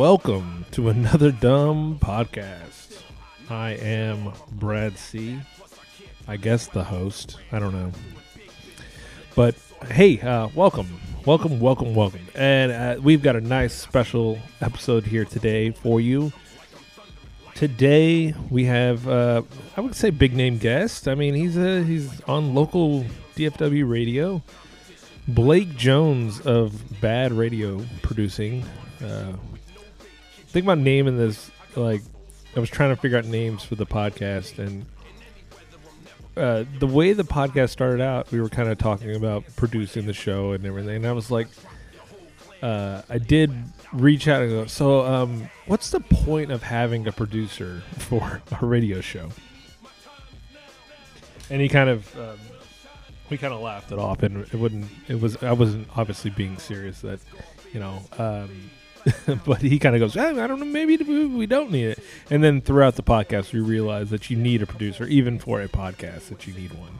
Welcome to another dumb podcast. I am Brad C. I guess the host. I don't know. But hey, uh, welcome. Welcome, welcome, welcome. And uh, we've got a nice special episode here today for you. Today we have, uh, I would say, big name guest. I mean, he's a, he's on local DFW radio. Blake Jones of Bad Radio Producing. Uh, think about naming this. Like, I was trying to figure out names for the podcast, and uh, the way the podcast started out, we were kind of talking about producing the show and everything. And I was like, uh, I did reach out and go, so um, what's the point of having a producer for a radio show? And he kind of, um, we kind of laughed it off, and it wouldn't. It was I wasn't obviously being serious that, you know. Um, but he kind of goes, I don't know, maybe we don't need it. And then throughout the podcast, we realize that you need a producer, even for a podcast, that you need one,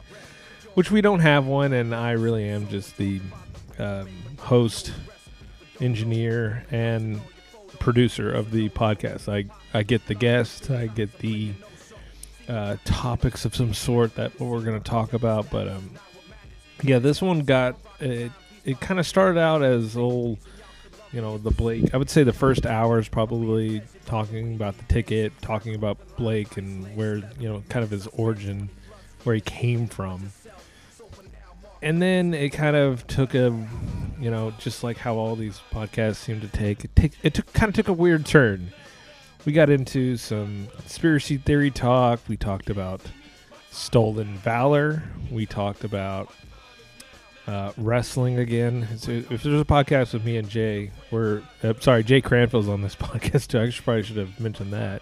which we don't have one. And I really am just the um, host, engineer, and producer of the podcast. I, I get the guest, I get the uh, topics of some sort that we're going to talk about. But um, yeah, this one got it. It kind of started out as old you know the Blake. I would say the first hour is probably talking about the ticket, talking about Blake and where you know kind of his origin, where he came from. And then it kind of took a, you know, just like how all these podcasts seem to take. It take it took kind of took a weird turn. We got into some conspiracy theory talk. We talked about stolen valor. We talked about uh, wrestling again. So if there's a podcast with me and Jay, we're uh, sorry, Jay Cranfield's on this podcast too. I should, probably should have mentioned that.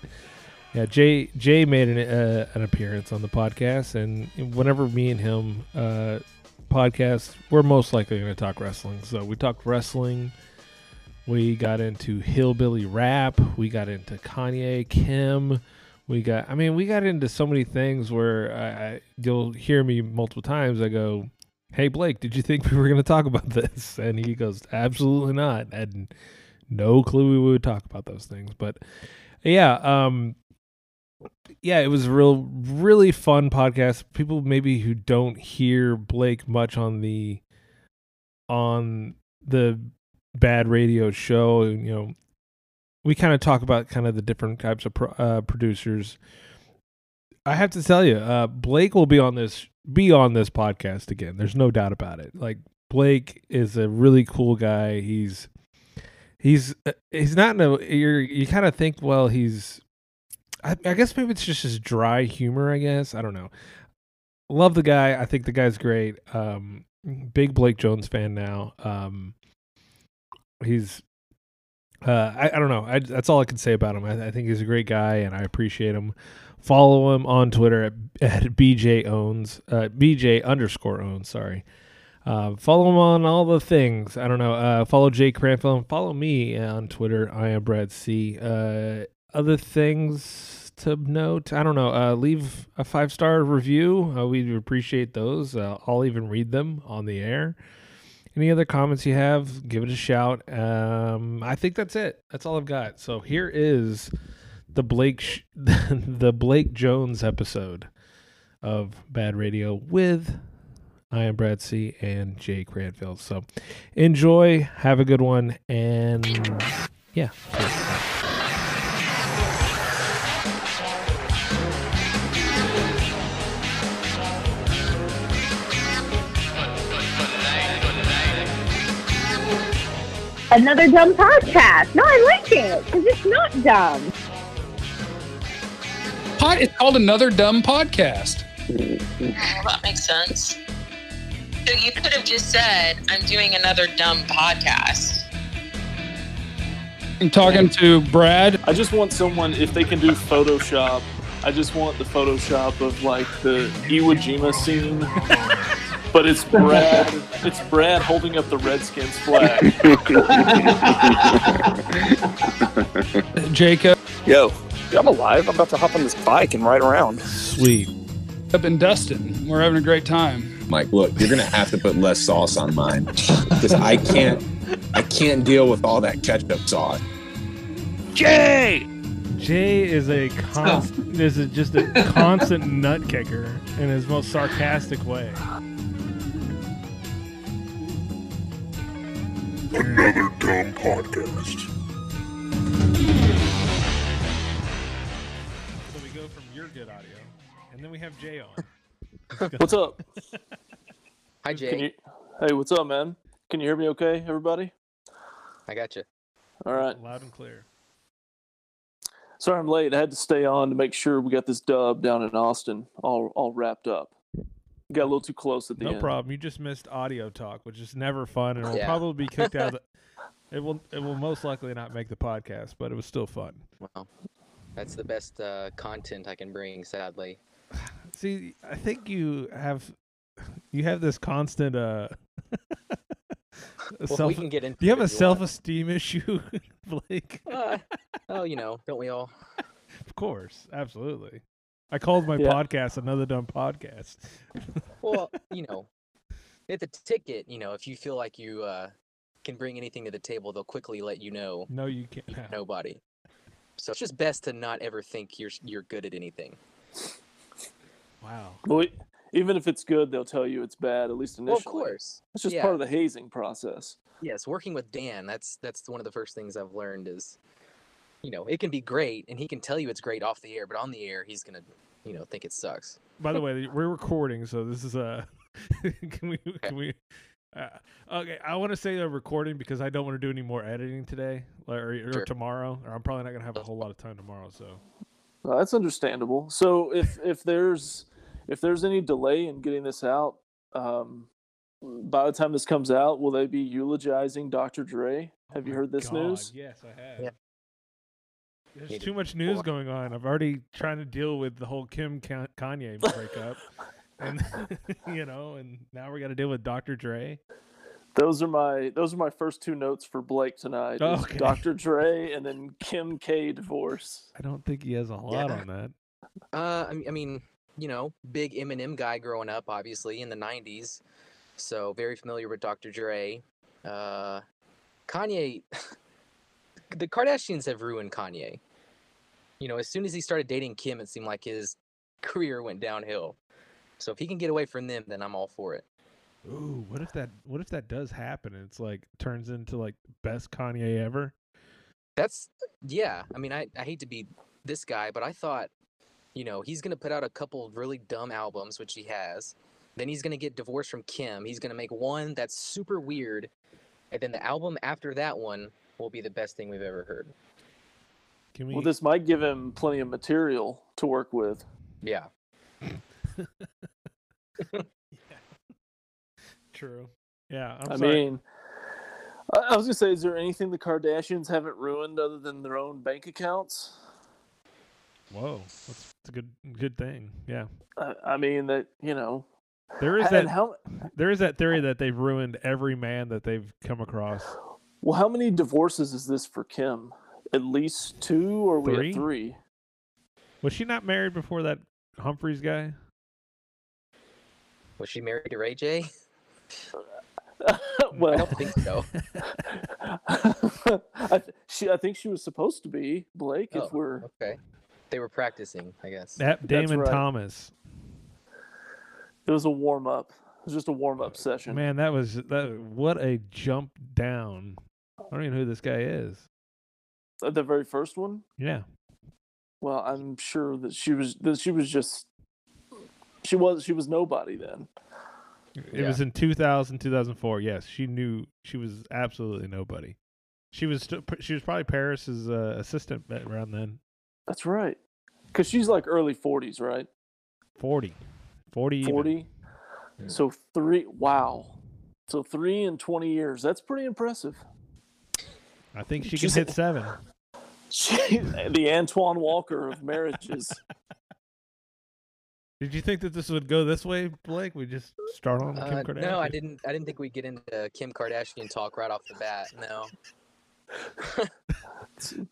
Yeah, Jay Jay made an uh, an appearance on the podcast, and whenever me and him uh, podcast, we're most likely going to talk wrestling. So we talked wrestling. We got into hillbilly rap. We got into Kanye, Kim. We got, I mean, we got into so many things where I, I you'll hear me multiple times. I go, hey Blake, did you think we were going to talk about this? And he goes, absolutely not. Had no clue we would talk about those things. But yeah, um, yeah, it was a real, really fun podcast. People maybe who don't hear Blake much on the on the bad radio show, you know, we kind of talk about kind of the different types of pro, uh, producers. I have to tell you, uh, Blake will be on this be on this podcast again. There's no doubt about it. Like Blake is a really cool guy. He's he's uh, he's not no you're you kind of think well he's I, I, guess maybe it's just his dry humor. I guess I don't know. Love the guy. I think the guy's great. Um, big Blake Jones fan now. Um, he's uh, I, I don't know. I, that's all I can say about him. I, I think he's a great guy, and I appreciate him. Follow him on Twitter at, at BJ owns uh, BJ underscore owns. Sorry. Uh, follow him on all the things. I don't know. Uh, follow Jake Cranfield. Follow me on Twitter. I am Brad C. Uh, other things to note. I don't know. Uh, leave a five star review. Uh, we appreciate those. Uh, I'll even read them on the air. Any other comments you have, give it a shout. Um, I think that's it. That's all I've got. So here is the Blake sh- the Blake Jones episode of Bad Radio with I am Brad C and Jay Cranfield. So enjoy, have a good one, and yeah. Another dumb podcast. No, I like it because it's not dumb pod, it's called another dumb podcast. Well, that makes sense. So you could have just said, "I'm doing another dumb podcast." I'm talking to Brad. I just want someone if they can do Photoshop. I just want the Photoshop of like the Iwo Jima scene. but it's Brad. It's Brad holding up the Redskins flag. Jacob. Yo. I'm alive. I'm about to hop on this bike and ride around. Sweet. Up in Dustin. We're having a great time. Mike, look, you're gonna have to put less sauce on mine because I can't. I can't deal with all that ketchup sauce. Jay. Jay is a constant. Oh. Is a, just a constant nut kicker in his most sarcastic way. Another dumb podcast. Then we have Jay on. What's up? Hi, Jay. you? Hey, what's up, man? Can you hear me? Okay, everybody. I got you. All right. Loud and clear. Sorry I'm late. I had to stay on to make sure we got this dub down in Austin all all wrapped up. Got a little too close at the No end. No problem. You just missed audio talk, which is never fun, and will Yeah. probably be kicked out. Of the, it will. It will most likely not make the podcast, but it was still fun. Well, that's the best uh, content I can bring, sadly. See, I think you have you have this constant uh Well, self. we can get into do you have a if you want. self-esteem issue, Blake? Uh, oh, you know, don't we all? Of course, absolutely. I called my Yeah. podcast another dumb podcast. Well, you know, at the ticket, you know, if you feel like you uh, can bring anything to the table, they'll quickly let you know No, you can't. nobody. So it's just best to not ever think you're you're good at anything. Wow. Well, even if it's good, they'll tell you it's bad. At least initially. Well, of course. It's just yeah. part of the hazing process. Yes, working with Dan, that's that's one of the first things I've learned is, you know, it can be great, and he can tell you it's great off the air, but on the air, he's gonna, you know, think it sucks. By the way, we're recording, so this is a. can we? Can we? Uh, okay, I want to say they're recording because I don't want to do any more editing today or, or Sure. tomorrow, or I'm probably not gonna have a whole lot of time tomorrow. So Well, that's understandable. So if if there's if there's any delay in getting this out, um, by the time this comes out, will they be eulogizing Dr. Dre? Have you Oh my heard this God, news? Yes, I have. Yeah. There's Need too much news pull- going on. I've already trying to deal with the whole Kim Kanye breakup, and you know, and now we got to deal with Dr. Dre. Those are my those are my first two notes for Blake tonight. Okay. Dr. Dre and then Kim K divorce. I don't think he has a lot Yeah. on that. Uh, I mean, I mean, you know, big Eminem guy growing up, obviously in the '90s, so very familiar with Dr. Dre. Uh, Kanye, the Kardashians have ruined Kanye. You know, as soon as he started dating Kim, it seemed like his career went downhill. So if he can get away from them, then I'm all for it. Ooh, what if that? What if that does happen? and It's like turns into like best Kanye ever. That's yeah. I mean, I, I hate to be this guy, but I thought, you know, he's gonna put out a couple really dumb albums, which he has. Then he's gonna get divorced from Kim. He's gonna make one that's super weird, and then the album after that one will be the best thing we've ever heard. Can we? Well, this might give him plenty of material to work with. Yeah. True. Yeah, I'm i sorry. mean, I, I was gonna say, is there anything the Kardashians haven't ruined other than their own bank accounts? Whoa, that's, that's a good good thing. Yeah, I, I mean that you know. there is that how there is that theory that they've ruined every man that they've come across. well? How many divorces is this for Kim? At least two, or we Three? at three? Was she not married before that Humphries guy? Was she married to Ray J? I well, I don't think so. I, th- she, I think she was supposed to be Blake. Oh, If we're, okay. They were practicing, I guess. That Damon right. Thomas. it was a warm up. It was just a warm up session. Man, that was that. What a jump down. I don't even know who this guy is. Uh, The very first one. Yeah, Well, I'm sure that she was that she was just she was she was nobody then. It was in 2000, 2004. Yes, she knew she was absolutely nobody. She was st- she was probably Paris's uh, assistant around then. That's right. Cuz she's like early 40s, right? 40. 40 even. 40. So 3 wow. So 3 in 20 years. That's pretty impressive. I think she can She's- hit seven. She, the Antoine Walker of marriages. Did you think that this would go this way, Blake? We just start on Kim Uh, Kardashian. no, I didn't. I didn't think we'd get into Kim Kardashian talk right off the bat. No.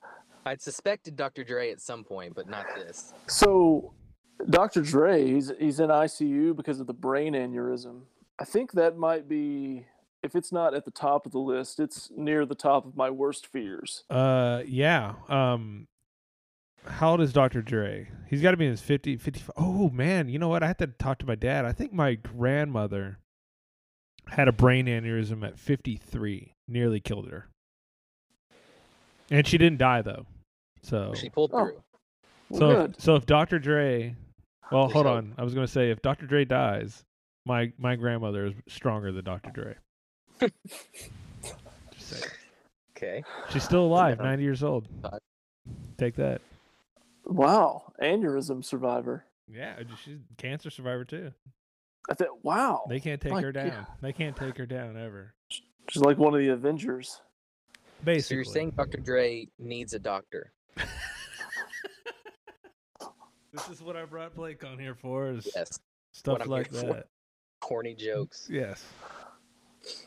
I'd suspected Dr. Dre at some point, but not this. So, Dr. Dre, he's he's in ICU because of the brain aneurysm. I think that might be if it's not at the top of the list, it's near the top of my worst fears. Uh, yeah. Um, how old is Dr. Dre? He's got to be in his 50, 55. Oh man, you know what? I had to talk to my dad. I think my grandmother had a brain aneurysm at 53, nearly killed her, and she didn't die though. So, She pulled Oh. through. Well, so, if, so if Dr. Dre, well, There's hold hope. on. I was gonna say if Dr. Dre dies, my my grandmother is stronger than Dr. Dre. Just saying. Okay. She's still alive, 90 years old. Take that. Wow, aneurysm survivor. Yeah, she's a cancer survivor too. I think. Wow, They can't take My her God. down. They can't take her down ever. she's like one of the Avengers. Basically, So Basically, you're saying Dr. Dre needs a doctor? this is what I brought Blake on here for is Yes. stuff like here for. that. Corny jokes. Yes,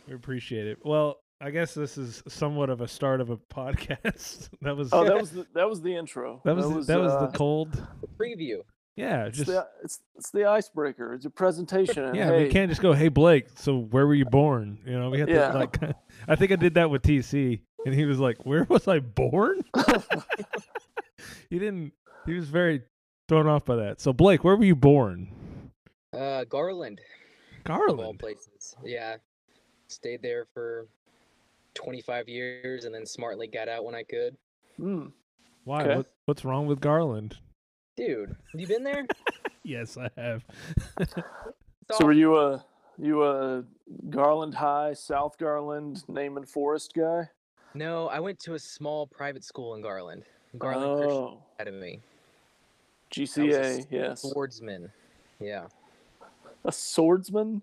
we appreciate it. Well, I guess this is somewhat of a start of a podcast. that was Oh, that was the, that was the intro. that was the, that was uh, the cold. The preview. Yeah, It's just the it's it's the icebreaker. It's a presentation. and yeah. hey, We can't just go, hey Blake. So where were you born? You know, we had Yeah. to like. I think I did that with TC, and he was like, "Where was I born?" he didn't. He was very thrown off by that. So Blake, where were you born? Uh, Garland, of all Garland. places. Yeah. Stayed there for 25 years and then smartly got out when I could. Hmm. Why? Okay. What, what's wrong with Garland? Dude, have you been there? Yes, I have. So were you a you a Garland High, South Garland, Naaman Forest guy? No, I went to a small private school in Garland. Garland Christian oh, Academy. GCA, yes. Swordsman. Yeah. A swordsman.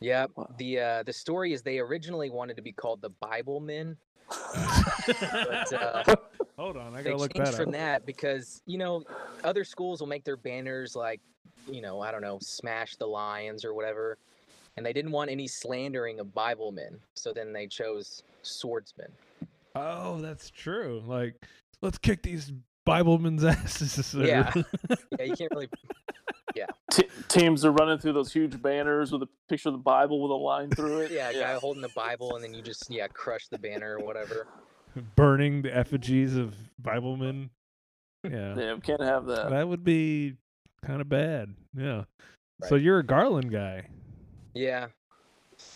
Yeah. Wow. The uh, the story is they originally wanted to be called the Bible Men, but uh, Hold on, I gotta look changed that from up. that because you know other schools will make their banners like you know I don't know smash the lions or whatever, and they didn't want any slandering of Bible men, so then they chose swordsmen. Oh, that's true. Like, let's kick these Biblemen's asses. or- Yeah. Yeah, you can't really. T- teams are running through those huge banners with a picture of the Bible with a line through it. Yeah, a guy holding the Bible and then you just yeah crush the banner or whatever. burning the effigies of Biblemen. Yeah, Yeah, we can't have that. that would be kind of bad. Yeah. So you're a Garland guy. Yeah.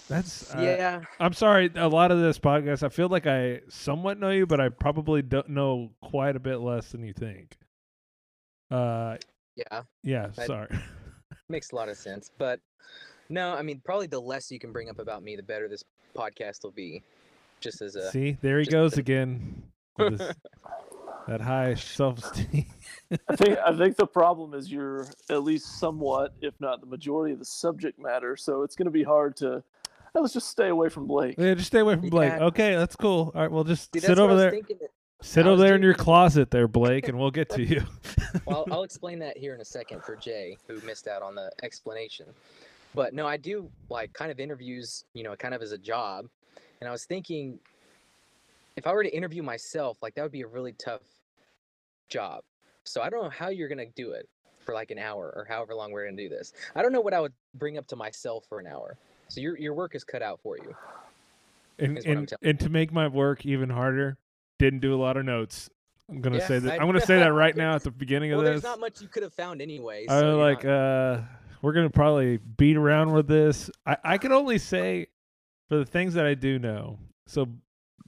That's uh, Yeah. I'm sorry. A lot of this podcast, I feel like I somewhat know you, but I probably don't know quite a bit less than you think. Uh, Yeah. yeah. I- Sorry. Makes a lot of sense. But no, I mean, probably the less you can bring up about me, the better this podcast will be. Just as a. See, there he goes a- again. with that high self-esteem. I think I think the problem is you're at least somewhat, if not the majority of the subject matter. So it's going to be hard to. Let's just stay away from Blake. yeah, just stay away from Blake. Yeah. Okay, that's cool. All right, well, just See, sit over there. thinking. Sit over there in your closet there, Blake, and we'll get to you. Well, I'll, I'll explain that here in a second for Jay, who missed out on the explanation. But no, I do like kind of interviews, you know, kind of as a job. And I was thinking, if I were to interview myself, like that would be a really tough job. So I don't know how you're gonna do it for like an hour or however long we're gonna do this. I don't know what I would bring up to myself for an hour. So your your work is cut out for you. and is what I'm and, and to make my work even harder, didn't do a lot of notes. I'm gonna Yeah, say that. I- I'm gonna say that right now at the beginning Well, of this. there's not much you could have found anyway. So you're like not- uh we're gonna probably beat around with this. I, I can only say for the things that I do know. So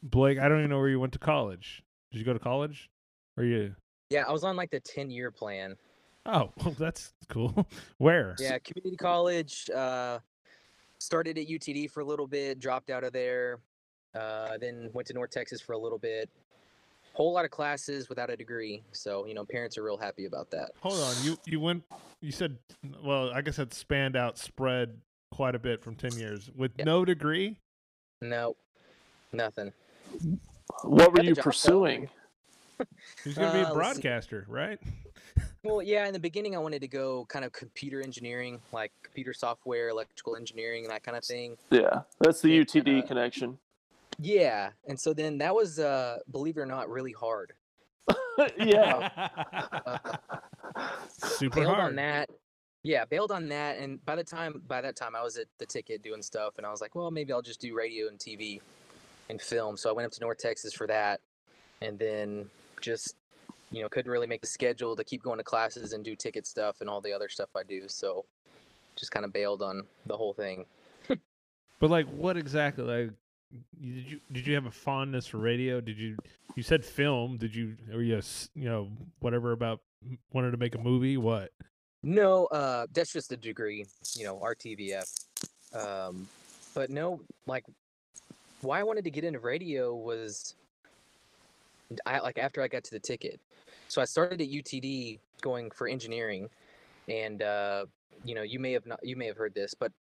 Blake, I don't even know where you went to college. Did you go to college? Or you yeah, I was on like the ten year plan. Oh, well, that's cool. where? Yeah, community college. Uh, started at UTD for a little bit, dropped out of there. Uh, then went to North Texas for a little bit. Whole lot of classes without a degree, so you know parents are real happy about that. Hold on. You you went you said well, I guess that spanned out spread quite a bit from ten years. With Yeah. no degree? No, nothing. What were you pursuing? He's gonna be Uh, a let's broadcaster, right? Well, yeah, in the beginning I wanted to go kind of computer engineering, like computer software, electrical engineering, and that kind of thing. Yeah, that's the Yeah, UTD uh, connection. Yeah, and so then that was, uh, believe it or not, really hard. yeah. Uh, Super failed hard. on that. yeah, bailed on that, and by the time by that time I was at the ticket doing stuff, and I was like, well, maybe I'll just do radio and TV and film. So I went up to North Texas for that, and then just you know couldn't really make the schedule to keep going to classes and do ticket stuff and all the other stuff I do. So just kind of bailed on the whole thing. But like, what exactly? Like, you- did you did you have a fondness for radio? Did you you said film? Did you or you you know whatever about wanted to make a movie? What? No, uh, that's just a degree, you know, RTVF. Um, but no, like, why I wanted to get into radio was, I like after I got to the ticket. So I started at UTD going for engineering, and uh, you know, you may have not, you may have heard this, but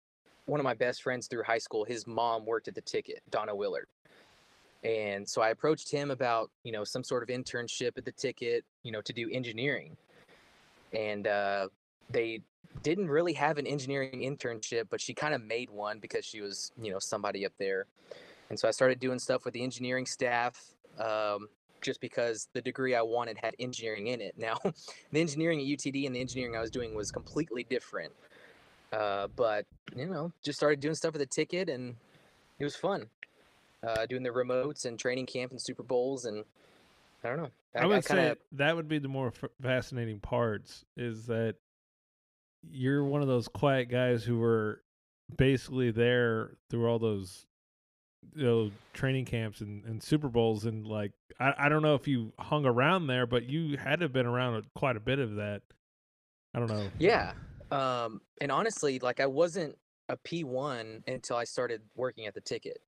one of my best friends through high school, his mom worked at the ticket, Donna Willard. And so I approached him about, you know, some sort of internship at the ticket, you know, to do engineering. And uh, they didn't really have an engineering internship, but she kind of made one because she was, you know, somebody up there. And so I started doing stuff with the engineering staff um, just because the degree I wanted had engineering in it. Now, the engineering at UTD and the engineering I was doing was completely different. Uh, but, you know, just started doing stuff with the ticket and it was fun. Uh, doing the remotes and training camp and Super Bowls and I don't know. I, would kinda- say that would be the more f- fascinating parts is that you're one of those quiet guys who were basically there through all those you know, training camps and, and Super Bowls and like I, I don't know if you hung around there, but you had to have been around quite a bit of that. I don't know. Yeah. Um, and honestly, like I wasn't a P1 until I started working at the ticket.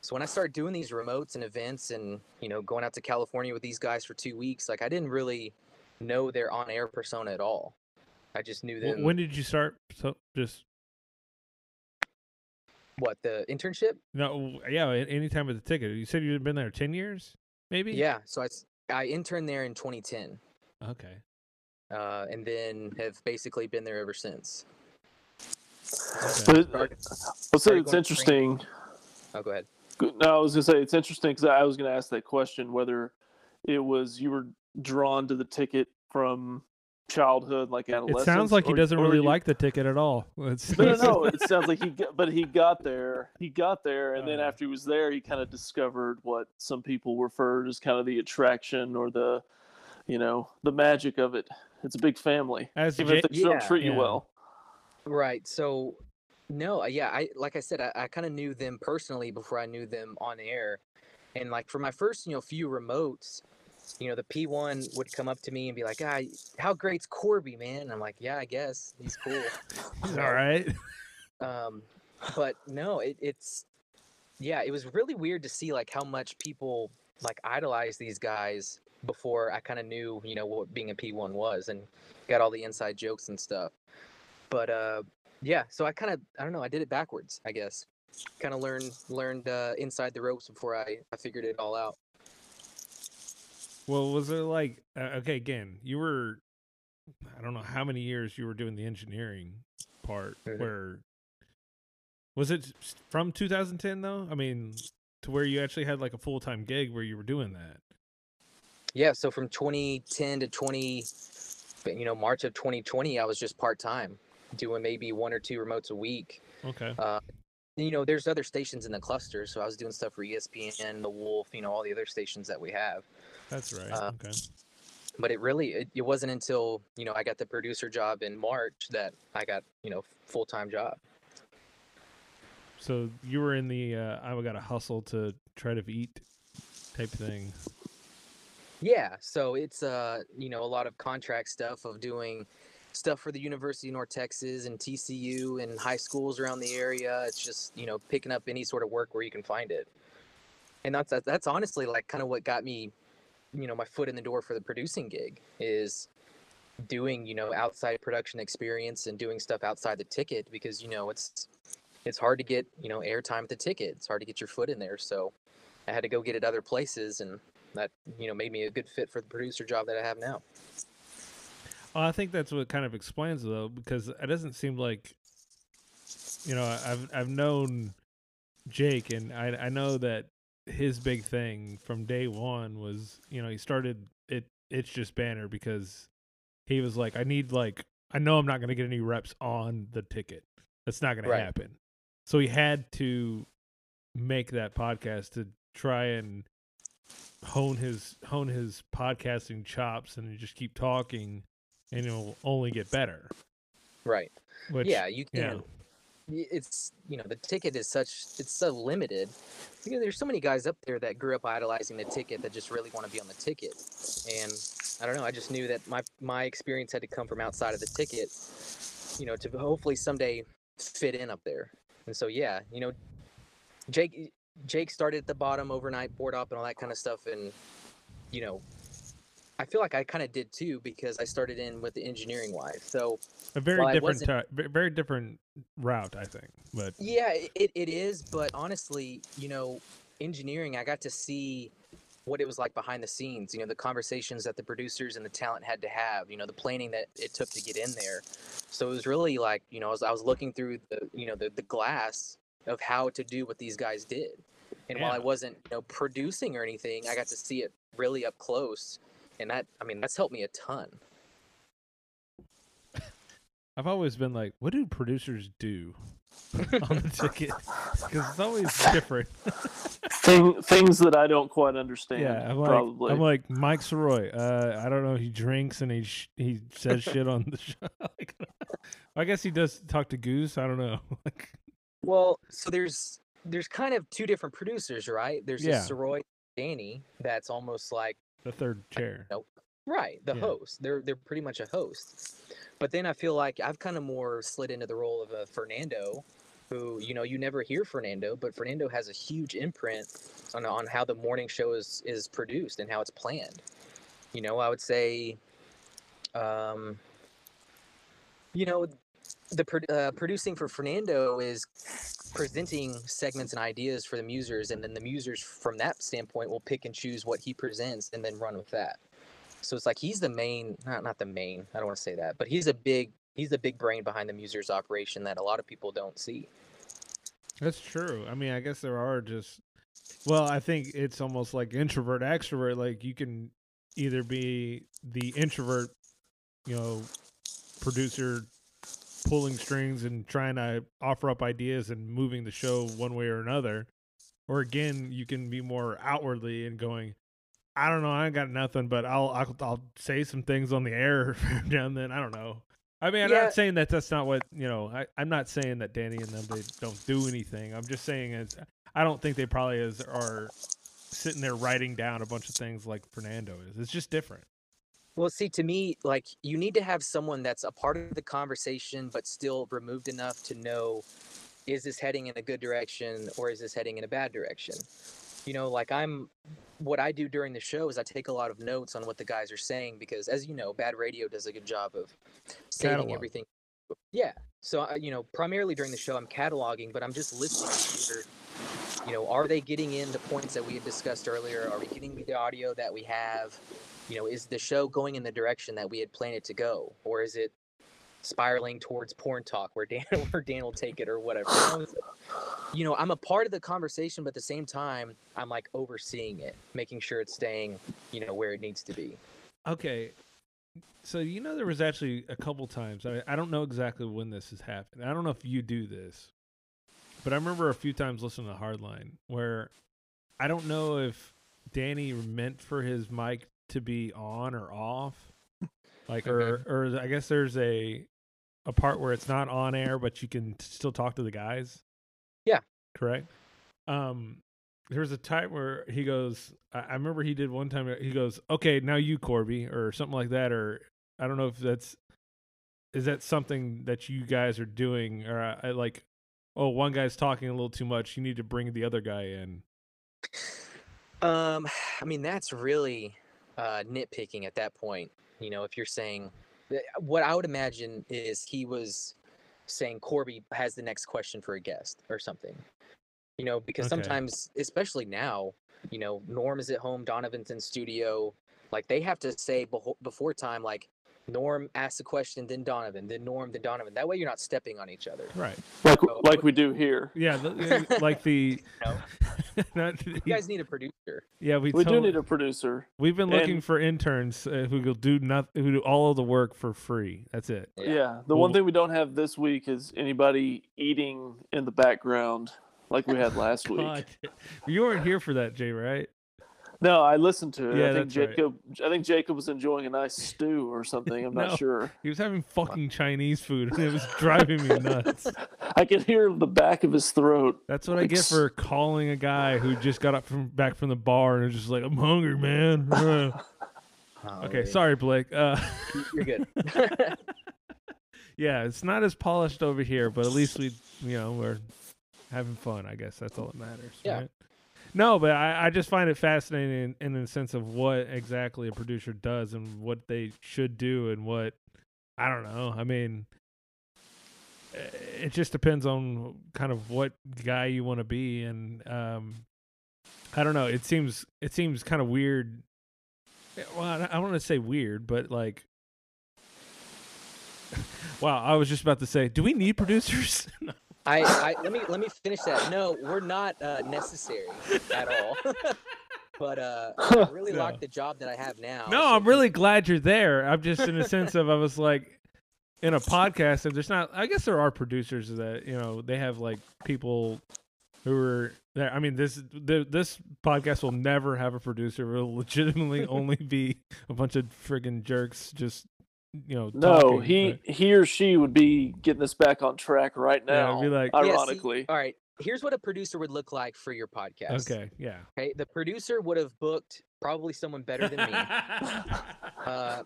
So when I started doing these remotes and events and, you know, going out to California with these guys for two weeks, like I didn't really know their on air persona at all. I just knew them. When did you start? So just what, the internship? no, yeah. a- Anytime with the ticket. You said you'd been there ten years, maybe. Yeah. So I, I interned there in 2010 Okay. Uh, and then have basically been there ever since. okay. But Started- I'll say it's going to training- interesting. Oh, go ahead. No, I was gonna say it's interesting because I was gonna ask that question whether it was you were drawn to the ticket from childhood, like It sounds like he doesn't really you- like the ticket at all. It's, No, no, no. It sounds like he, got, but he got there. He got there, and then Uh. after he was there, he kind of discovered what some people refer to as kind of the attraction or the, you know, the magic of it. It's a big family, As even Ja- if they don't Yeah. treat you well. Right. So, no, uh, yeah, I like I said, I, I kind of knew them personally before I knew them on air, and like for my first, you know, few remotes, you know, the P1 would come up to me and be like, "Ah, how great's Corby, man?" And I'm like, "Yeah, I guess he's cool." He's all right. um, but no, it, it's yeah, it was really weird to see like how much people like idolize these guys before I kind of knew, you know, what being a P1 was and got all the inside jokes and stuff. But uh, yeah, so I kind of I don't know, I did it backwards, I guess. Kind of learned learned uh, inside the ropes before I I figured it all out. Well, was it like uh, okay? Again, you were I don't know how many years you were doing the engineering part. Mhm. Where was it from 2010 though? I mean, to where you actually had like a full time gig where you were doing that. Yeah, so from 2010 to 20, but, you know, March of 2020, I was just part time, doing maybe one or two remotes a week. Okay. Uh, you know, there's other stations in the cluster, so I was doing stuff for ESPN, The Wolf, you know, all the other stations that we have. That's right. uh, okay. But it really, it, it wasn't until you know I got the producer job in March that I got you know full time job. So you were in the uh, I got to hustle to try to eat type thing. Yeah, so it's uh you know a lot of contract stuff of doing stuff for the University of North Texas and TCU and high schools around the area. It's just you know picking up any sort of work where you can find it, and that's that's, honestly like kind of what got me, you know, my foot in the door for the producing gig is doing you know outside production experience and doing stuff outside the ticket because you know it's it's hard to get you know airtime at the ticket. It's hard to get your foot in there, so I had to go get it other places and that you know made me a good fit for the producer job that I have now. Well, I think that's what kind of explains it, though, because it doesn't seem like, you know, I've I've known Jake, and I I know that his big thing from day one was, you know, he started it. It's just banner because he was like, I need like I know I'm not going to get any reps on the ticket. That's not going to Right. happen. So he had to make that podcast to try and hone his hone his podcasting chops and just keep talking, and it'll only get better. Right. Which, yeah, you can. It's you know the ticket is such it's so limited. You know, there's so many guys up there that grew up idolizing the ticket that just really want to be on the ticket, and I don't know. I just knew that my my experience had to come from outside of the ticket, you know, to hopefully someday fit in up there. And so yeah, you know, Jake Jake started at the bottom overnight board up and all that kind of stuff, and you know. I feel like I kind of did too because I started in with the engineering wife. So a very different, ve- very different route, I think. But Yeah, it, it is, but honestly, you know, engineering, I got to see what it was like behind the scenes, you know, the conversations that the producers and the talent had to have, you know, the planning that it took to get in there. So it was really like, you know, I was, I was looking through the, you know, the, the glass of how to do what these guys did. And while I wasn't, you know, producing or anything, I got to see it really up close. And that, I mean, that's helped me a ton. I've always been like, what do producers do on the ticket? Because it's always different. Thing, things that I don't quite understand. Yeah, I'm like, probably. I'm like Mike Sirois. Uh, I don't know. He drinks and he sh- he says shit on the show. I guess he does talk to Goose. I don't know. Like, Well, so there's there's kind of two different producers, right? There's Yeah. this Sirois Danny that's almost like the third chair. right, the Yeah. host. They're they're pretty much a host. But then I feel like I've kind of more slid into the role of a Fernando, who you know you never hear Fernando, but Fernando has a huge imprint on on how the morning show is is produced and how it's planned. You know, I would say, um, you know, the uh, producing for Fernando is presenting segments and ideas for the musers, and then the musers from that standpoint will pick and choose what he presents and then run with that. So it's like he's the main, not not the main. I don't want to say that, but he's a big he's the big brain behind the musers operation that a lot of people don't see. That's true. I mean, I guess there are just. Well, I think it's almost like introvert extrovert. Like you can either be the introvert, you know, producer pulling strings and trying to offer up ideas and moving the show one way or another, or again, you can be more outwardly and going. I don't know. I ain't got nothing, but I'll I'll, I'll say some things on the air now and then. I don't know. I mean, I'm Yeah. not saying that that's not what you know. I, I'm not saying that Danny and them they don't do anything. I'm just saying I don't think they probably is are sitting there writing down a bunch of things like Fernando is. It's just different. Well, see, to me, like you need to have someone that's a part of the conversation, but still removed enough to know is this heading in a good direction or is this heading in a bad direction? You know, like I'm, what I do during the show is I take a lot of notes on what the guys are saying because, as you know, bad radio does a good job of saving Catalog. everything. Yeah. So, I, you know, primarily during the show, I'm cataloging, but I'm just listening to you know, are they getting in the points that we had discussed earlier? Are we getting the audio that we have? You know, is the show going in the direction that we had planned it to go, or is it spiraling towards porn talk where Dan where Dan will take it or whatever? You know, I'm a part of the conversation, but at the same time, I'm like overseeing it, making sure it's staying, you know, where it needs to be. Okay. So you know there was actually a couple times. I I don't know exactly when this has happened. I don't know if you do this, but I remember a few times listening to Hardline where I don't know if Danny meant for his mic to be on or off, like or or I guess there's a a part where it's not on air, but you can still talk to the guys. Yeah. Correct. Um, there was a time where he goes. I, I remember he did one time. He goes, "Okay, now you, Corby," or something like that. Or I don't know if that's is that something that you guys are doing, or I, I like, oh, one guy's talking a little too much. You need to bring the other guy in. Um, I mean, that's really uh, nitpicking at that point. You know, if you're saying what I would imagine is he was saying Corby has the next question for a guest or something. You know, because Okay. sometimes, especially now, you know, Norm is at home, Donovan's in studio. Like they have to say before time, like Norm asks a question, then Donovan, then Norm, then Donovan. That way, you're not stepping on each other. Right. like Oh, like we do here. Yeah. The, like the know? Not- You guys need a producer. yeah, we, We do need a producer. We've been looking and- for interns uh, who will do nothing, who do all of the work for free. That's it. Yeah. Yeah. The Well- one thing we don't have this week is anybody eating in the background like we had last week. God. You weren't here for that, Jay, right? No, I listened to it. Yeah, I think that's right. Jacob. I think Jacob was enjoying a nice stew or something. I'm No. not sure. He was having fucking Chinese food, and it was driving me nuts. I could hear the back of his throat. That's what I get for calling a guy who just got up from back from the bar and was just like, "I'm hungry, man." Okay, Golly. sorry, Blake. Uh, You're good. yeah, it's not as polished over here, but at least we, you know, we're having fun. I guess that's all that matters. Yeah. right? No, but I, I just find it fascinating in, in the sense of what exactly a producer does and what they should do and what I don't know. I mean, eh, it just depends on kind of what guy you want to be, and um, I don't know. It seems it seems kind of weird. Eh, Well, I I don't want to say weird, but like Wow, I was just about to say, do we need producers? I, I let me let me finish that. No, we're not uh, necessary at all. but uh, I really No. like the job that I have now. no, so I'm really glad you're there. I'm just in a sense of I was like in a podcast and there's not I guess there are producers that, you know, they have like people who are there. I mean, this the, this podcast will never have a producer. It will legitimately only be a bunch of friggin' jerks just you know, No, talking, he but- he or she would be getting us back on track right now. it'd be like- Yeah, see, ironically, all right. Here's what a producer would look like for your podcast. Okay, yeah. Okay. The producer would have booked probably someone better than me. uh,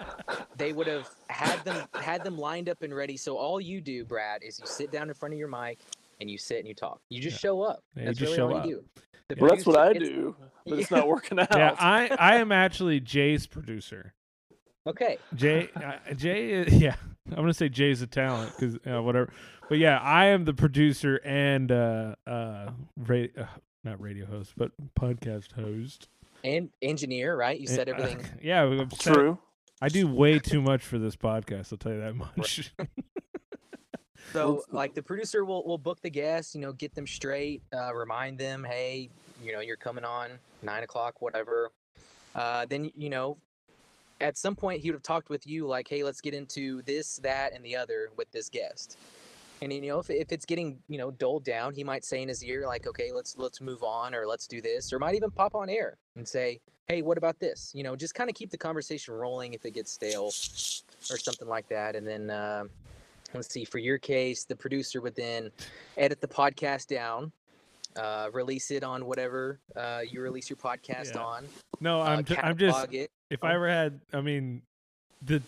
they would have had them had them lined up and ready. So all you do, Brad, is you sit down in front of your mic and you sit and you talk. You just show up. Yeah, you That's just really show all up. you do. The well, that's what I do, but it's not working out. yeah, I I am actually Jay's producer. Okay. Jay, uh, Jay, is, yeah, I'm gonna say Jay's a talent because uh, whatever, but yeah, I am the producer and uh, uh, ra- uh, not radio host, but podcast host. And engineer, right? You said Uh, everything. yeah, I'm set- True. I do way too much for this podcast. I'll tell you that much. So, like, the producer will will book the guests, you know, get them straight, uh, remind them, hey, you know, you're coming on nine o'clock, whatever. Uh, then, you know, at some point he would have talked with you, like, hey, let's get into this, that, and the other with this guest. And you know, if, if it's getting you know doled down, he might say in his ear, like, okay, let's let's move on, or let's do this, or might even pop on air and say, hey, what about this? You know, just kind of keep the conversation rolling if it gets stale or something like that, and then. Uh, let's see for your case the producer would then edit the podcast down uh, release it on whatever uh, you release your podcast Yeah. on no, uh, I'm ju- I'm just it. if I ever had, I mean, the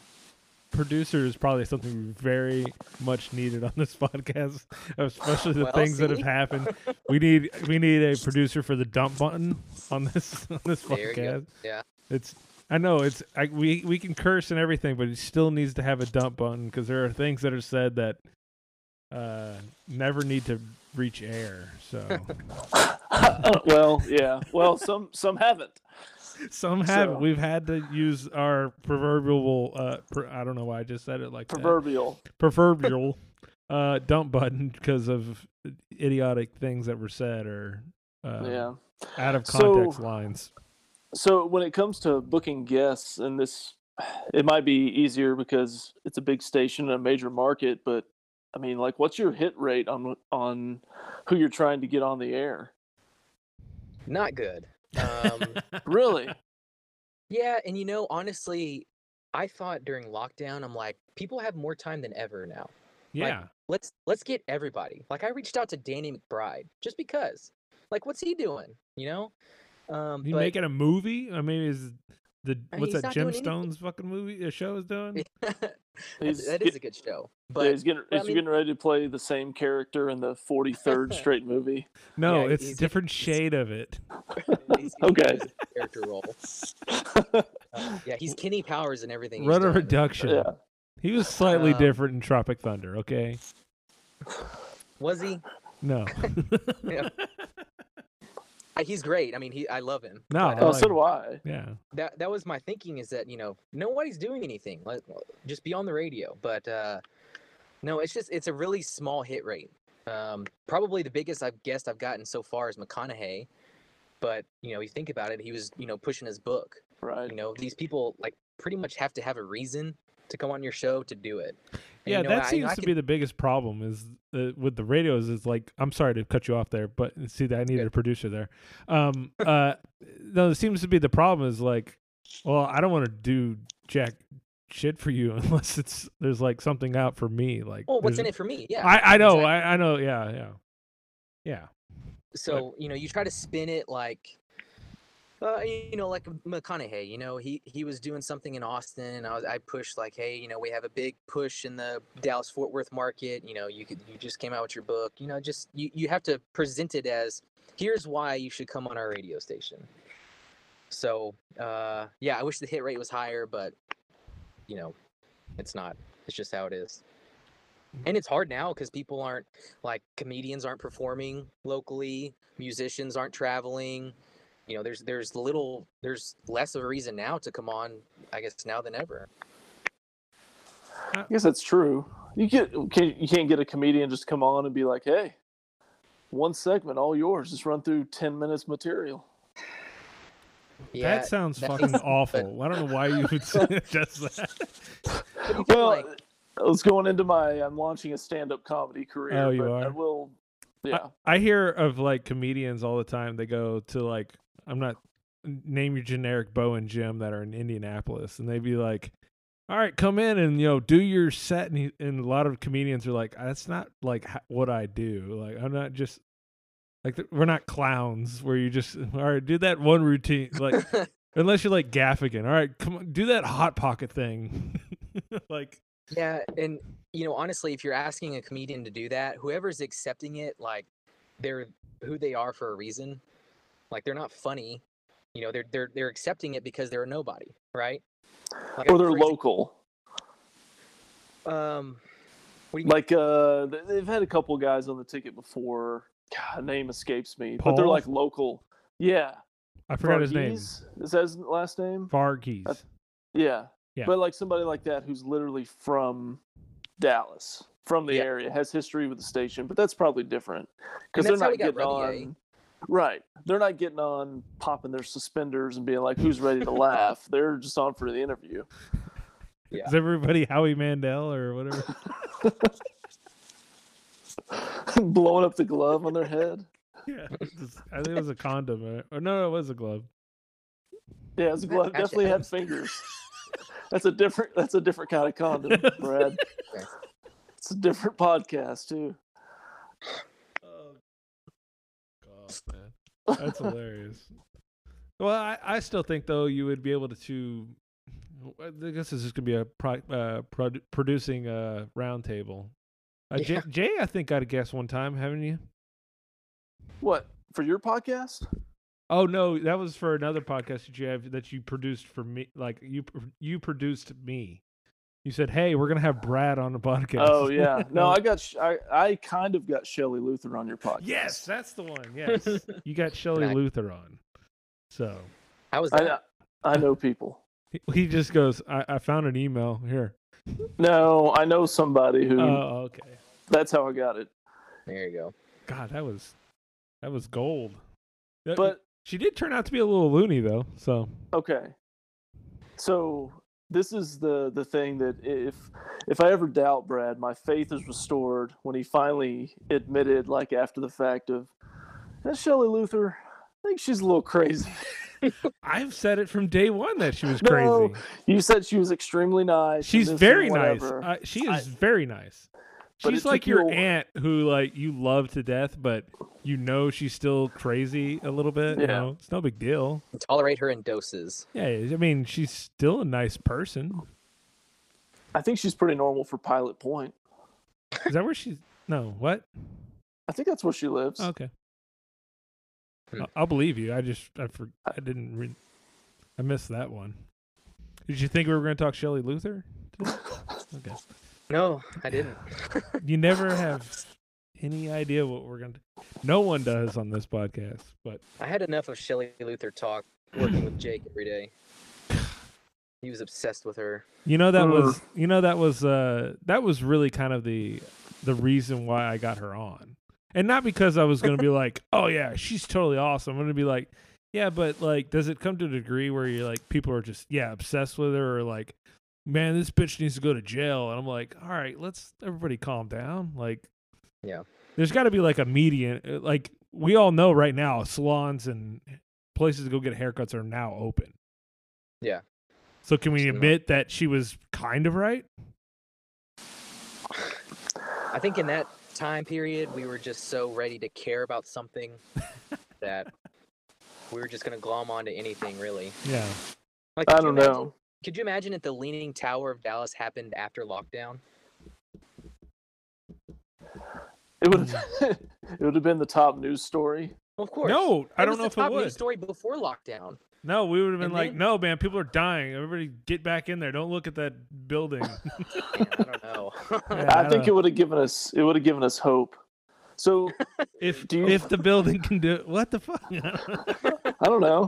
producer is probably something very much needed on this podcast, especially the Well, things that have happened. We need we need a producer for the dump button on this on this there podcast. yeah It's I know it's I, we we can curse and everything, but it still needs to have a dump button because there are things that are said that uh never need to reach air. So well, yeah. Well, some some haven't. some have So- we've had to use our proverbial uh per, I don't know why I just said it like that. Proverbial. proverbial uh dump button because of idiotic things that were said or uh, yeah. out of So- context lines. So when it comes to booking guests, and this, it might be easier because it's a big station and a major market. But I mean, like, what's your hit rate on on who you're trying to get on the air? not good um, Really? yeah and you know honestly i thought during lockdown i'm like people have more time than ever now yeah. let's let's get everybody like i reached out to danny mcbride just because like what's he doing you know um you but- making a movie? I mean, is the I what's he's that not doing. Gemstones fucking movie a show is doing? that, He's that get- is a good show yeah, but he's getting but I mean- getting ready to play the same character in the 43rd straight movie. No, Yeah, it's a different he's- shade of it. Okay. character role Uh, yeah he's kenny powers and everything he's Rudder done. reduction. yeah. He was slightly Um, different in Tropic Thunder. Okay. was he No. Yeah. He's great i mean he i love him No, but, I Oh, like- so do I. yeah. that that was my thinking is that you know nobody's doing anything like just be on the radio but uh no it's just it's a really small hit rate um probably the biggest i've guessed i've gotten so far is mcconaughey But you know, you think about it, he was you know pushing his book. Right. You know, these people like pretty much have to have a reason to come on your show to do it. And, Yeah, you know, that I- seems I to can- be the biggest problem is uh, with the radios is like I'm sorry to cut you off there, but see that I needed Good. a producer there. Um uh no, it seems to be the problem is like well, I don't want to do jack shit for you unless it's there's like something out for me like Well, what's in it for me? Yeah. I I know, exactly. I I know, yeah, yeah. Yeah. so you know you try to spin it like uh, you know like mcconaughey you know he he was doing something in austin and i was i pushed like hey you know we have a big push in the dallas fort worth market you know you could you just came out with your book you know just you, you have to present it as here's why you should come on our radio station. So uh yeah i wish the hit rate was higher but you know it's not it's just how it is. And it's hard now because people aren't like comedians aren't performing locally musicians aren't traveling you know there's there's little there's less of a reason now to come on i guess now than ever I guess that's true. You get can you can't get a comedian just come on and be like, "Hey, one segment, all yours. Just run through ten minutes material." yeah that sounds that fucking makes- awful. I don't know why you would suggest that. but you feel Well, like I was going into my. I'm launching a stand-up comedy career. Oh, you but I will. Yeah. I hear of like comedians all the time. They go to like I'm not name your generic Bo and Jim that are in Indianapolis, and they'd be like, "All right, come in and you know do your set." And, he, and a lot of comedians are like, "That's not like what I do. Like I'm not just like we're not clowns where you just all right do that one routine like unless you're like Gaffigan. All right, come on, do that hot pocket thing. like yeah and you know honestly if you're asking a comedian to do that whoever's accepting it like they're who they are for a reason like they're not funny you know they're they're they're accepting it because they're a nobody right like, Or they're for exa- local. um what do you Like uh, they've had a couple guys on the ticket before. God, name escapes me, but they're like local. Yeah. I forgot his name. Is that his last name? Varghese. That's- Yeah. Yeah. But like somebody like that who's literally from Dallas, from the Yeah. area, has history with the station, but that's probably different because they're not getting Revier. on. Right. They're not getting on popping their suspenders and being like, who's ready to laugh? They're just on for the interview. Yeah. Is everybody Howie Mandel or whatever? Blowing up the glove on their head. yeah, just- I think it was a condom. uh, Or no, no, it was a glove. Yeah, it's a glove. Actually, Definitely had fingers. That's a different that's a different kind of condom, Brad. It's a different podcast too. God, man, that's hilarious. Well, I, I still think though you would be able to. to I guess this is going to be a pro, uh, produ- producing a roundtable. Uh, Jay, Yeah. Jay, I think got a guest one time, haven't you? What for your podcast? Oh no, that was for another podcast that you have that you produced for me. Like you, you produced me. You said, "Hey, we're gonna have Brad on the podcast." Oh yeah, no, I got sh- I I kind of got Shelley Luther on your podcast. yes, that's the one. Yes, you got Shelley Nice. Luther on. So how was that I I know people. he, he just goes, I, "I found an email here." No, I know somebody who. Oh, okay. that's how I got it. there you go God, that was that was gold. That- But she did turn out to be a little loony though. So okay, so this is the the thing that if if I ever doubt Brad, my faith is restored when he finally admitted, like after the fact, of that Shelley Luther. I think she's a little crazy. I've said it from day one that she was crazy. No, you said she was extremely nice. She's very nice. Uh, she I- is very nice. But She's like your a- aunt who like you love to death, but you know she's still crazy a little bit. You know, it's no big deal. tolerate her in doses Yeah, I mean she's still a nice person. I think she's pretty normal for Pilot Point. Is that where she's? No, what? I think that's where she lives. Okay, Hmm. I'll, I'll believe you. I just I for, I didn't re- I missed that one. Did you think we were going to talk Shelley Luther? Okay. No i didn't You never have any idea what we're going to. No one does on this podcast, but i had enough of shelley luther talk working with jake every day he was obsessed with her You know that was you know that was uh that was really kind of the the reason why I got her on. and not because I was gonna be like, oh yeah, she's totally awesome. I'm gonna be like, yeah, but like, does it come to a degree where you're like, people are just yeah obsessed with her, or like, man, this bitch needs to go to jail, and I'm like, all right, let's everybody calm down. Like, Yeah. there's got to be like a median. uh, Like we all know right now, salons and places to go get haircuts are now open. Yeah. So can we So- admit that she was kind of right? I think in that time period, we were just so ready to care about something that we were just gonna glom onto anything, really. Yeah. Like, I don't imagine- know. Could you imagine if the Leaning Tower of Dallas happened after lockdown? It would have it would have been the top news story. Of course. No, I It don't was know the if it would. top news would. Story before lockdown. No, we would have been And like, then- no, man, people are dying. Everybody get back in there. Don't look at that building. I don't know. Yeah, I think don't- it would have given us it would have given us hope. So if do you- if the building can do it, what the fuck? I don't know.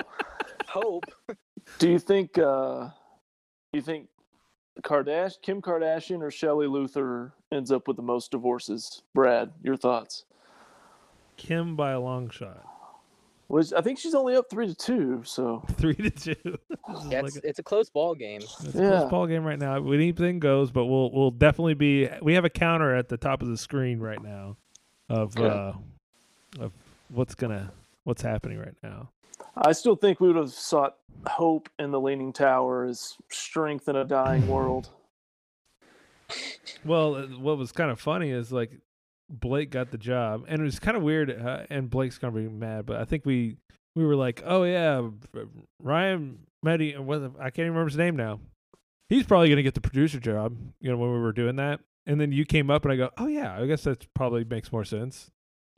Hope. Do you think uh you think Kardash Kim Kardashian or Shelley Luther ends up with the most divorces? Brad, your thoughts? Kim by a long shot, Was I think she's only up three to two, so three to two. This is Yeah, like it's, a- it's a close ball game. It's a close ball game right now. Anything goes, but we'll we'll definitely be. We have a counter at the top of the screen right now, of Okay. uh, of what's gonna what's happening right now. I still think we would have sought hope in the Leaning Tower as strength in a dying world. Well, uh, what was kind of funny is like Blake got the job, and it was kind of weird. Uh, and Blake's gonna be mad, but I think we we were like, oh yeah, Ryan Meddy. What I can't even remember his name now. He's probably gonna get the producer job. You know when we were doing that, and then you came up, and I go, oh yeah, I guess that probably makes more sense.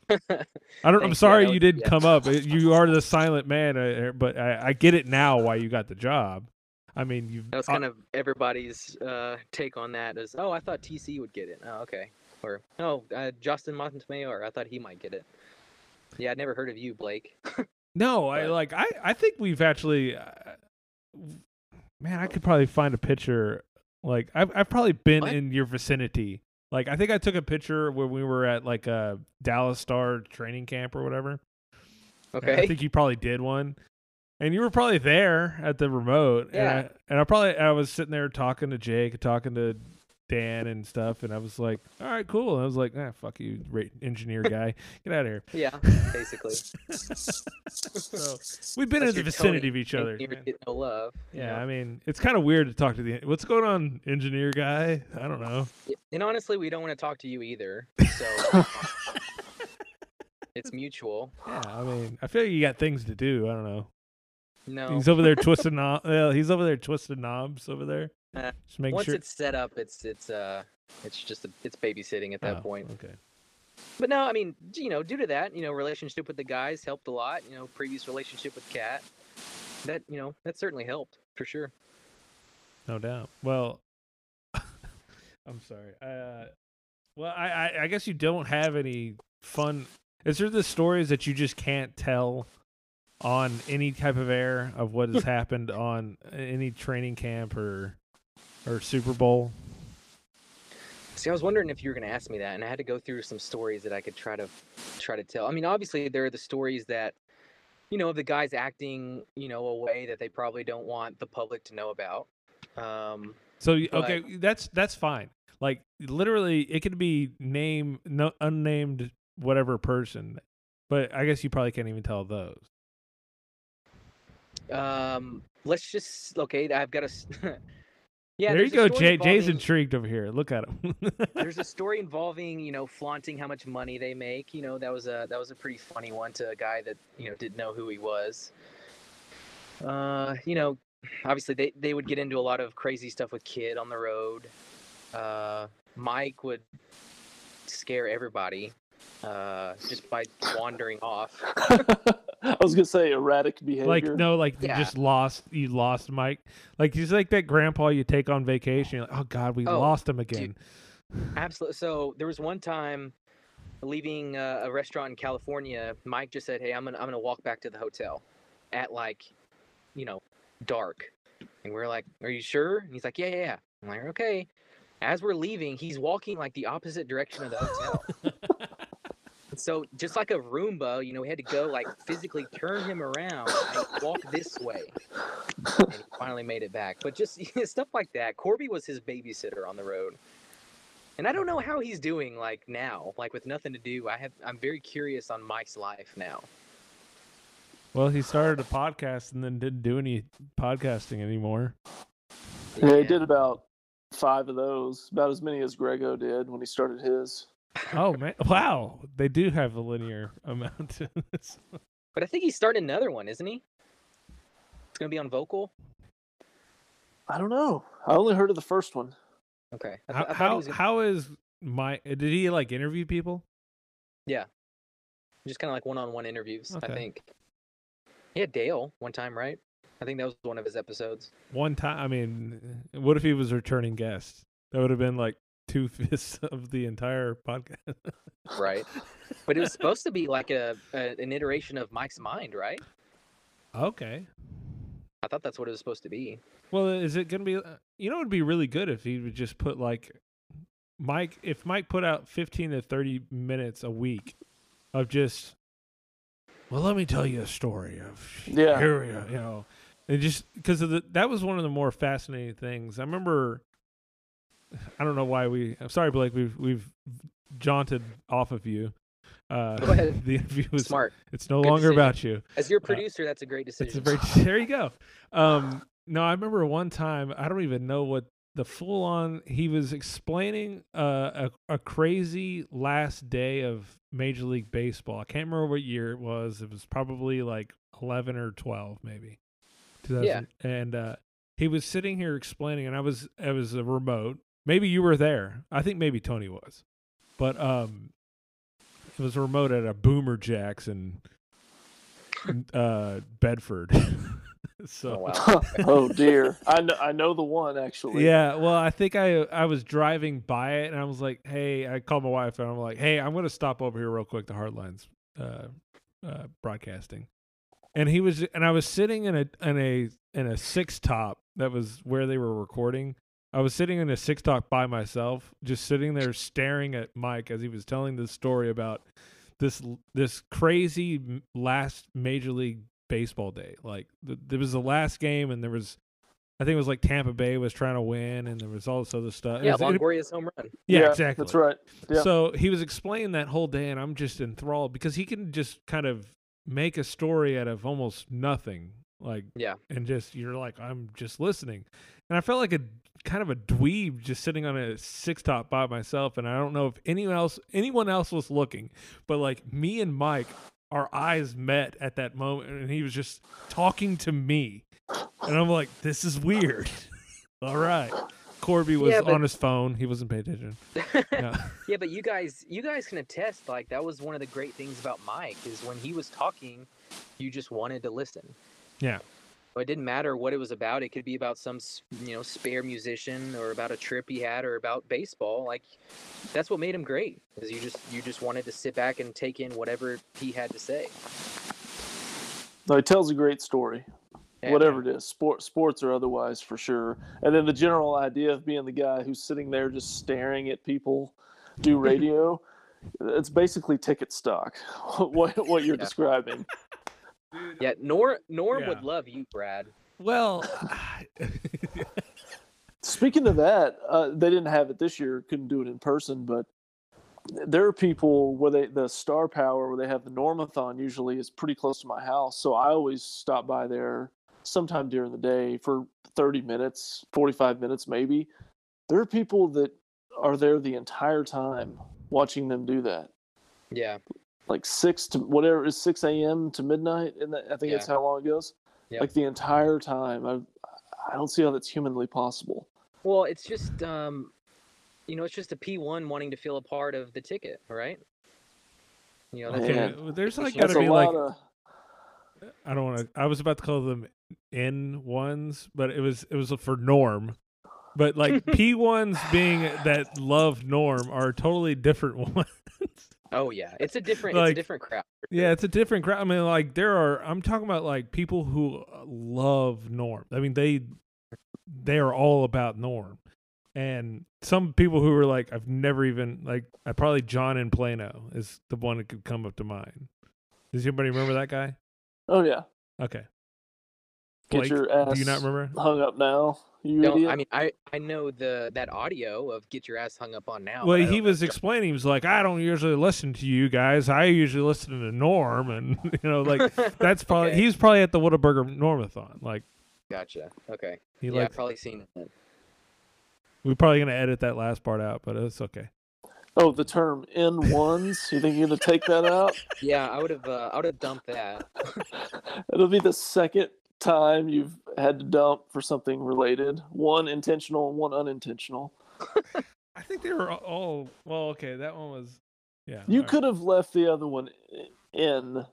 I don't. I'm sorry that you didn't yeah. come up. Uh, You are the silent man, uh, but I, I get it now why you got the job. I mean, you. That was kind of everybody's uh, take on that. Is oh, I thought TC would get it. Oh, okay. Or oh, uh, Justin Montemayor. I thought he might get it. Yeah, I'd never heard of you, Blake. No, I like. I I think we've actually. Uh, man, I could probably find a picture. Like I've I've probably been What? in your vicinity. Like I think I took a picture when we were at like a Dallas Star training camp or whatever. And I think you probably did one. And you were probably there at the remote. Yeah. And I, and I probably I was sitting there talking to Jake, talking to Dan and stuff, and I was like, "All right, cool." And I was like, "Ah, fuck you, engineer guy, get out of here." yeah, basically. so we've been in the vicinity Tony, of each other. get no love. Yeah, know? I mean, it's kind of weird to talk to the. What's going on, engineer guy? I don't know. And honestly, we don't want to talk to you either. So it's mutual. Yeah, I mean, I feel like you got things to do. I don't know. No. He's over there twisting knob. Well, he's over there twisting knobs over there. Uh, Just make Once sure. it's set up, it's it's uh it's just a, it's babysitting at that Oh, point. Okay. But no, I mean, you know, due to that, you know, relationship with the guys helped a lot. You know, previous relationship with Kat, that you know, that certainly helped for sure. No doubt. Well, I'm sorry. Uh, well, I, I I guess you don't have any fun. Is there the stories that you just can't tell on any type of air of what has happened on any training camp or or Super Bowl? See, I was wondering if you were going to ask me that, and I had to go through some stories that I could try to try to tell. I mean, obviously, there are the stories that, you know, of the guys acting, you know, a way that they probably don't want the public to know about. Um, So y- But- okay, that's that's fine. Like literally, it could be name no unnamed whatever person, but I guess you probably can't even tell those. um, let's just okay. I've got a. yeah, there you go, Jay. Jay's intrigued over here. Look at him. there's a story involving you know flaunting how much money they make you know that was a that was a pretty funny one to a guy that you know didn't know who he was uh you know obviously they they would get into a lot of crazy stuff with kid on the road uh mike would scare everybody uh just by wandering off I was gonna say erratic behavior. like no, like Yeah. you just lost. You lost Mike. Like he's like that grandpa you take on vacation. You're like, oh God, we Oh, lost him again. Absolutely. So there was one time leaving uh, a restaurant in California. Mike just said, "Hey, I'm gonna I'm gonna walk back to the hotel at like, you know, dark." And we're like, "Are you sure?" And he's like, "Yeah, yeah, yeah." I'm like, "Okay." As we're leaving, he's walking like the opposite direction of the hotel. So just like a Roomba, you know, we had to go like physically turn him around and walk this way. And he finally made it back. But just stuff like that. Corby was his babysitter on the road. And I don't know how he's doing like now, like with nothing to do. I have I'm very curious on Mike's life now. Well, he started a podcast and then didn't do any podcasting anymore. Yeah, he did about five of those, about as many as Greggo did when he started his. Oh man! Wow, they do have a linear amount to this. But I think he's starting another one, isn't he? It's gonna be on vocal. I don't know. I only heard of the first one. Okay. I, th- How I how, gonna, how is my? Did he like interview people? Yeah, just kind of like one-on-one interviews. I think. He had Dale one time, right? I think that was one of his episodes. One time. I mean, what if he was a returning guest? That would have been like two fifths of the entire podcast. Right. but it was supposed to be like a, a an iteration of Mike's mind, right? okay. I thought that's what it was supposed to be. Well, is it going to be? uh, You know, it would be really good if he would just put like Mike. If Mike put out fifteen to thirty minutes a week of just, well, let me tell you a story of Yeah. here we go, you know, and just because of the that was one of the more fascinating things. I remember. I don't know why we. I'm sorry, Blake. We've we've jaunted off of you. Uh, Go ahead. The interview was. Smart. It's no Good longer decision. about you. As your producer, that's a great It's a decision. very there you go. Um, no, I remember one time. I don't even know what the full on. He was explaining uh, a a crazy last day of Major League Baseball. I can't remember what year it was. It was probably like eleven or twelve, maybe. Yeah. And uh, he was sitting here explaining, and I was I was a remote. Maybe you were there. I think maybe Tony was, but um, it was a remote at a Boomer Jacks in uh, Bedford. so Oh wow. oh dear. I know I know the one actually. yeah, well, I think I I was driving by it and I was like, "Hey," I called my wife and I'm like, "Hey, I'm gonna stop over here real quick The Hardlines uh, uh, broadcasting," and he was and I was sitting in a in a in a six top that was where they were recording. I was sitting in a six top by myself, just sitting there staring at Mike as he was telling this story about this this crazy last major league baseball day. Like th- there was the last game, and there was, I think it was like Tampa Bay was trying to win, and there was all this other stuff. Yeah, was- it- Longoria's home run. yeah, exactly. That's right. Yeah. So he was explaining that whole day, and I'm just enthralled because he can just kind of make a story out of almost nothing. Like, Yeah. and just you're like, I'm just listening, and I felt like a kind of a dweeb just sitting on a six top by myself, and I don't know if anyone else anyone else was looking, but like me and Mike, our eyes met at that moment, and he was just talking to me, and I'm like, this is weird. All right. Corby was Yeah, but- on his phone. He wasn't paying attention. Yeah. Yeah, but you guys, you guys can attest. Like that was one of the great things about Mike is when he was talking, you just wanted to listen. Yeah. It didn't matter what it was about. It could be about some, you know, spare musician or about a trip he had or about baseball. Like that's what made him great. Is you just you just wanted to sit back and take in whatever he had to say. No, he tells a great story. Yeah. Whatever it is, sport, sports or otherwise, for sure. And then the general idea of being the guy who's sitting there just staring at people do radio, it's basically ticket stock. what what you're Yeah. describing. Yeah, Nor Norm Yeah. would love you, Brad. Well, Speaking of that, uh, they didn't have it this year. Couldn't do it in person, but there are people where they the Star Power where they have the Normathon usually is pretty close to my house, so I always stop by there sometime during the day for 30 minutes, 45 minutes maybe. There are people that are there the entire time watching them do that. Yeah, Like six to whatever is six a.m. to midnight, and I think that's how long it goes. Yep. Like the entire time. I I don't see how that's humanly possible. Well, it's just um, you know, it's just a P one wanting to feel a part of the ticket, right? You know, that's okay, well, there's like got to a be lot like of I don't want to. I was about to call them N ones, but it was it was for Norm. But like P ones being that love Norm are totally different ones. Oh yeah, it's a different, it's a different crowd. for yeah, it's a different crowd. I mean, like there are. I'm talking about like people who uh, love Norm. I mean, they they are all about Norm, and some people who were like, I've never even like, I probably John in Plano is the one that could come up to mind. Does anybody remember that guy? Oh yeah. Okay. Get Blake, your ass do you not remember? hung up now. You No, idiot. I mean I I know the that audio of get your ass hung up on now. Well, he was explaining. He was like, "I don't usually listen to you guys. I usually listen to Norm, and you know, like that's probably Okay. he's probably at the Whataburger Normathon. Like Gotcha. Okay. he yeah, like probably seen it. we're probably gonna edit that last part out, but it's okay. oh, the term N ones. You think you're gonna take that out? Yeah, I would have uh, I would have dumped that. It'll be the second time you've had to dump for something related. One intentional, one unintentional. I think they were all, well. Okay, that one was yeah. You could have left the other one in,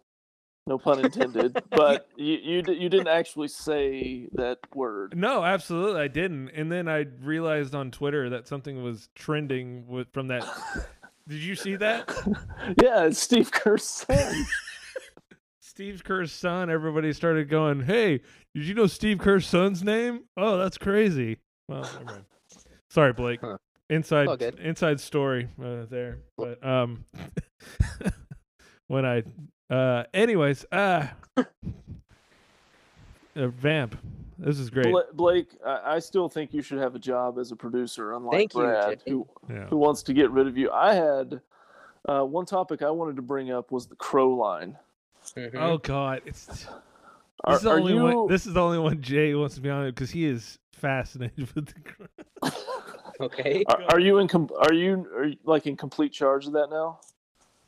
no pun intended, but you you you didn't actually say that word. No, absolutely, I didn't. And then I realized on Twitter that something was trending with from that. Did you see that? Yeah, it's Steve Kerr's son. Steve Kerr's son. Everybody started going, "Hey, did you know Steve Kerr's son's name? Oh, that's crazy." Well, never mind. Sorry, Blake. Huh. Inside All inside story uh, there, but um, when I uh, anyways, uh, uh, vamp. This is great. Blake, I, I still think you should have a job as a producer, unlike Thank Brad, Jimmy. who Yeah. who wants to get rid of you. I had uh, one topic I wanted to bring up was the crow line. Mhm. Oh God, it's this Are, is the only you? one. This is the only one Jay wants to be on it because he is fascinated with the. cr- Okay. are, are you in? Com- are you are you, like in complete charge of that now?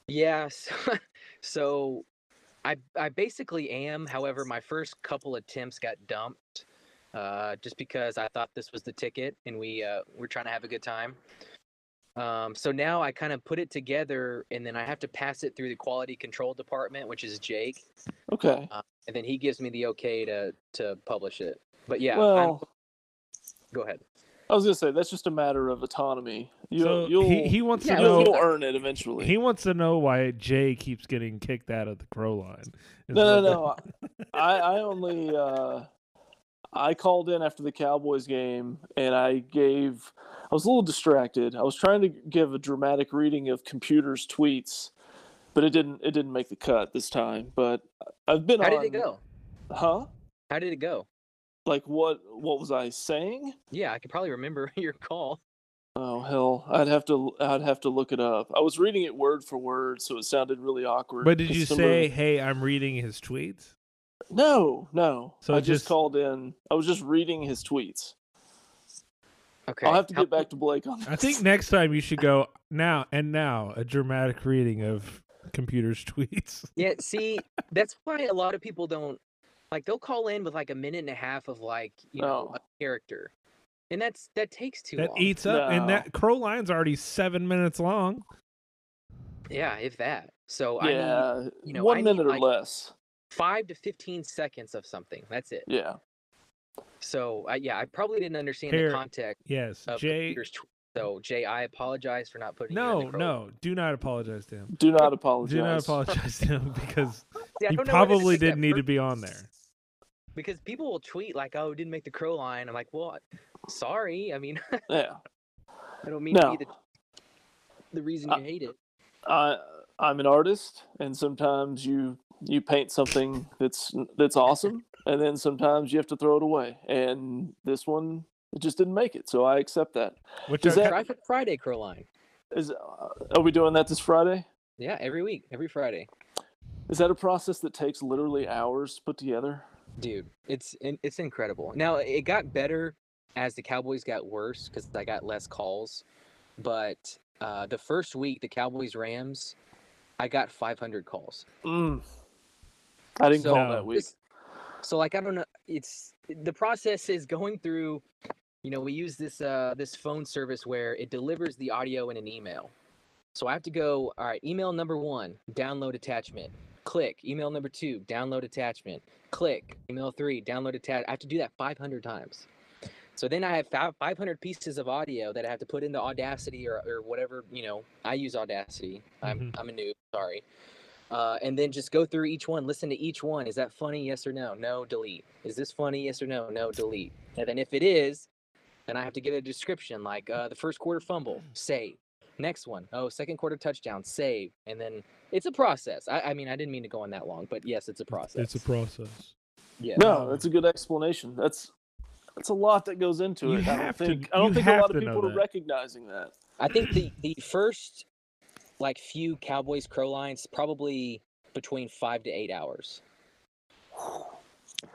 Yeah. So, so I I basically am. However, my first couple attempts got dumped, uh, just because I thought this was the ticket and we uh, we're trying to have a good time. Um, so now I kind of put it together, and then I have to pass it through the quality control department, which is Jake, Okay. and then he gives me the okay to to publish it. But yeah, well, go ahead. I was gonna say that's just a matter of autonomy. You, so you'll he, he wants Yeah, to you'll, know. you'll earn it eventually. He wants to know why Jay keeps getting kicked out of the crow line. Is No, no, no. I, I only uh, I called in after the Cowboys game, and I gave. I was a little distracted. I was trying to give a dramatic reading of computers' tweets, but it didn't. It didn't make the cut this time. But I've been How on. did it go? Huh? How did it go? Like what? What was I saying? Yeah, I could probably remember your call. Oh hell! I'd have to. I'd have to look it up. I was reading it word for word, so it sounded really awkward. But did you some of say, "Hey, I'm reading his tweets"? No? No. So I just- just called in. I was just reading his tweets. Okay. I'll have to get back to Blake on. this. I think next time you should go now and now a dramatic reading of computers' tweets. Yeah, see, that's why a lot of people don't like they'll call in with like a minute and a half of like, you know, a character. And that's that takes too That long. eats up, and that crow line's already seven minutes long. yeah, if that. So I need Yeah, you know, one I need, minute or like- less. 5 to 15 seconds of something. That's it. Yeah. So, I yeah, I probably didn't understand Here, the context Yes, of Jay. So, Jay, I apologize for not putting you in No, the no, do not apologize to him. Do not apologize. Do not apologize to him because See, I he don't know where to probably didn't need to be on there. because people will tweet like, "Oh, didn't make the crow line." I'm like, "Well, sorry. I mean, Yeah. I don't mean to be the the reason Uh, you hate it." I I'm an artist, and sometimes you you paint something that's that's awesome, and then sometimes you have to throw it away. And this one, it just didn't make it, so I accept that. Which Is that- for Friday crow line. Is uh, are we doing that this Friday? Yeah, every week, every Friday. Is that a process that takes literally hours to put together? Dude, it's it's incredible. Now it got better as the Cowboys got worse because I got less calls. But uh, the first week, the Cowboys Rams, I got 500 calls. Mm. I didn't So- call that week. So like I don't know, it's the process is going through. You know, we use this uh, this phone service where it delivers the audio in an email. So I have to go. All right, email number one, download attachment. Click. Email number two, download attachment. Click. Email three, download attachment. I have to do that 500 times. So then I have fi- 500 pieces of audio that I have to put into Audacity or, or whatever. You know, I use Audacity. I'm I'm a noob. Sorry. Uh, and then just go through each one, listen to each one. Is that funny? Yes or no? No, delete. Is this funny? Yes or no? No, delete. And then if it is, Then I have to get a description like uh, the first quarter fumble, save. Next one, oh, second quarter touchdown, save. And then it's a process. I, I mean, I didn't mean to go on that long, but yes, it's a process. It's a process. yeah. No, that's a good explanation. That's that's a lot that goes into You it. I don't have to- think I don't you think a lot of people are recognizing that. I think the the first like few Cowboys crow lines probably between five to eight hours.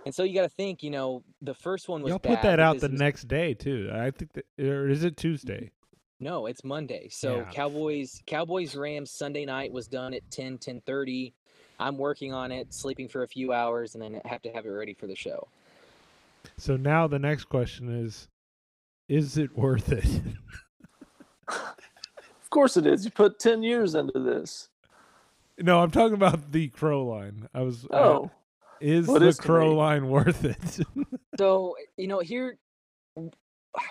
And so you got to think, you know, the first one was Y'all put bad that out the was- next day too. I think that, or is it Tuesday? No, it's Monday. So Yeah. Cowboys Cowboys Rams Sunday night was done at 10 10:30. I'm working on it, sleeping for a few hours and then have to have it ready for the show. So now the next question is, is it worth it? Of course it is. You put ten years into this. no, I'm talking about the crow line. I was. uh, Oh, is What the is crow me? line worth it? So, you know, here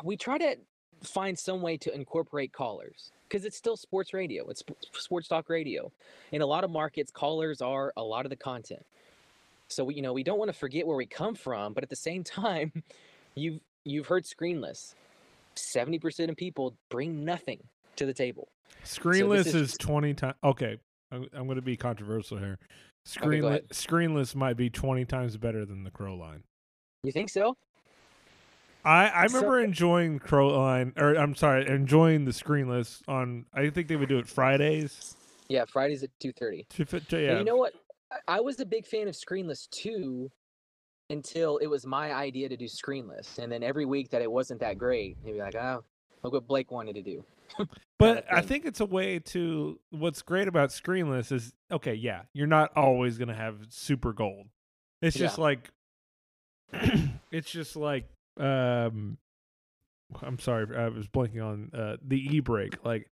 we try to find some way to incorporate callers because it's still sports radio. It's sports talk radio. In a lot of markets, callers are a lot of the content. So, we, you know, we don't want to forget where we come from, but at the same time, you've you've heard screenless. 70% of people bring nothing to the table. Screenless is is, 20 times. Okay, I'm, I'm going to be controversial here. Screenless, ahead. screenless might be 20 times better than the crow line. You think so? I, I So- remember enjoying crow line, or I'm sorry, enjoying the screenless on. I think they would do it Fridays. Yeah, Fridays at 2:30. To fit, And yeah, you know what? I- was a big fan of Screenless too until it was my idea to do Screenless. And then every week that it wasn't that great, they'd be like, oh, look what Blake wanted to do. But I think it's a way to. What's great about screenless is okay. Yeah, you're not always gonna have super gold. It's Yeah. just like. it's just like. um I'm sorry, I was blanking on uh, the e brake. Like,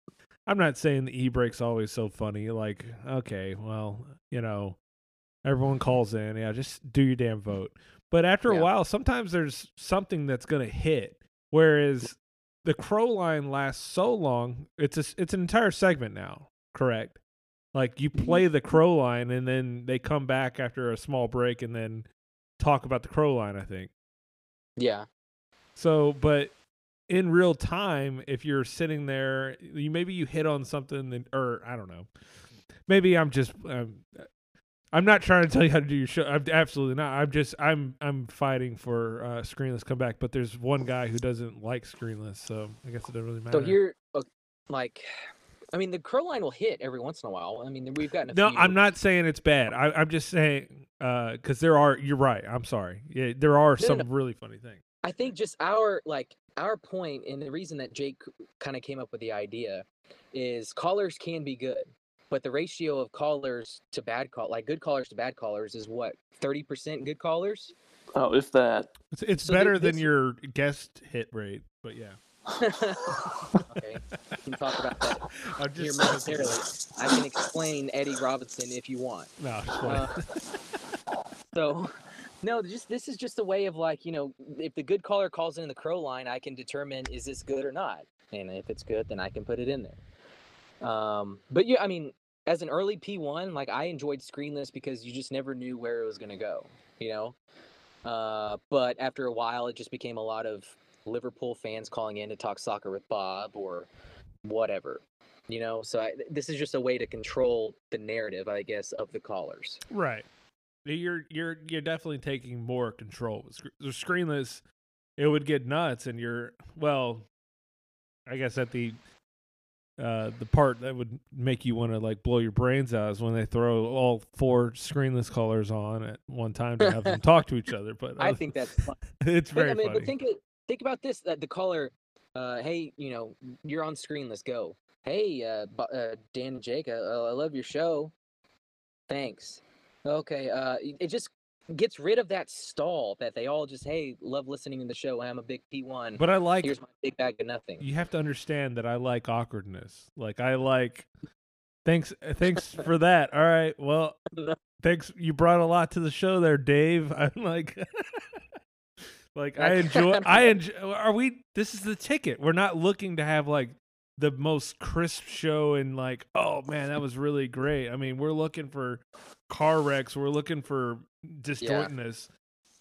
I'm not saying the e brake's always so funny. Like, okay, well, you know, everyone calls in. Yeah, just do your damn vote. But after a Yeah. while, sometimes there's something that's gonna hit. Whereas the crow line lasts so long it's a, it's an entire segment now correct like you play the crow line and then they come back after a small break and then talk about the crow line i think Yeah. so but in real time if you're sitting there you maybe you hit on something and, or i don't know maybe i'm just um, i'm not trying to tell you how to do your show i'm absolutely not i'm just i'm i'm fighting for uh screenless comeback but there's one guy who doesn't like screenless so i guess it doesn't really matter So here, uh, like, I mean, the crow line will hit every once in a while. I mean, we've gotten No, few. I'm not saying it's bad. I, I'm just saying because there are. You're right. I'm sorry. Yeah, there are No, no, some no. really funny things. I think just our like our point and the reason that Jake kind of came up with the idea is callers can be good, but the ratio of callers to bad call like good callers to bad callers is what 30% good callers. oh, if that. It's, it's So better than your guest hit rate, but yeah. okay, we can talk about that I'm here momentarily. I can explain Eddie Robinson if you want. No, Uh. So, no, just this is just a way of like you know, if the good caller calls in the crow line, I can determine is this good or not, and if it's good, then I can put it in there. Um, but yeah, I mean, as an early P one, like I enjoyed screenless because you just never knew where it was gonna go, you know. Uh, but after a while, it just became a lot of Liverpool fans calling in to talk soccer with Bob or whatever, you know. So I, this is just a way to control the narrative, I guess, of the callers. right. You're you're you're definitely taking more control. The screenless, it would get nuts, and you're well. I guess at the uh, the part that would make you want to like blow your brains out is when they throw all four screenless callers on at one time to have them talk to each other. But I think that's fun. it's But, very I mean, funny. but think think about this: that the caller, uh, hey, you know, you're on screen. Let's go. Hey, uh, uh, Dan and Jake, uh, I love your show. Thanks. Okay. Uh, it just gets rid of that stall that they all just, hey, love listening to the show. I'm a big P1. but I like Here's my big bag of nothing. you have to understand that I like awkwardness. Like I like thanks uh, thanks for that. All right. Well, thanks you brought a lot to the show there, Dave. I'm like like I enjoy I enjoy uh, are we this is the ticket. We're not looking to have like the most crisp show and like, oh man, that was really great. I mean, we're looking for car wrecks, we're looking for disjointness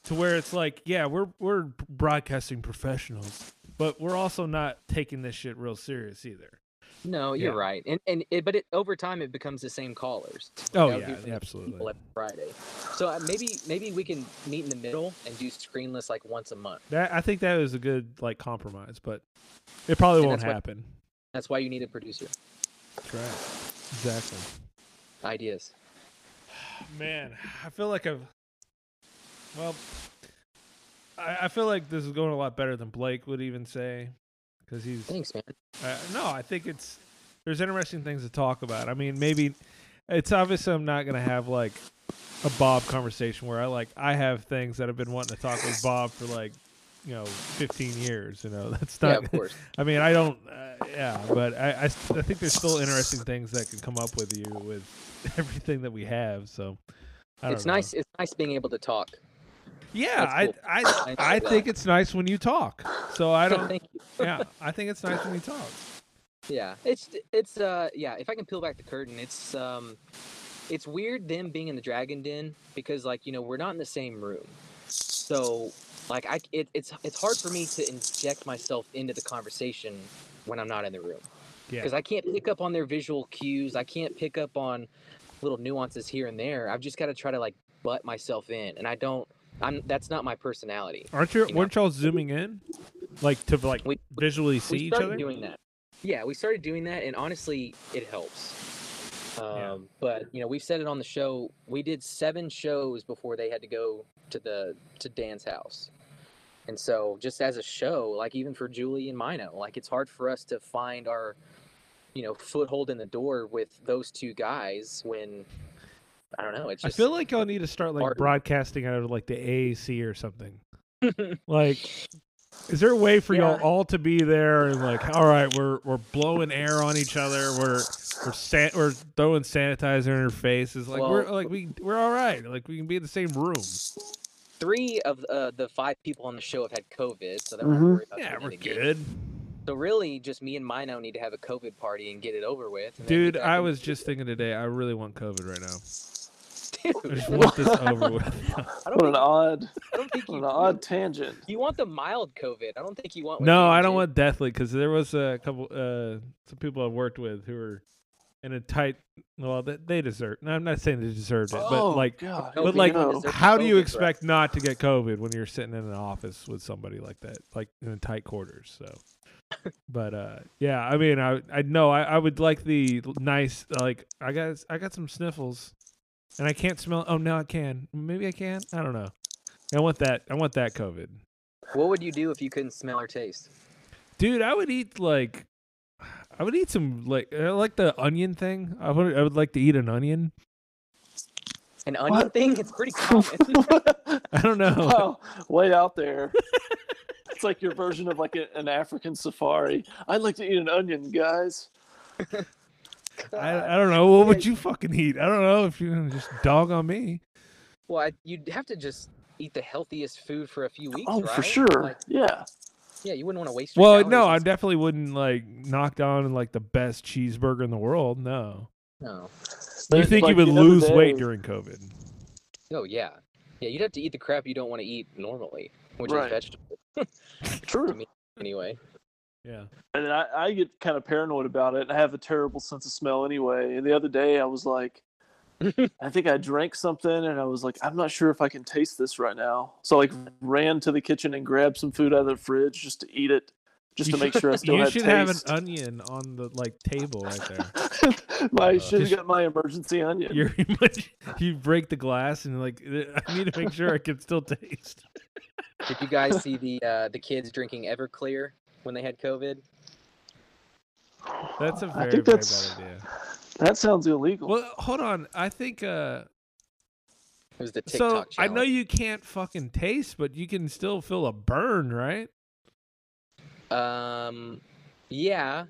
to where it's like, yeah, we're we're broadcasting professionals. but we're also not taking this shit real serious either. No, you're Yeah. right, and and it, but it, over time it becomes the same callers. Oh That would yeah, be from the absolutely. Friday. So uh, maybe maybe we can meet in the middle and do screenless like once a month. That I think that is a good like compromise, but it probably And won't that's happen. That's why you need a producer. That's right. Exactly. Ideas. Man, I feel like I've. Well, I, I feel like this is going a lot better than Blake would even say, because he's. Thanks, man. Uh, no, I think it's there's interesting things to talk about. I mean, maybe it's obvious I'm not gonna have like a Bob conversation where I like I have things that I've been wanting to talk with Bob for like you know 15 years. You know, that's not. Yeah, of course. I mean, I don't. Uh, yeah, but I. I think there's still interesting things that can come up with you with everything that we have. So. I It's know. nice. It's nice being able to talk. Yeah, I cool. I I I think it's nice when you talk. So I don't. Thank you. yeah, I think it's nice when you talk. Yeah, it's it's uh yeah. If I can peel back the curtain, it's um, it's weird them being in the Dragon Den because like you know we're not in the same room, so like I it, it's it's hard for me to inject myself into the conversation when I'm not in the room Yeah. because I can't pick up on their visual cues. I can't pick up on little nuances here and there. I've just got to try to like butt myself in, and I don't. I'm that's not my personality. Aren't you? you weren't y'all zooming in, like to like We- visually see we each started other? doing that. Yeah, we started doing that, and honestly, it helps. Um, Yeah. But you know, we've said it on the show. We did seven shows before they had to go to the to Dan's house, and so just as a show, like even for Julie and Mino, like it's hard for us to find our, you know, foothold in the door with those two guys when. I don't know. It's I feel like y'all need to start like hard. broadcasting out of like the AAC or something. like, is there a way for y'all all to be there and like, all right, we're we're blowing air on each other, we're we're san- we're throwing sanitizer in our faces, like we're like we we're all right, like we can be in the same room. three of uh, the five people on the show have had COVID, so they're not Mhm. worried about Yeah, we're it again. Good, So really, just me and Mino need to have a COVID party and get it over with. and then be dude. I was just thinking today, I really want COVID right now. I just want this over with. I don't What an odd, I don't think what you an do. odd tangent. You want the mild COVID. I don't think you want. No, you I don't do. want deathly because there was a couple, uh, some people I've worked with who were in a tight. Well, they, they deserve. No, I'm not saying they deserved it, but oh like, God, but like, deserve the how do you expect not to get COVID when you're sitting in an office with somebody like that, like in a tight quarters? So, but uh, yeah, I mean, I I know I, I would like the nice like I got I got some sniffles, and I can't smell. Oh, no, I can. Maybe I can. I don't know. I want that. I want that COVID. What would you do if you couldn't smell or taste? Dude, I would eat like I would eat some like I like the onion thing. I would I would like to eat an onion. An onion What? thing? It's pretty common. I don't know. wow, way out there. it's like your version of like a, an African safari. I'd like to eat an onion, guys. I, I don't know. What would you fucking eat? I don't know if you're gonna just dog on me. well, I, you'd have to just eat the healthiest food for a few weeks. Oh, for sure. Like, yeah. yeah, you wouldn't want to waste. Your Well, no, and I stuff. definitely wouldn't like knock down like the best cheeseburger in the world. No. No. You think like, you would the other lose weight day- during COVID? Oh yeah. Yeah, you'd have to eat the crap you don't want to eat normally, which Right. is vegetables. True. to me, anyway. Yeah. And I, I get kind of paranoid about it. I have a terrible sense of smell anyway. And the other day I was like, I think I drank something and I was like, I'm not sure if I can taste this right now. So I like ran to the kitchen and grabbed some food out of the fridge just to eat it, just You to make should- sure I still have some. You should have an onion on the like table right there. my, I Uh, should have got my emergency onion. You're, you break the glass and like I need to make sure I can still taste. Did you guys see the uh, the kids drinking Everclear when they had COVID? That's a I very think very that's bad idea. that sounds illegal. Well, hold on. I think uh It was the TikTok so TikTok I know you can't fucking taste, but you can still feel a burn, right? Um, yeah,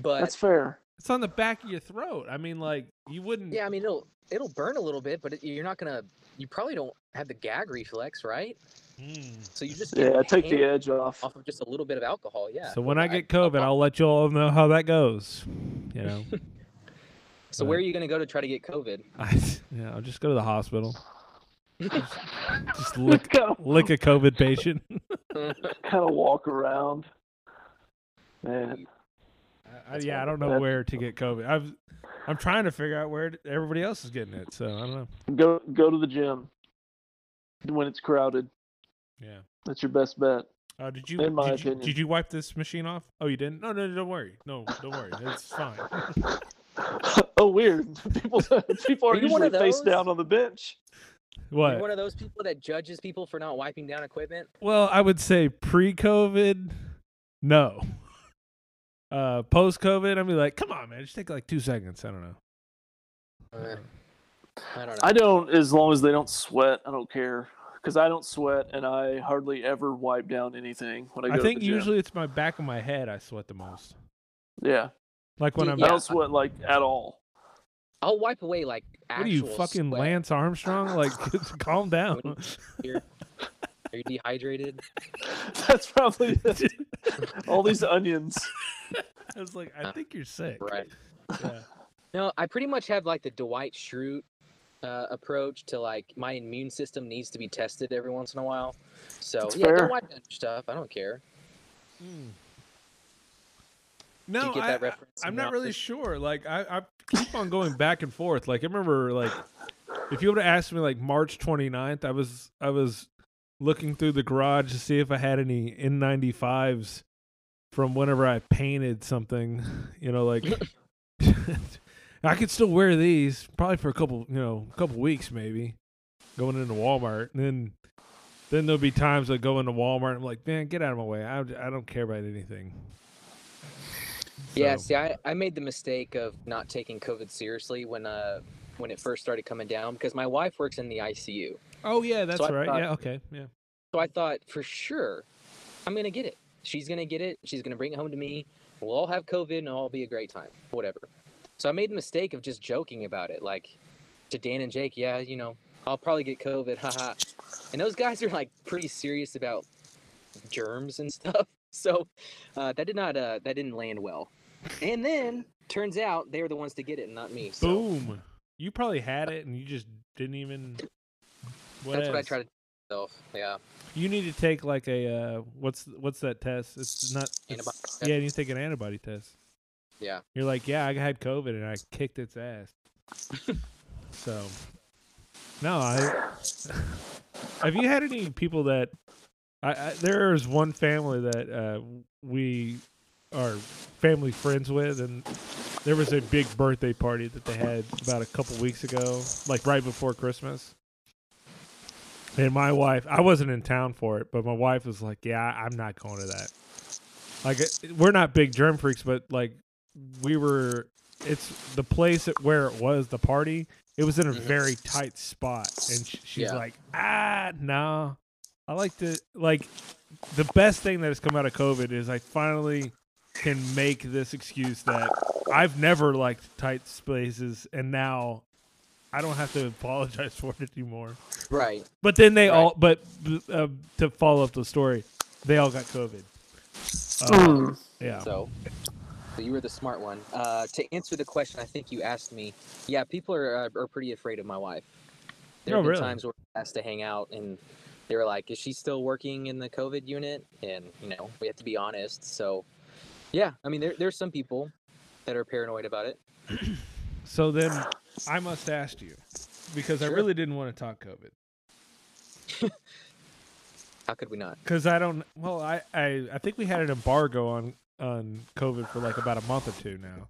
but That's fair. It's on the back of your throat. I mean, like you wouldn't. yeah, I mean it'll it'll burn a little bit, but it, you're not gonna. You probably don't have the gag reflex, right? Mm. So you just Yeah, take the edge off. off of just a little bit of alcohol. Yeah. So when I I- get COVID, I'll let you all know how that goes. You know, So where are you gonna go to try to get COVID? I, yeah, I'll just go to the hospital. Just, just lick lick a COVID patient. kind of walk around. Man, I, yeah, I don't know That- where to get COVID. I've I'm trying to figure out where everybody else is getting it. So I don't know. go go to the gym when it's crowded. Yeah. That's your best bet. Uh, did you In my did, you did you wipe this machine off? Oh, you didn't? No, no, no, don't worry. No, don't worry. It's fine. oh, weird. People people are, Are you one usually face down on the bench. What? You're one of those people that judges people for not wiping down equipment. Well, I would say pre-COVID, no. Uh, post-COVID, I'd be like, come on, man, just take like two seconds. I don't know. Uh, I don't know. I don't, as long as they don't sweat, I don't care. Because I don't sweat and I hardly ever wipe down anything when I go I to think the gym. usually it's my back of my head I sweat the most. Yeah. Like when Yeah, I'm. I Yeah. don't sweat like at all. I'll wipe away like What are you fucking sweat. Lance Armstrong? Like, calm down. You're- Are you dehydrated? That's probably it. all these onions. I was like, I uh, think you're sick. Right. Yeah. No, I pretty much have like the Dwight Schrute uh, approach to like my immune system needs to be tested every once in a while. So That's yeah, fair. don't wipe down your stuff. I don't care. No, you get I, that reference I'm not really office? sure. Like, I, I keep on going back and forth. Like, I remember, like, if you would have asked me, like, March 29th, I was, I was looking through the garage to see if I had any N95s from whenever I painted something. You know, like, I could still wear these probably for a couple, you know, a couple weeks maybe, going into Walmart, and then. Then there'll be times I go into Walmart and I'm like, man, get out of my way. I, I don't care about anything. Yeah, see, I, I made the mistake of not taking COVID seriously when uh when it first started coming down because my wife works in the ICU. Oh yeah, that's I right. thought- yeah, okay, yeah. So I thought for sure I'm gonna get it. She's gonna get it. She's gonna bring it home to me. We'll all have COVID and it'll all be a great time. Whatever. So I made the mistake of just joking about it, like to Dan and Jake. Yeah, you know, I'll probably get COVID. Haha. And those guys are like pretty serious about germs and stuff. So uh, that did not uh, that didn't land well. And then turns out they were the ones to get it, and not me. So Boom. You probably had it and you just didn't even. What that's what I else? try to do myself. Yeah. You need to take like a uh, what's what's that test? It's not. it's-. Yeah, you need to take an antibody test. Yeah. You're like, yeah, I had COVID and I kicked its ass. so, no, I. have you had any people that? I, I there is one family that uh, we are family friends with, and there was a big birthday party that they had about a couple weeks ago, like right before Christmas. And my wife, I wasn't in town for it, but my wife was like, "Yeah, I'm not going to that." Like, we're not big germ freaks, but like, we were. It's the place at where it was the party. It was in a Mhm. very tight spot, and sh- she's Yeah. like, "Ah, no, I like to like." The best thing that has come out of COVID is I finally can make this excuse that I've never liked tight spaces, and now I don't have to apologize for it anymore. Right. But then they Right. all, but uh, to follow up the story, they all got COVID. Mm. yeah. So, so you were the smart one. Uh, to answer the question, I think you asked me. Yeah, people are uh, are pretty afraid of my wife. There Oh, have been really? times where we asked to hang out, and they were like, "Is she still working in the COVID unit?" And you know, we have to be honest. So, yeah, I mean, there there's some people that are paranoid about it. So then I must ask you because I really didn't want to talk COVID How could we not? because I don't. Well, I, I I think we had an embargo on on COVID for like about a month or two now.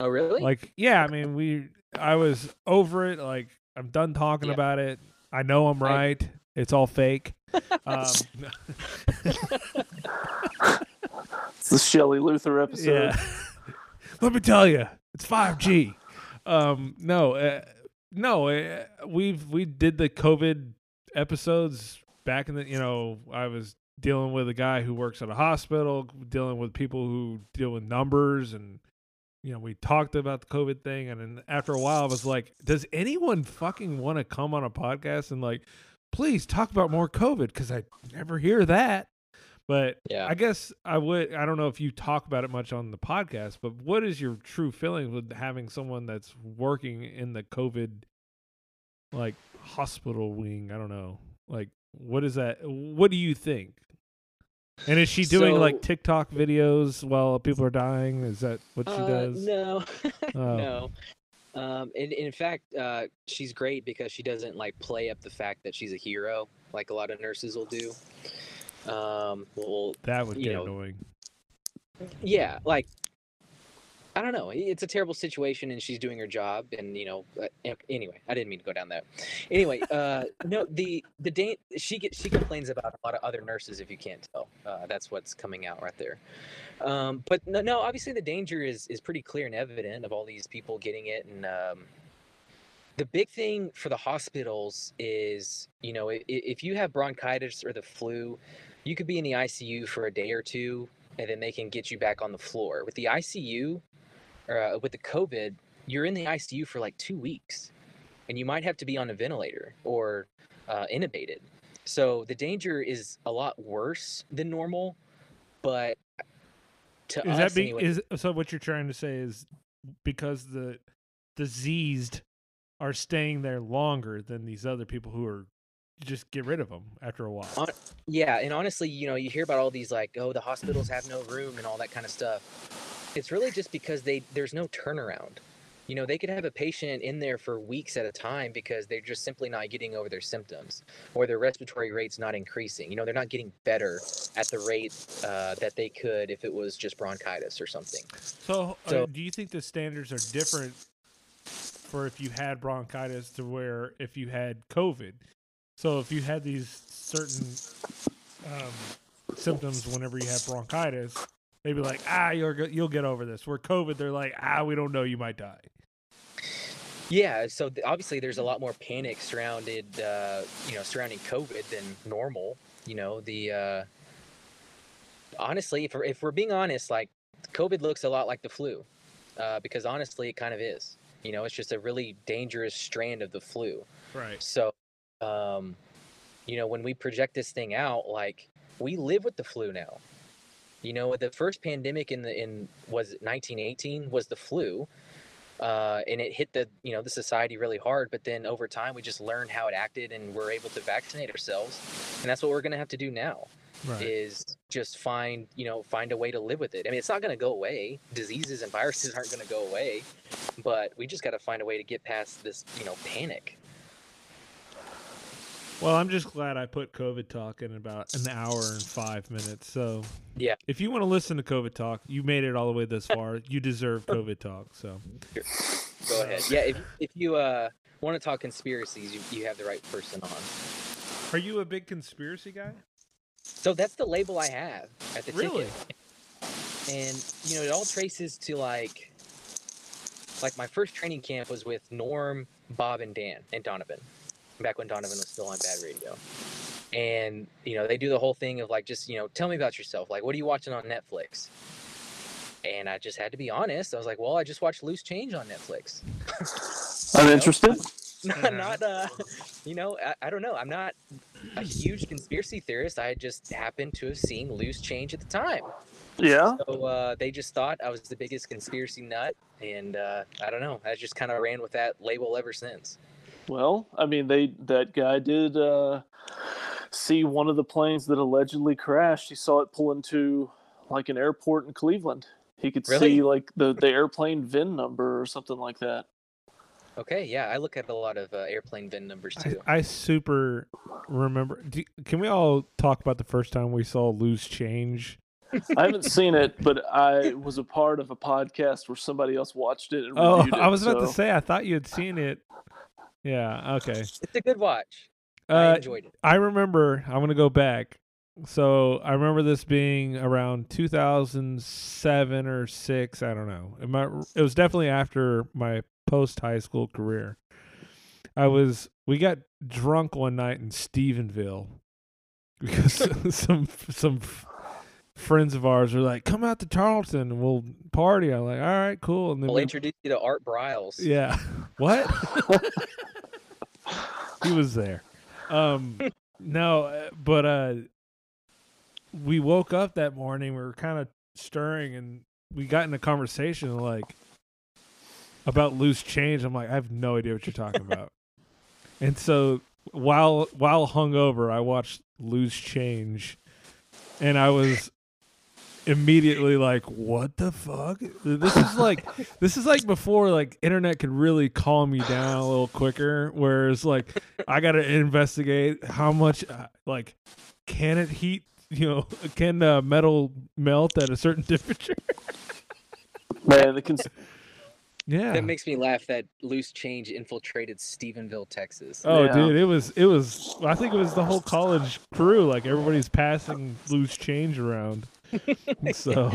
Oh, really? Like, yeah, I mean, we I was over it. Like, I'm done talking Yeah. about it. I know I'm I- right. It's all fake. um, It's the Shelley Luther episode. Yeah. Let me tell you, it's 5G. Um, no, uh, no, uh, we've we did the COVID episodes back in the. You know, I was dealing with a guy who works at a hospital, dealing with people who deal with numbers, and you know, we talked about the COVID thing, and then after a while, I was like, does anyone fucking want to come on a podcast and like, please talk about more COVID? Because I never hear that. But Yeah. I guess I would. I don't know if you talk about it much on the podcast, but what is your true feeling with having someone that's working in the COVID, like hospital wing? I don't know. Like, what is that? What do you think? And is she doing So- like TikTok videos while people are dying? Is that what she Uh, does? No, Oh. no. Um, and, and in fact, uh, she's great because she doesn't like play up the fact that she's a hero like a lot of nurses will do. Um, well, That would get know, annoying. yeah, like I don't know. It's a terrible situation, and she's doing her job. And you know, uh, anyway, I didn't mean to go down that. Anyway, uh, no, the the she get she complains about a lot of other nurses. If you can't tell, uh, that's what's coming out right there. Um, but no, no, obviously the danger is is pretty clear and evident of all these people getting it, and um, the big thing for the hospitals is, you know, if, if you have bronchitis or the flu, you could be in the ICU for a day or two, and then they can get you back on the floor. With the ICU, uh, with the COVID, you're in the ICU for like two weeks, and you might have to be on a ventilator or uh, intubated. So the danger is a lot worse than normal, but to Is us that be, anyway, is so? What you're trying to say is because the diseased are staying there longer than these other people who are just get rid of them after a while. Hon- yeah, and honestly, you know, you hear about all these like, oh, the hospitals have no room and all that kind of stuff. It's really just because they there's no turnaround. You know, they could have a patient in there for weeks at a time because they're just simply not getting over their symptoms or their respiratory rate's not increasing. You know, they're not getting better at the rate uh, that they could if it was just bronchitis or something. So, uh, do you think the standards are different for if you had bronchitis to where if you had COVID? So, if you had these certain um, symptoms whenever you have bronchitis, they'd be like, "Ah, you're you'll get over this." Where COVID, they're like, "Ah, we don't know, you might die." Yeah, so th- obviously there's a lot more panic surrounded, uh, you know, surrounding COVID than normal. You know, the uh, honestly, if we're, if we're being honest, like COVID looks a lot like the flu, uh, because honestly, it kind of is. You know, it's just a really dangerous strand of the flu. Right. So, um, you know, when we project this thing out, like we live with the flu now. You know, the first pandemic in the in was 1918 was the flu, uh, and it hit the you know the society really hard. But then over time, we just learned how it acted, and we're able to vaccinate ourselves, and that's what we're gonna have to do now. Right. Is just find you know find a way to live with it. I mean, it's not gonna go away. Diseases and viruses aren't gonna go away, but we just got to find a way to get past this you know panic. Well, I'm just glad I put COVID talk in about an hour and five minutes. So, Yeah. if you want to listen to COVID talk, you made it all the way this far. you deserve COVID talk. So, Go ahead. Yeah, if if you uh want to talk conspiracies, you, you have the right person on. are you a big conspiracy guy? So that's the label I have at the Really? ticket. And you know, it all traces to like like my first training camp was with Norm, Bob, and Dan and Donovan. Back when Donovan was still on Bad Radio. And you know, they do the whole thing of like just, you know, tell me about yourself. Like what are you watching on Netflix? And I just had to be honest. I was like, well, I just watched Loose Change on Netflix. I'm interested. not, not uh, you know, I, I don't know. I'm not a huge conspiracy theorist. I just happened to have seen Loose Change at the time. Yeah. So uh, they just thought I was the biggest conspiracy nut, and uh, I don't know. I just kind of ran with that label ever since. Well, I mean, they that guy did uh, see one of the planes that allegedly crashed. He saw it pull into like an airport in Cleveland. He could Really? see like the the airplane VIN number or something like that. Okay, yeah, I look at a lot of uh, airplane VIN numbers I, too. I super remember. Do, can we all talk about the first time we saw Loose Change? I haven't seen it, but I was a part of a podcast where somebody else watched it and Oh, it. I was about to say, I thought you had seen it. Yeah, okay. It's a good watch. I Uh, enjoyed it. I remember. I'm gonna go back. So I remember this being around 2007 or six. I don't know. It, might, it was definitely after my post high school career. I was. We got drunk one night in Stephenville because some some friends of ours were like, "Come out to Charleston and we'll party." I'm like, "All right, cool." And then I'll we- introduce you to Art Briles. yeah. What? he was there. Um no, uh, but uh we woke up that morning, we were kind of stirring and we got in a conversation like about loose change. I'm like, I have no idea what you're talking about. and so while while hungover, I watched Loose Change and I was immediately like, "What the fuck?" This is like this is like before like internet could really calm you down a little quicker. Whereas like I got to investigate how much uh, like can it heat. You know, can uh, metal melt at a certain temperature? Man, the cons- Yeah. That makes me laugh that loose change infiltrated Stephenville, Texas. Oh, Yeah. dude, it was it was. I think it was the whole college crew. Like everybody's passing loose change around. so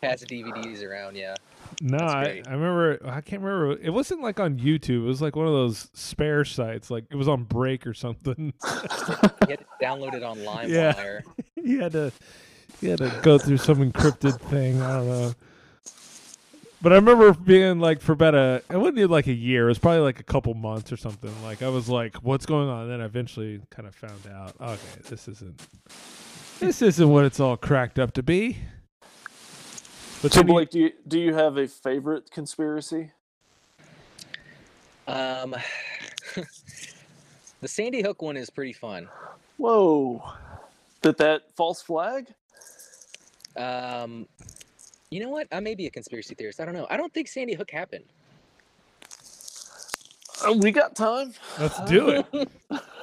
Pass DVDs around, yeah. no, I. I remember. I can't remember. It wasn't like on YouTube. It was like one of those spare sites. Like it was on Break or something. You had to download it on Yeah. You had to you had to go through some encrypted thing. I don't know. But I remember being like for about a it wasn't even like a year, it was probably like a couple months or something. Like I was like, what's going on? And then I eventually kind of found out, okay, this isn't this isn't what it's all cracked up to be. But so Blake, do you do you have a favorite conspiracy? Um, the Sandy Hook one is pretty fun. Whoa, that that false flag? Um, you know what? I may be a conspiracy theorist. I don't know. I don't think Sandy Hook happened. Uh, we got time. let's do it.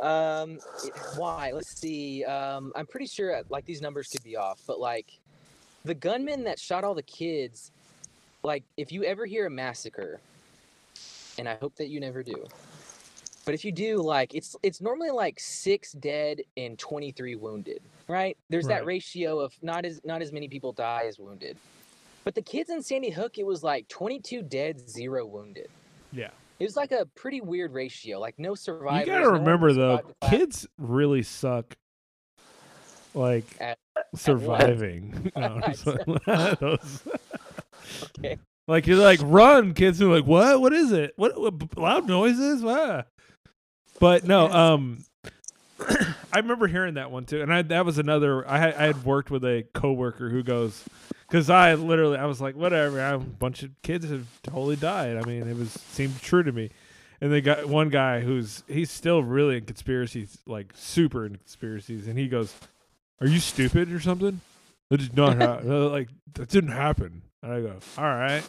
Um, why? Let's see. Um, I'm pretty sure uh, like these numbers could be off, but like the gunman that shot all the kids, like if you ever hear a massacre, and I hope that you never do, but if you do, like it's it's normally like six dead and 23 wounded, right? There's Right. that ratio of not as not as many people die as wounded. But the kids in Sandy Hook, it was like 22 dead, zero wounded. Yeah. It was like a pretty weird ratio. Like no survivors. You gotta no remember though, survived the blast. kids really suck like At- surviving. At those- Okay. Like you're like run, kids are like what? What is it? What, what loud noises? What? But no, um, I remember hearing that one too, and I that was another. I had, I had worked with a coworker who goes, because I literally I was like whatever. A bunch of kids have totally died. I mean, it was seemed true to me. And they got one guy who's he's still really in conspiracies, like super in conspiracies, and he goes, "Are you stupid or something? That did not happen. like that didn't happen." And I go, "All right."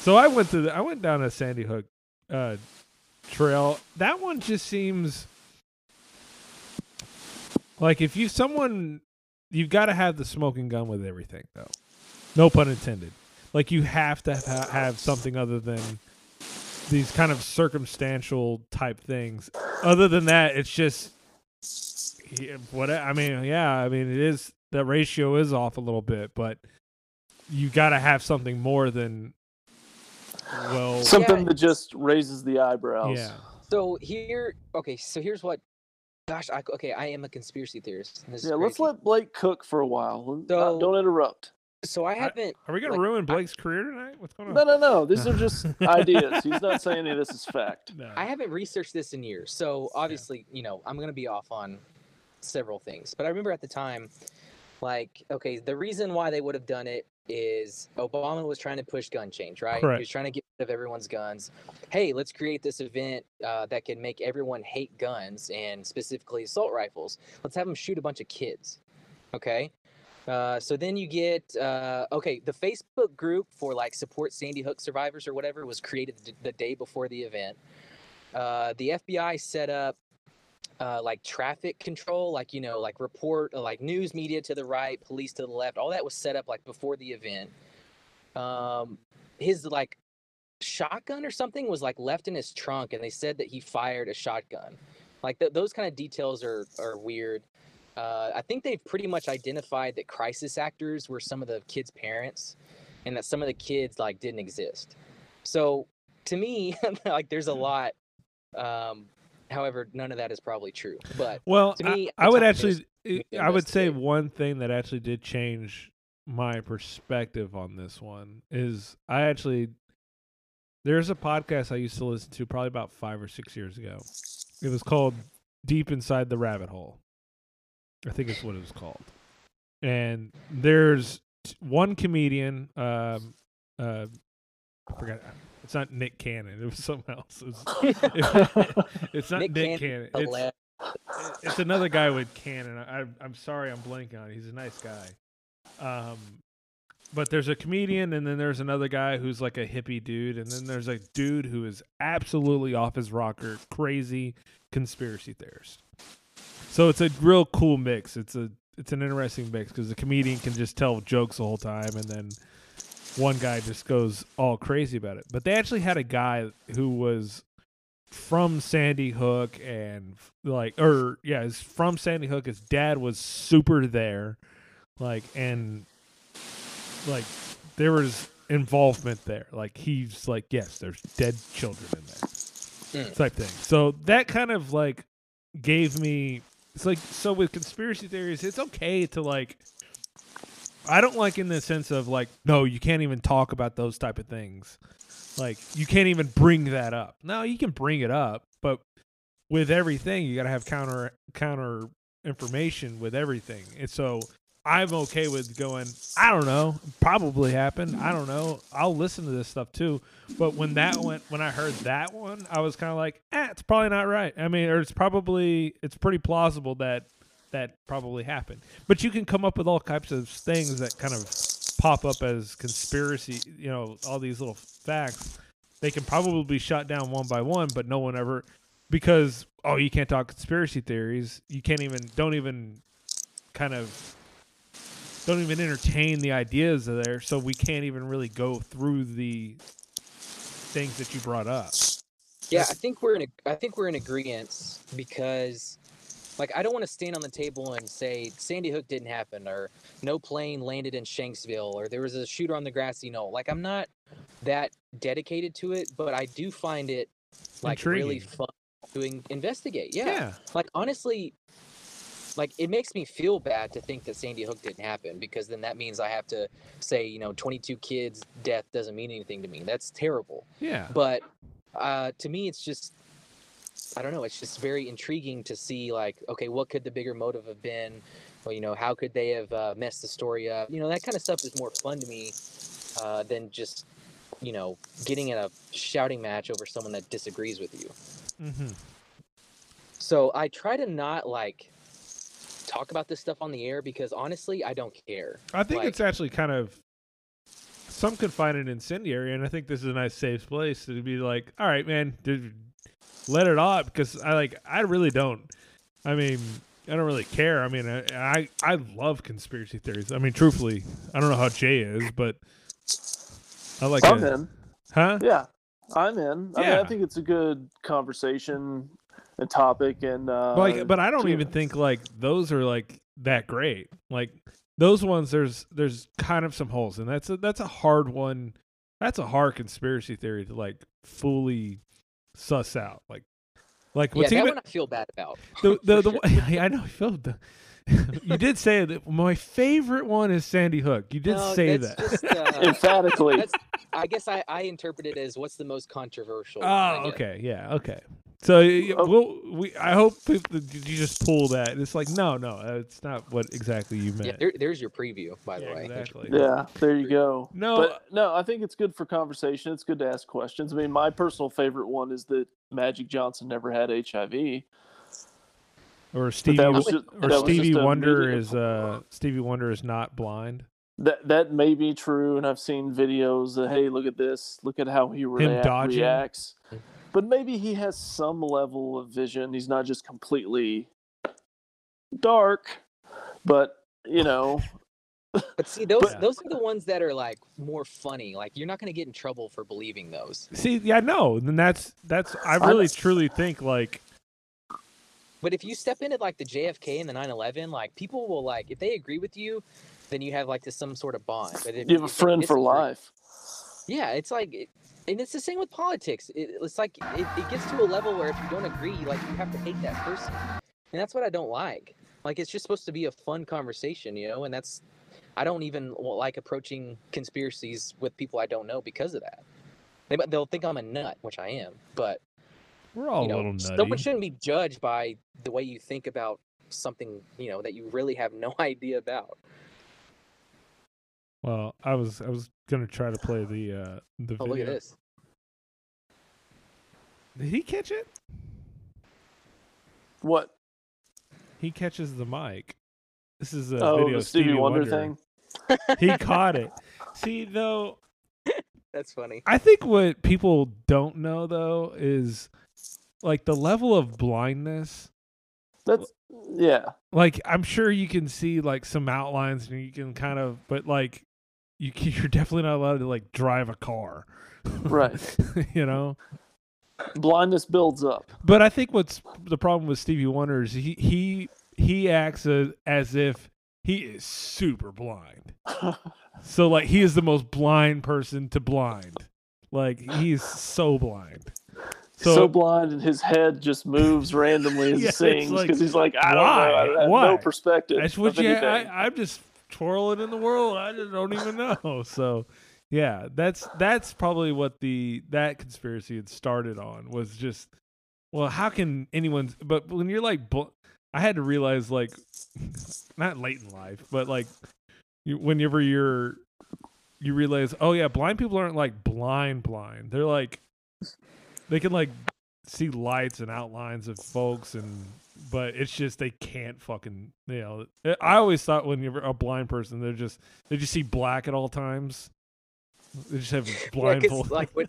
So I went to the, I went down a Sandy Hook uh, trail. That one just seems like if you someone you've got to have the smoking gun with everything though. No pun intended. Like you have to ha- have something other than these kind of circumstantial type things. Other than that, it's just yeah, what I mean. Yeah, I mean it is the ratio is off a little bit, but you got to have something more than well. Something Yeah. that just raises the eyebrows. yeah, So here, okay. So here's what. Gosh, I, okay. I am a conspiracy theorist. This Yeah, let's let Blake cook for a while. Uh, Don't interrupt. So I haven't. are we gonna like, ruin I- Blake's career tonight? What's going on? No, no, no. These are just ideas. He's not saying any of this is fact. No. I haven't researched this in years. So obviously, you know, I'm gonna be off on several things. But I remember at the time, like, okay, the reason why they would have done it is Obama was trying to push gun change, right? Correct. He was trying to get rid of everyone's guns. Hey, let's create this event uh, that can make everyone hate guns and specifically assault rifles. Let's have them shoot a bunch of kids. Okay. Uh, so then you get uh, okay. The Facebook group for like support Sandy Hook survivors or whatever was created the, the day before the event. Uh, the FBI set up uh, like traffic control, like you know, like report, uh, like news media to the right, police to the left. All that was set up like before the event. Um, his like shotgun or something was like left in his trunk, and they said that he fired a shotgun. Like th- those kind of details are are weird. Uh, I think they've pretty much identified that crisis actors were some of the kids' parents, and that some of the kids like didn't exist. So to me, like there's a lot. Um, however, none of that is probably true. But Well, To I- me, I, would actually, is we can I would say one thing that actually did change my perspective on this one is I actually there's a podcast I used to listen to probably about five or six years ago. It was called Deep Inside the Rabbit Hole. I think it's what it was called. And there's one comedian, um, uh, I forgot. It's not Nick Cannon. It was someone else. It was, it's not Nick Nick, Cannon, Cannon. It's, it's another guy with Cannon. I, I'm sorry, I'm blanking on. it. He's a nice guy. Um, but there's a comedian, and then there's another guy who's like a hippie dude, and then there's a dude who is absolutely off his rocker, crazy conspiracy theorist. So it's a real cool mix. It's a it's an interesting mix because the comedian can just tell jokes the whole time, and then one guy just goes all crazy about it. But they actually had a guy who was from Sandy Hook and like or yeah, is from Sandy Hook. His dad was super there, like and like there was involvement there. Like he's like, yes, there's dead children in there, Hmm. type thing. So that kind of like gave me. It's like so with conspiracy theories, it's okay to like. I don't like in the sense of like, no, you can't even talk about those type of things. Like you can't even bring that up. No, you can bring it up, but with everything, you got to have counter counter information with everything. And so I'm okay with going. I don't know. Probably happened. I don't know. I'll listen to this stuff too. But when that went, when I heard that one, I was kind of like, eh, it's probably not right. I mean, or it's probably it's pretty plausible that that probably happened. But you can come up with all types of things that kind of pop up as conspiracy. You know, all these little facts. They can probably be shot down one by one, but no one ever because oh, you can't talk conspiracy theories. You can't even don't even kind of don't even entertain the ideas of there, so we can't even really go through the things that you brought up. Yeah, I think we're in a, I think we're in agreement because like I don't want to stand on the table and say Sandy Hook didn't happen or no plane landed in Shanksville or there was a shooter on the grassy knoll. Like I'm not that dedicated to it, but I do find it like really Intriguing. fun to in- investigate. Yeah. Yeah. Like honestly like it makes me feel bad to think that Sandy Hook didn't happen because then that means I have to say, you know, 22 kids death doesn't mean anything to me. That's terrible Yeah. but uh, to me it's just i don't know it's just very intriguing to see like okay what could the bigger motive have been? Well you know how could they have uh, messed the story up? You know that kind of stuff is more fun to me uh, than just you know getting in a shouting match over someone that disagrees with you. Mm-hmm. so i try to not like talk about this stuff on the air because honestly i don't care. I think Like- it's actually kind of some could find it incendiary, and I think this is a nice safe place to be like, all right, man, let it out because I like I really don't. I mean, I don't really care. I mean, I I, I love conspiracy theories. I mean, truthfully, I don't know how Jay is, but I like I'm it. in. Huh? Yeah, I'm in. I mean, Yeah. I think it's a good conversation and topic, and uh, like but i don't yeah. even think like those are like that great like those ones there's there's kind of some holes and that's a that's a hard one that's a hard conspiracy theory to like fully suss out like like yeah what's that even one i feel bad about the the, for the sure. i know I feel the you did say that my favorite one is sandy hook you did No, say that just, uh, emphatically. I guess I, I interpret it as what's the most controversial. one, Oh, I guess. okay, yeah, okay. So y- Oh. we'll, we, I hope people, you just pull that. It's like, no, no, it's not what exactly you meant. Yeah, there, there's your preview, by the Yeah, way. exactly. Yeah, there you go. No, but no, I think it's good for conversation. It's good to ask questions. I mean, my personal favorite one is that Magic Johnson never had HIV. or But Stevie, was just- or that was Stevie Wonder is uh, Stevie Wonder is not blind. That that may be true, and I've seen videos that hey, look at this, look at how he react, dodging? reacts. But maybe he has some level of vision. He's not just completely dark, but you know, But see, those But- those are the ones that are like more funny. Like you're not going to get in trouble for believing those. See, yeah, no, then that's that's. I I- really truly think like But if you step into like the JFK and the 9/11, like people will like if they agree with you, then you have like this some sort of bond. But if you have a friend for life. Yeah, it's like, it, and it's the same with politics. It, it's like it, it gets to a level where if you don't agree, like you have to hate that person, and that's what I don't like. Like it's just supposed to be a fun conversation, you know, and that's I don't even like approaching conspiracies with people I don't know because of that. They they'll think I'm a nut, which I am, but we're all you a know, little nutty. someone shouldn't be judged by the way you think about something, you know, that you really have no idea about. Well, I was I was gonna try to play the uh the Oh, video. look at this. Did he catch it? What? he catches the mic. This is a oh, video the Stevie, Stevie Wonder, Wonder thing. He caught it. See, though, That's funny. I think what people don't know though is like the level of blindness. That's yeah. Like I'm sure you can see like some outlines and you can kind of, but like you you're definitely not allowed to like drive a car, Right. you know. Blindness builds up. But I think what's the problem with Stevie Wonder is he he he acts as, as if he is super blind. So like he is the most blind person to blind. Like he's so blind. So, So, blind, and his head just moves randomly as Yeah, he sings like, because he's like, I don't why? know, I have Why? no perspective. that's what you. I, I'm just twirling in the world. I just don't even know. So yeah, that's that's probably what the that conspiracy had started on was just well, how can anyone? But when you're like, I had to realize like, not late in life, but like, you, whenever you're, you realize, oh yeah, blind people aren't like blind blind. They're like, they can like see lights and outlines of folks and. But it's just they can't fucking you know. I always thought when you're a blind person, they're just they just see black at all times. They just have Yeah, blindfold. like when,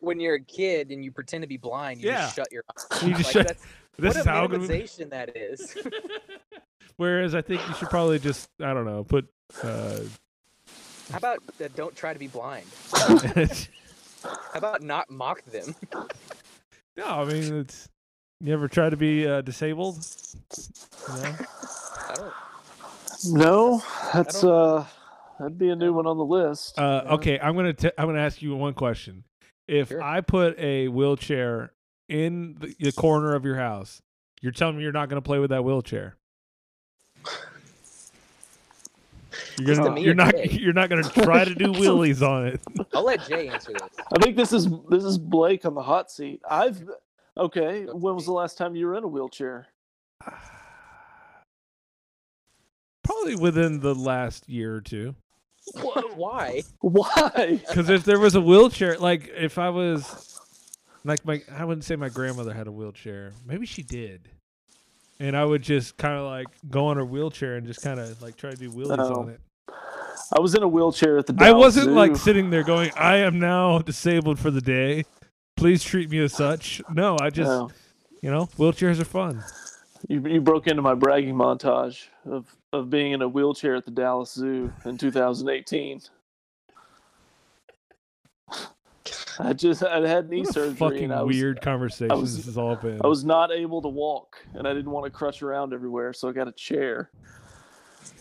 when you're a kid and you pretend to be blind, you Yeah. just shut your eyes. You just Like, shut- that's, this what is a how I'm gonna be- minimization that is. Whereas I think you should probably just I don't know put uh, How about uh, don't try to be blind? How about not mock them? no, I mean it's you ever try to be uh, disabled? You know? I don't. No, that's don't- uh, that'd be a new one on the list. Uh, Yeah. okay, I'm gonna t- I'm gonna ask you one question. If Sure. I put a wheelchair in the, the corner of your house, you're telling me you're not gonna play with that wheelchair. You're gonna you're not Jay? you're not gonna try to do wheelies on it. I'll let Jay answer this. I think this is this is Blake on the hot seat. I've okay. When was the last time you were in a wheelchair? Probably within the last year or two. Why? Why? Because if there was a wheelchair, like if I was, like my, I wouldn't say my grandmother had a wheelchair. Maybe she did, and I would just kind of like go on her wheelchair and just kind of like try to do wheelies Oh. on it. I was in a wheelchair at the. I wasn't like sitting there going, "I am now disabled for the day. Please treat me as such." No, I just, No. you know, wheelchairs are fun. You, you broke into my bragging montage of, of being in a wheelchair at the Dallas Zoo in 2018. I just I had knee What a surgery fucking and I was, weird conversation was- this has all been. I was not able to walk and I didn't want to crush around everywhere, so I got a chair.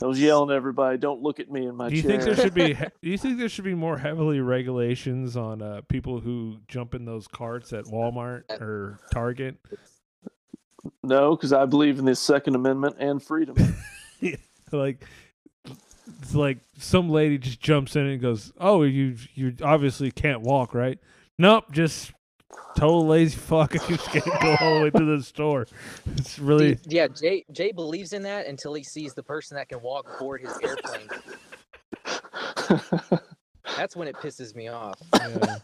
I was yelling at everybody, "Don't look at me in my Do you chair." think there should be? Do you think there should be more heavily regulations on uh, people who jump in those carts at Walmart or Target? no, because I believe in the Second Amendment and freedom. Like, it's like some lady just jumps in and goes, "Oh, you you obviously can't walk, right? Nope, just total lazy fuck. I just can't go all the way to the store. It's really See, yeah, Jay Jay believes in that until he sees the person that can walk board his airplane. That's when it pisses me off. yeah.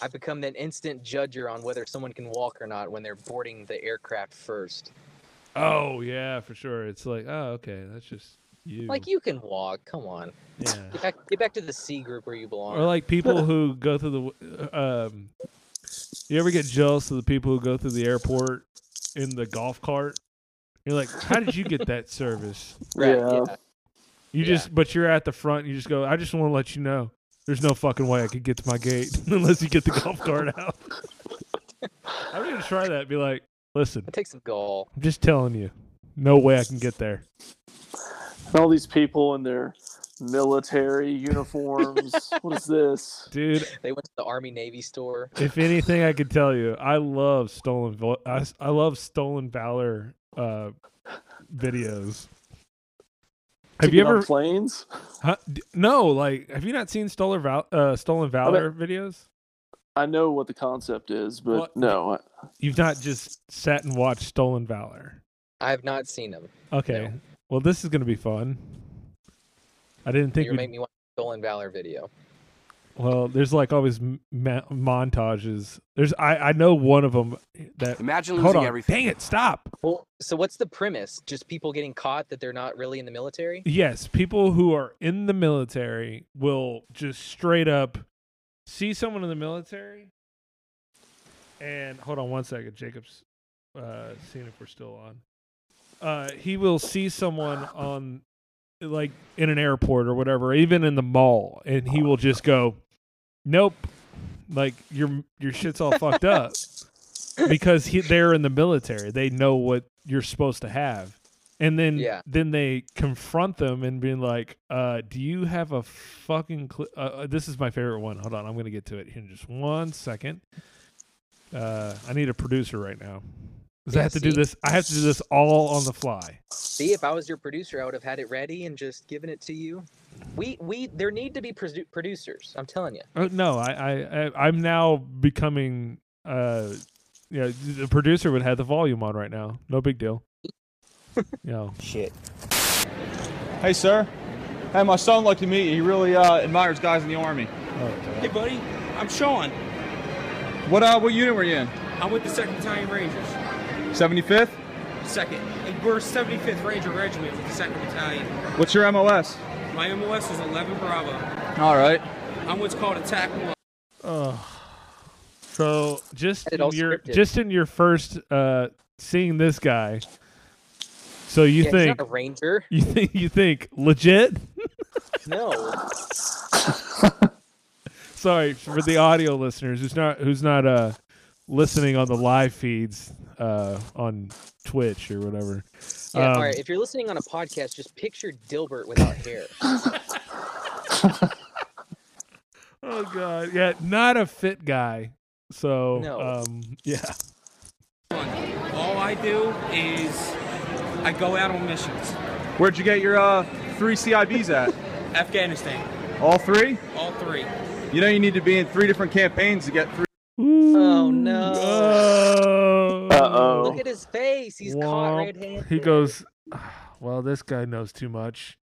I become an instant judger on whether someone can walk or not when they're boarding the aircraft first. oh yeah, for sure. It's like, oh okay, that's just you. Like you can walk. Come on, yeah. get back, get back to the C group where you belong. Or like people who go through the uh, um you ever get jealous of the people who go through the airport in the golf cart? You're like, how did you get that service? Right, yeah. yeah. You Yeah. just but you're at the front, you just go, I just want to let you know. There's no fucking way I could get to my gate unless you get the golf cart out. I'm gonna try that. Be like, listen, Take some gall. I'm just telling you, no way I can get there. And all these people in their military uniforms. what is this? Dude, They went to the Army Navy store. if anything I could tell you, I love stolen vo- I, s- I love stolen valor uh videos. Have you ever planes? huh, no, like have you not seen stolen val- uh stolen valor videos? I know what the concept is, but What- no. I- You've not just sat and watched stolen valor. I have not seen them. Okay. No. Well, this is going to be fun. I didn't think You we'd make me want a stolen valor video. Well, there's like always ma- montages. There's I I know one of them that Imagine hold losing on. everything. Dang it! Stop. Well, so what's the premise? Just people getting caught that they're not really in the military? Yes, people who are in the military will just straight up see someone in the military. And hold on one second, Jacob's uh, seeing if we're still on. Uh, he will see someone on, like, in an airport or whatever, even in the mall, and he will just go, "Nope, like your your shit's all fucked up," because he, they're in the military. They know what you're supposed to have. And then Yeah. then they confront them and being like uh do you have a fucking cl- uh, uh, this is my favorite one. Hold on. I'm gonna get to it here in just one second. Uh i need a producer right now because i have to do this i have to do this all on the fly See, if I was your producer, I would have had it ready and just given it to you. We we there need to be produ- producers. I'm telling you. oh, no I, I i i'm now becoming uh yeah the producer would have the volume on right now no big deal you know Shit. Hey, sir. Hey, my son like to meet you. He really uh, admires guys in the army. Hey, buddy. I'm Sean. What uh, what unit were you in? I'm with the 2nd Battalion Rangers. 75th. Second. Hey, We're 75th Ranger Regiment with the 2nd Battalion. What's your MOS? My MOS is 11 Bravo. All right. I'm what's called Attack 1. Oh. So just in your scripted. just in your first uh seeing this guy. So you Yeah, he's think not a ranger? you think you think legit? No. Sorry for the audio listeners who's not who's not uh listening on the live feeds uh on Twitch or whatever. Yeah, Um, all right. If you're listening on a podcast, just picture Dilbert without hair. Oh god. Yeah, not a fit guy. So No. um yeah. All I do is I go out on missions. Where'd you get your uh, three CIBs at? Afghanistan. All three? All three. You know you need to be in three different campaigns to get three. Oh no. Oh. Uh Look at his face. He's caught Womp. red-handed. He goes, well, this guy knows too much.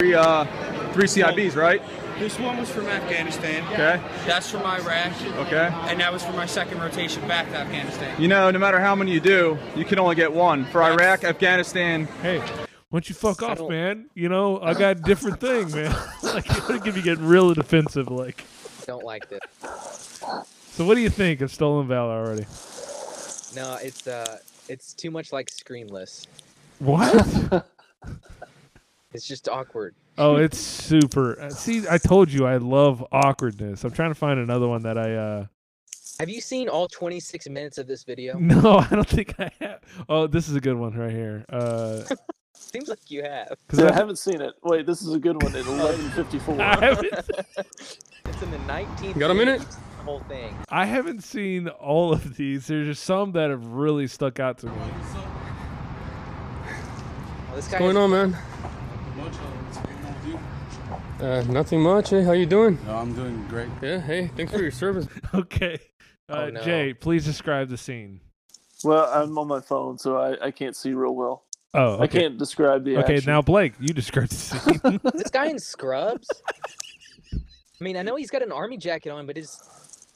Three, uh, three CIBs, right? This one was from Afghanistan. Okay. That's from Iraq. Okay. And that was for my second rotation back to Afghanistan. You know, no matter how many you do, you can only get one. For Iraq, Afghanistan. Hey, why don't you fuck off, man? You know, I got a different thing, man. like, I think if you get really defensive, like. Don't like this. So, what do you think of Stolen Valor already? No, it's uh, it's too much like Screenless. What? It's just awkward. oh, it's super. uh, See, I told you I love awkwardness. I'm trying to find another one that I. uh Have you seen all 26 minutes of this video? No, I don't think I have. Oh, this is a good one right here. Uh, Seems like you have. Yeah, I haven't seen it. Wait, this is a good one at 11:54. I haven't. It's in the 19th. Got a minute? The whole thing. I haven't seen all of these. There's just some that have really stuck out to me. Well, this What's going on, man? Uh, nothing much. Hey, how you doing? No, I'm doing great. Yeah. Hey, thanks for your service. Okay. Uh, Oh, no. Jay, please describe the scene. Well, I'm on my phone, so I, I can't see real well. Oh, I can't describe the Okay, action. now Blake, you describe the scene. this guy in scrubs. I mean, I know he's got an army jacket on, but his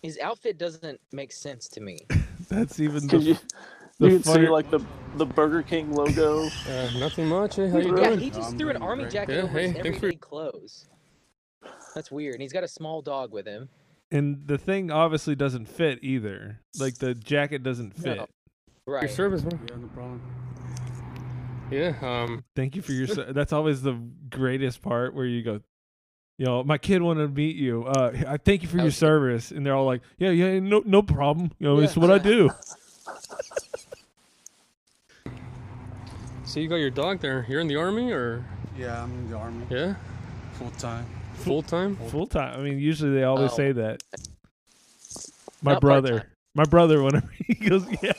his outfit doesn't make sense to me. That's even the, you, the you can see funny- like the the Burger King logo. Uh, nothing much. Hey, how you Yeah, doing? he just I'm threw an army great. jacket Yeah, over his hey, thanks for- clothes. That's weird. And he's got a small dog with him. and the thing obviously doesn't fit either. Like the jacket doesn't No. fit. Your service, man. Yeah, no problem. Yeah. Um. Thank you for your. That's always the greatest part where you go. You know, my kid wanted to meet you. Uh, I thank you for your was- service, and they're all like, "Yeah, yeah, no, no problem. You know, Yeah. it's what I do." So you got your dog there. You're in the army, or Yeah, I'm in the army yeah, full time. full time? Full time. I mean, usually they always Oh. say that. My Not brother, part-time. my brother, whenever he goes, yeah,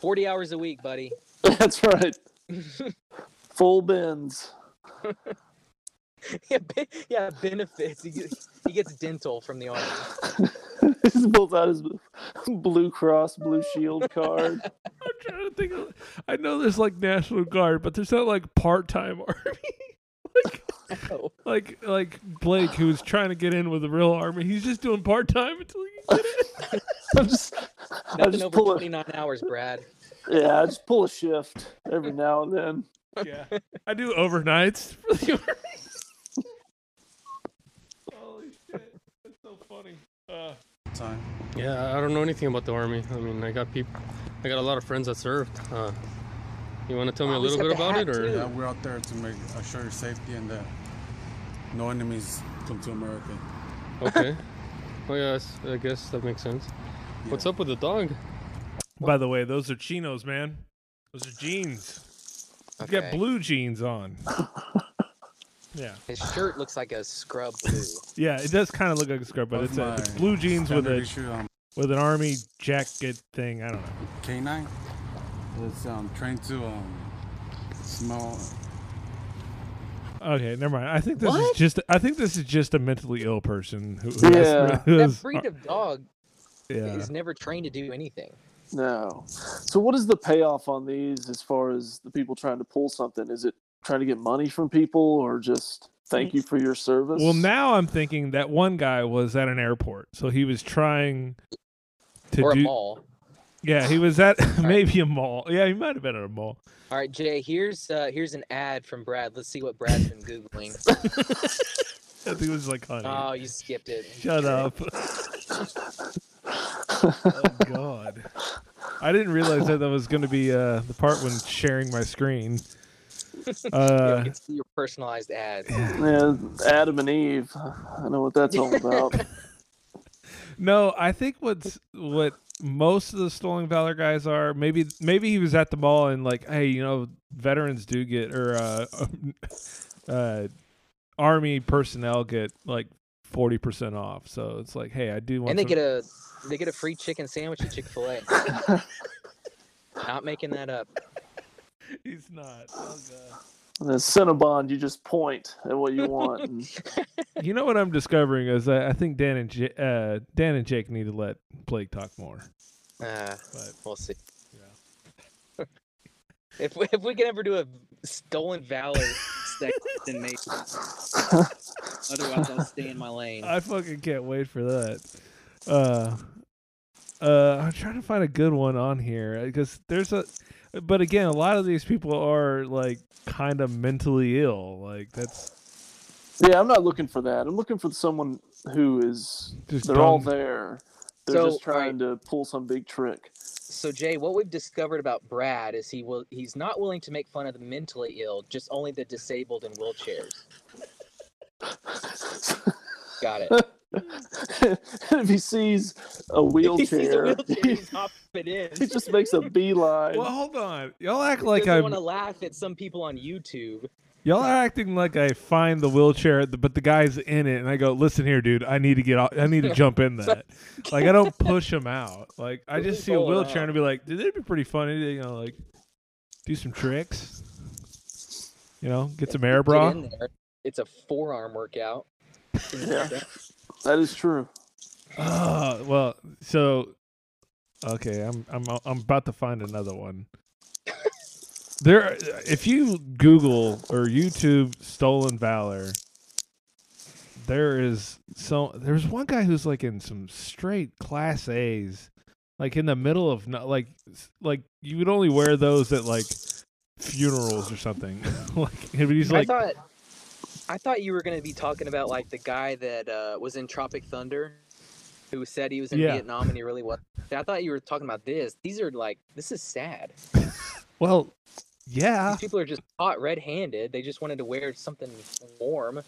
40 hours a week, buddy. That's right. Full bins. yeah, be- yeah, benefits. He gets, he gets dental from the army. he pulls out his Blue Cross Blue Shield card. I'm trying to think. Of, I know there's like National Guard, but there's not like part time army. like, know. like like Blake, who's trying to get in with the real army. He's just doing part time until he can get it. I'm just, I Nothing just over pull a, 29 hours, Brad. yeah, I just pull a shift every now and then. Yeah, I do overnights for the army. Holy shit, that's so funny. Uh, Time. Yeah, I don't know anything about the army. I mean, I got people, I got a lot of friends that served. Uh, you want to tell me a little bit about it, or too. Yeah, we're out there to make assure your safety and that no enemies come to America. okay? Oh yeah, I guess that makes sense. What's up with the dog? by the way, those are chinos, man. Those are jeans. He's got blue jeans on. Yeah, His shirt looks like a scrub blue. yeah, it does kind of look like a scrub, but Both it's, a, my it's blue jeans with standard a issue, um, with an army jacket thing. I don't know. K9. It's um, trained to um, smell. Okay, never mind. I think this What? is just. I think this is just a mentally ill person who. who Yeah. has, who That breed of dog yeah. is never trained to do anything. No. So what is the payoff on these as far as the people trying to pull something? Is it trying to get money from people or just thank you for your service? Well, now I'm thinking that one guy was at an airport, so he was trying to or a do. mall. Yeah, he was at maybe a mall. Yeah, he might have been at a mall. All right, Jay. Here's uh, here's an ad from Brad. Let's see what Brad's been googling. I think it was like honey. Oh, you skipped it. Shut up. oh God. I didn't realize that that was going to be uh, the part when sharing my screen. Yeah, Uh, we can see your personalized ads. Yeah, Adam and Eve. I know what that's all about. no, I think what's what most of the stolen valor guys are. Maybe maybe he was at the mall and like, hey, you know, veterans do get or uh, uh, army personnel get like forty percent off. So it's like, hey, I do want. And they some- get a they get a free chicken sandwich at Chick Fil A. Not making that up. He's not. Oh God. And then Cinnabon, you just point at what you want. And You know what I'm discovering is that I think Dan and J- uh, Dan and Jake need to let Blake talk more. Uh, But we'll see. if we, if we can ever do a stolen valor section, maybe. Otherwise, I'll stay in my lane. I fucking can't wait for that. Uh, uh, I'm trying to find a good one on here because there's a, but again, a lot of these people are like kind of mentally ill. Like that's yeah, I'm not looking for that. I'm looking for someone who is. Just they're all there. They're So, just trying to pull some big trick. So Jay, what we've discovered about Brad is he will he's not willing to make fun of the mentally ill, just only the disabled and wheelchairs. Got it. If he sees a If he sees a wheelchair, wheelchair, he's hopping in. he just makes a beeline. well, hold on. Y'all act like I I'm want to laugh at some people on YouTube. y'all are acting like I find the wheelchair, but the guy's in it, and I go, listen here, dude. I need to get out. I need to jump in that. Like I don't push him out. Like I just see a pull it wheelchair out. and be like, dude, it'd be pretty funny to you know like do some tricks. You know, get some air Get bra. in there. It's a forearm workout. Yeah, that is true. Oh well, so okay, I'm I'm I'm about to find another one. There, if you Google or YouTube "stolen valor," there is so there's one guy who's like in some straight class A's, like in the middle of not like like you would only wear those at like funerals or something. like he's like I thought I thought you were going to be talking about like the guy that uh, was in Tropic Thunder, who said he was in Yeah. Vietnam and he really was. I thought you were talking about this. These are like this is sad. well, yeah, These people are just caught red-handed. They just wanted to wear something warm.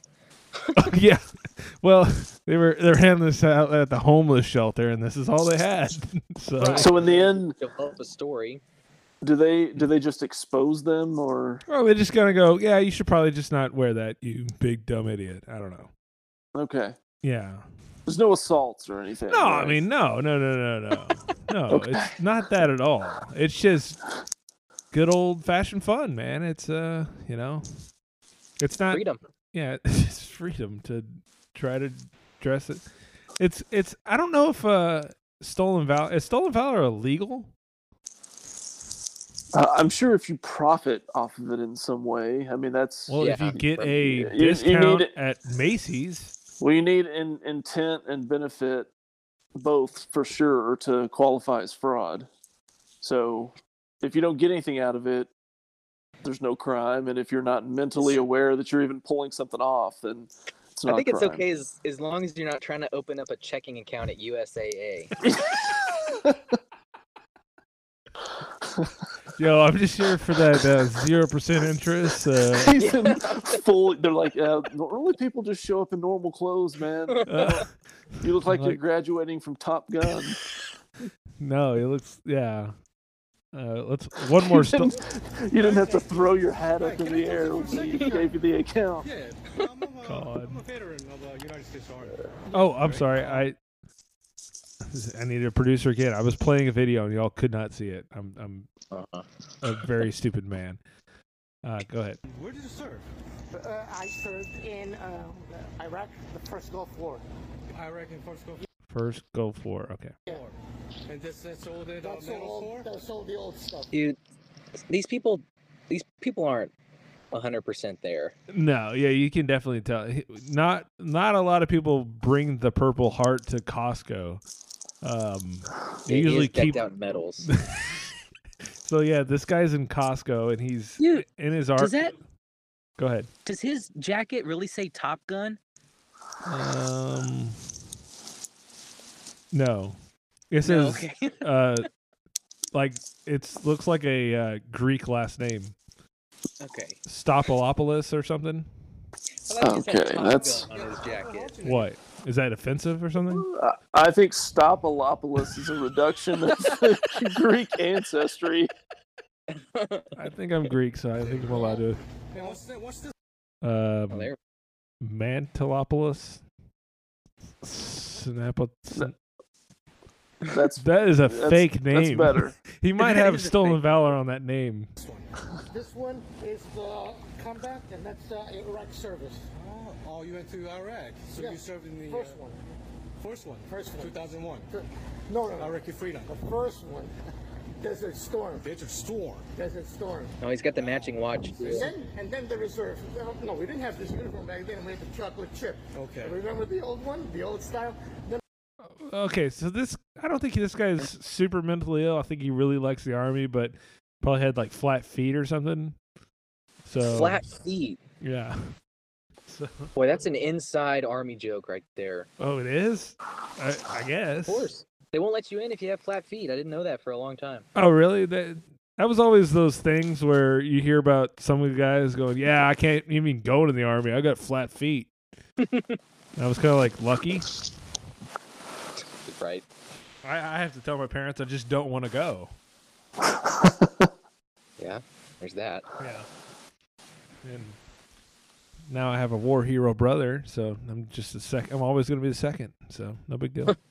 yeah. Well, they were they're handing this out at the homeless shelter, and this is all they had. so So in the end, Develop a story. Do they do they just expose them or oh, they're just gonna go. Yeah, you should probably just not wear that, you big dumb idiot. I don't know. okay? Yeah. There's no assaults or anything. No, I mean no, no, no, no, no, no. Okay. It's not that at all. It's just good old fashioned fun, man. It's uh, you know, it's not. Freedom. Yeah, it's freedom to try to dress it. It's it's. I don't know if uh, stolen valor is stolen valor illegal. Uh, I'm sure if you profit off of it in some way, I mean that's Well, if you get a You- you discount need- at Macy's, well, you need in, intent and benefit both for sure to qualify as fraud. So if you don't get anything out of it, there's no crime, and if you're not mentally aware that you're even pulling something off, then it's not. I think a it's okay as as long as you're not trying to open up a checking account at USAA. yo, I'm just here for that uh, zero percent interest. Uh, He's in full. They're like, uh, normally people just show up in normal clothes, man. Uh, you look like, you're graduating from Top Gun. no, it looks yeah. Uh, let's one more. you, didn't, you didn't have to throw your hat up in the air when he gave you the account. God. I'm a veteran of the United States Army. Oh, I'm sorry. I I needed a producer again. I was playing a video and y'all could not see it. I'm I'm Uh-huh. a very stupid man. Uh, go ahead. Where did you serve? Uh, I served in uh, Iraq, the first Gulf War. Iraq and first Gulf First Gulf War. Okay. War. And this, that's all that That's medals all, for? that's all the old stuff. Dude, these people, these people aren't 100% there. No, yeah, you can definitely tell. Not not a lot of people bring the Purple Heart to Costco. Um, they It is usually keep. out medals. so yeah, this guy's in Costco and he's Dude, in his art. does that Go ahead. does his jacket really say Top Gun? Um, no, it No, okay. uh, like it's looks like a uh, Greek last name, Okay. Stopolopoulos or something. Like Okay, that's- on his jacket. What is that offensive or something? I- I think Stopolopoulos is a reduction of Greek ancestry. I think I'm Greek, so I think I'm allowed to. Hey, what's, the, what's this? Um, there. Mantilopoulos. Snapple. That's that is a that's- fake that's name. better. he might have stolen valor on that name. This one is uh, combat, and that's uh, Iraq service. Oh, oh, you went to Iraq. So you served in the first uh, one. First one. First one. 2001. No, no, no. Iraqi freedom. The first one, Desert Storm. Desert Storm. Desert Storm. No, he's got the matching watch. And then, and then the reserve. No, No, we didn't have this uniform back then. We had the chocolate chip. Okay. Remember the old one, the old style? Then Okay, so this I don't think this guy is super mentally ill. I think he really likes the army, but probably had like flat feet or something. So Flat feet. Yeah. So, Boy, that's an inside army joke right there. oh, it is. I, I guess. Of course. They won't let you in if you have flat feet. I didn't know that for a long time. Oh, really? That that was always those things where you hear about some of the guys going, "Yeah, I can't even go into the army. I got flat feet." I was kind of like lucky. Right. I, I have to tell my parents I just don't want to go. Yeah, there's that. Yeah. And now I have a war hero brother, so I'm just a second. I'm always going to be the second, so no big deal.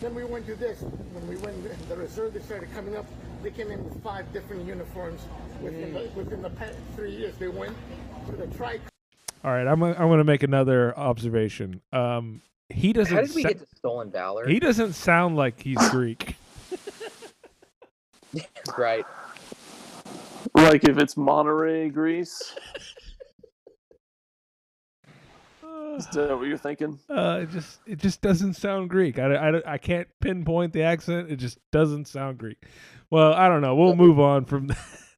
Then we went to this. When we went, the reserve they started coming up. They came in with five different uniforms within the, within the past three years. They went to the tri. All right, I'm gonna- I'm going to make another observation. Um, he doesn't. How did we sa- get to stolen valor? he doesn't sound like he's Greek. right. Like if it's Monterey, Greece. Is that what you're thinking? Uh, it just it just doesn't sound Greek. I, I, I can't pinpoint the accent. It just doesn't sound Greek. Well, I don't know. We'll move on from.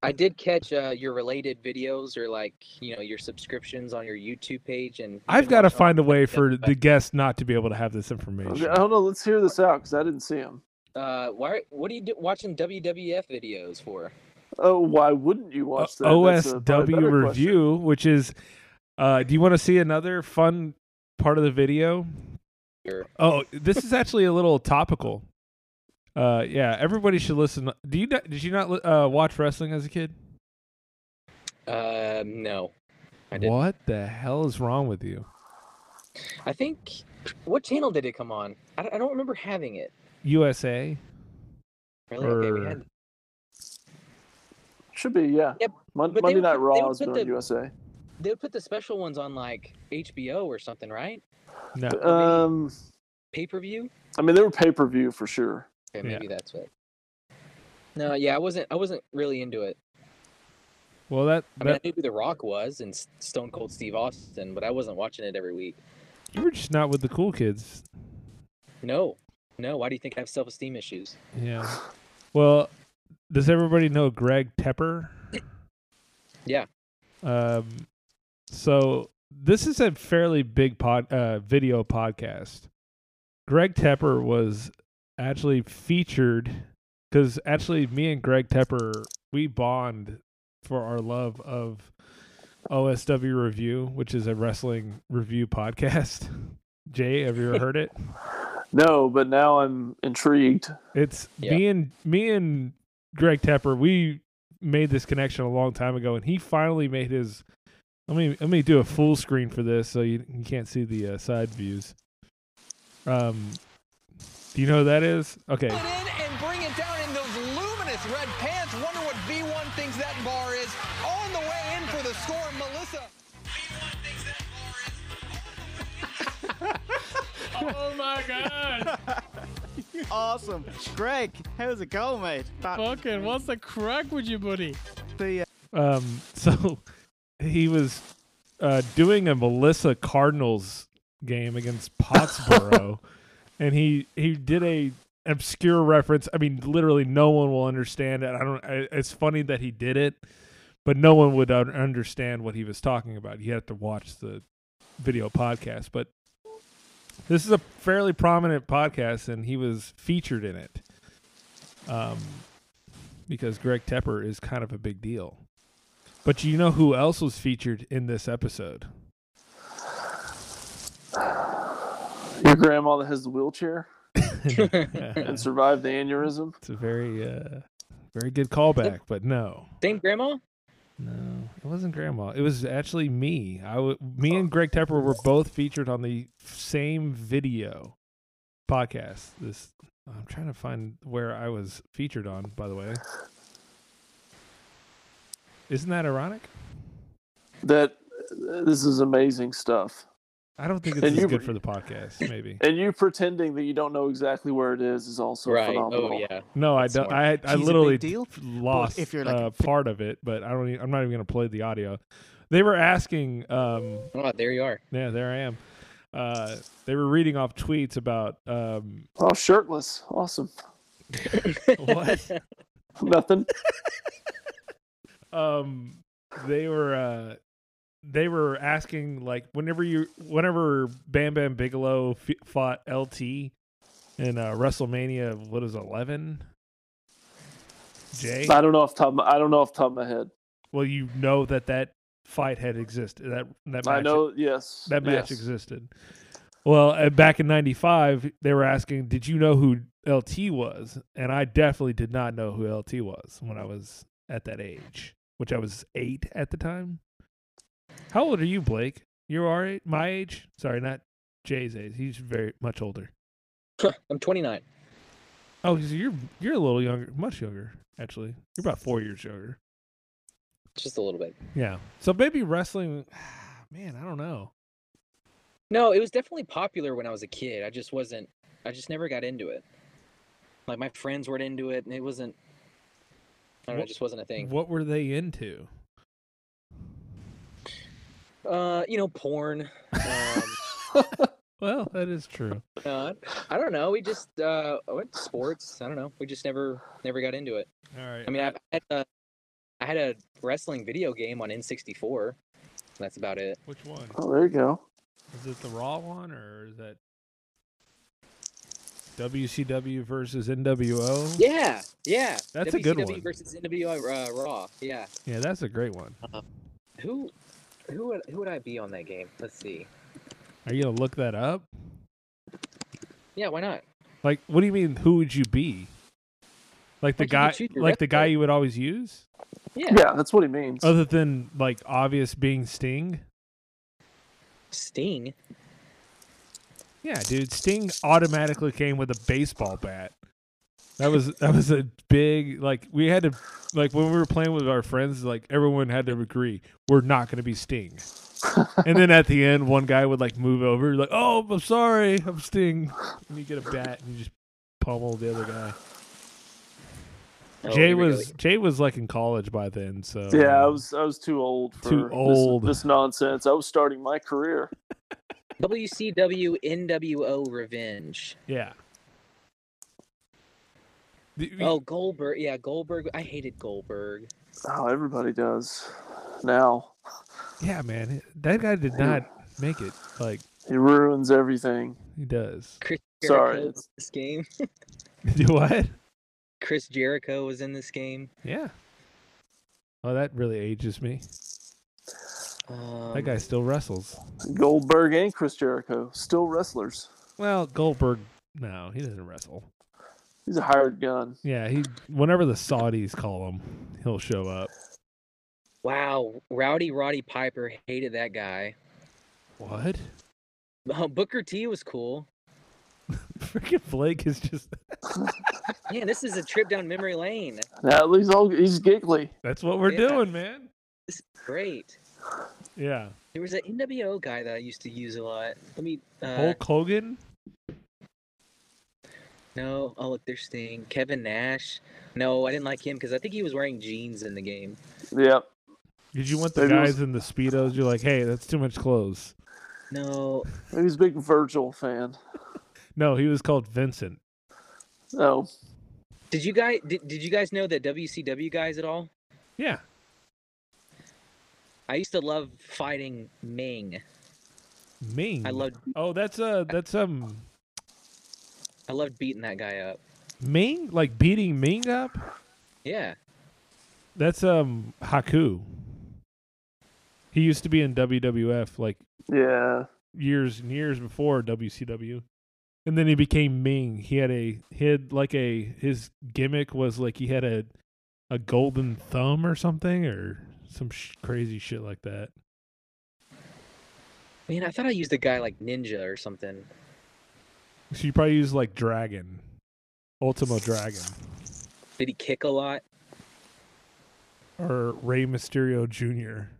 I did catch uh, your related videos or like you know your subscriptions on your YouTube page, and I've got to find a way for the guest not to be able to have this information. Okay, I don't know. Let's hear this out because I didn't see him. Uh, why? What are you do, watching WWF videos for? Oh, why wouldn't you watch that? That's a probably OSW better question. review, which is, uh, do you want to see another fun part of the video? Sure. Oh, this is actually a little topical. Uh, yeah, everybody should listen. Do you not- did you not uh, watch wrestling as a kid? Uh, no. I didn't. What the hell is wrong with you? I think. What channel did it come on? I don't, I don't remember having it. USA? Really? Okay, we had. Should be, yeah. Yep. Mon- they Monday would Night put- Raw is put on the- USA. They would put the special ones on like HBO or something, right? No. Um, Pay per view. I mean, they were pay per view for sure. Okay, maybe that's it. No, yeah, I wasn't. I wasn't really into it. Well, that, I mean, I knew who The Rock was and Stone Cold Steve Austin, but I wasn't watching it every week. you were just not with the cool kids. No, no. Why do you think I have self-esteem issues? Yeah. Well, does everybody know Greg Tepper? Yeah. Um, so this is a fairly big pod, uh, video podcast. Greg Tepper was actually featured because actually me and Greg Tepper we bond for our love of OSW Review, which is a wrestling review podcast. Jay, have you ever heard it? No, but now I'm intrigued. It's me and me and Greg Tepper. We made this connection a long time ago, and he finally made his. Let me let me do a full screen for this, so you, you can't see the uh, side views. Um, do you know who that is? Okay, Put it In and bring it down in those luminous red pants. Wonder what V1 thinks that bar is. On the way in for the score, Melissa. oh my god! awesome. Greg, how's it going, mate? Fucking, what's the crack with you, buddy? The, um, so he was uh, doing a Melissa Cardinals game against Pottsboro, and he he did a obscure reference. I mean, literally, no one will understand it. I don't. I, it's funny that he did it, but no one would understand what he was talking about. You have to watch the video podcast, but this is a fairly prominent podcast, and he was featured in it. Um, because Greg Tepper is kind of a big deal. But you know who else was featured in this episode? Your grandma that has the wheelchair and survived the aneurysm. It's a very, uh, very good callback, but no, Same grandma? no, it wasn't Grandma. It was actually me. I, w- me and Greg Tepper were both featured on the same video podcast. This, I'm trying to find where I was featured on. By the way, isn't that ironic? That this is amazing stuff. I don't think And this is you- good for the podcast. Maybe. And you pretending that you don't know exactly where it is is also Right. phenomenal. Oh yeah. No, I don't. smart. I I He's literally deal, f- lost if you're like a uh, part of it, but I don't. Even, I'm not even going to play the audio. They were asking. Um, Oh, there you are. yeah, there I am. Uh, they were reading off tweets about. Um, Oh, shirtless. Awesome. what? Nothing. um, they were. Uh, they were asking like whenever you whenever Bam Bam Bigelow f- fought LT in uh, WrestleMania. What is eleven? Jay. I don't know off the top. Of my, I don't know off the top of my head. Well, you know that that fight had existed. That that match, I know. Yes. that match yes. existed. Well, uh, back in '95, they were asking, "Did you know who LT was?" And I definitely did not know who LT was when I was at that age, which I was eight at the time. How old are you, Blake? You're our age, my age. Sorry, not Jay's age. He's very much older. I'm 29. Oh, so you're you're a little younger, much younger actually. You're about four years younger. Just a little bit. Yeah. So maybe wrestling. Man, I don't know. No, it was definitely popular when I was a kid. I just wasn't. I just never got into it. Like my friends weren't into it, and it wasn't. I don't know. It just wasn't a thing. What were they into? Uh, you know, porn. Um, Well, that is true. uh, I don't know. We just uh I went to sports. I don't know. We just never never got into it. All right. I mean, I've had a, I had a wrestling video game on N64. That's about it. Which one? Oh, there you go. Is it the Raw one or is that WCW versus NWO? Yeah, yeah. That's a good WCW one. versus NWO uh, Raw. Yeah. Yeah, that's a great one. Who, who would who would I be on that game? Let's see. Are you gonna look that up? Yeah, why not? Like, what do you mean? Who would you be? Like the Like, you could guy, like the guy you would always use, Yeah. Yeah, that's what he means. other than like obvious being Sting. Sting. Yeah, dude, Sting automatically came with a baseball bat. That was that was a big like we had to like when we were playing with our friends, like everyone had to agree we're not going to be Sting. and then at the end, one guy would like move over, like, "Oh, I'm sorry, I'm Sting," and you get a bat and you just pummel the other guy. Oh, Jay here go. was Jay was like in college by then, so Yeah, I was I was too old for Too this- old. This, nonsense. I was starting my career. WCW NWO Revenge. yeah. The- Oh, Goldberg. Yeah, Goldberg. I hated Goldberg. Oh, everybody does now. Yeah, man, that guy did not make it. Like He ruins everything. he does. Chris Sorry, Jericho it's- was in this game. Do what? Chris Jericho was in this game. Yeah. Oh, that really ages me. Um, That guy still wrestles. Goldberg and Chris Jericho still wrestlers. Well, Goldberg, no, he doesn't wrestle. He's a hired gun. Yeah, he. Whenever the Saudis call him, he'll show up. Wow, Rowdy Roddy Piper hated that guy. What? Oh, Booker T was cool. Freaking Blake is just. Yeah, this is a trip down memory lane. Now at least all, he's giggly. That's what we're Yeah. doing, man. This is great. Yeah. There was an NWO guy that I used to use a lot. Let me. Uh, Hulk Hogan. No, oh look, they're Sting. Kevin Nash. No, I didn't like him because I think he was wearing jeans in the game. Yep. Did you want the Maybe guys was- in the speedos? You're like, hey, that's too much clothes. No, He was a big Virgil fan. No, he was called Vincent. Oh, did you guys did, did you guys know that WCW guys at all? Yeah. I used to love fighting Meng. Meng. I loved Oh, that's uh, that's um, I loved beating that guy up. Meng, like beating Meng up. Yeah. That's um, Haku. He used to be in WWF like yeah. years and years before WCW. And then he became Ming. He had a he had like a his gimmick was like he had a a golden thumb or something or some sh- crazy shit like that. Man, I thought I used a guy like Ninja or something. So you probably use like Dragon, Ultimo Dragon, Did he kick a lot? or Rey Mysterio Jr.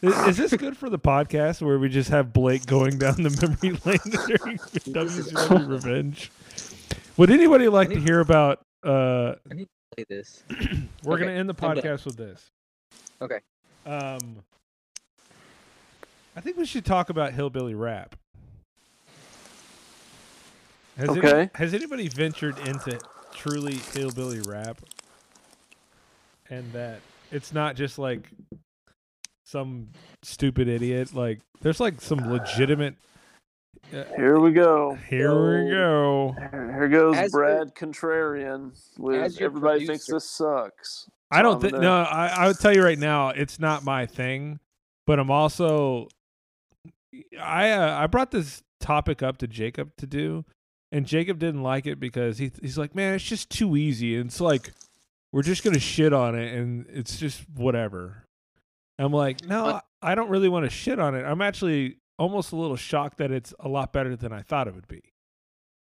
Is, is this good for the podcast where we just have Blake going down the memory lane during WCW Revenge? Would anybody like to hear about? Uh, I need to play this. we're Okay, gonna end the podcast with this. Okay. Um, I think we should talk about hillbilly rap. Has any- has anybody ventured into truly hillbilly rap? And that it's not just like some stupid idiot. Like there's like some legitimate. Uh, Here we go. here we go. Here, here goes As the- Brad Contrarian with as your everybody thinks this sucks. I don't think no. I I would tell you right now, it's not my thing. But I'm also, I uh, I brought this topic up to Jacob to do, and Jacob didn't like it because he he's like, man, it's just too easy. And it's like we're just gonna shit on it, and it's just whatever. I'm like, no, I don't really want to shit on it. I'm actually almost a little shocked that it's a lot better than I thought it would be.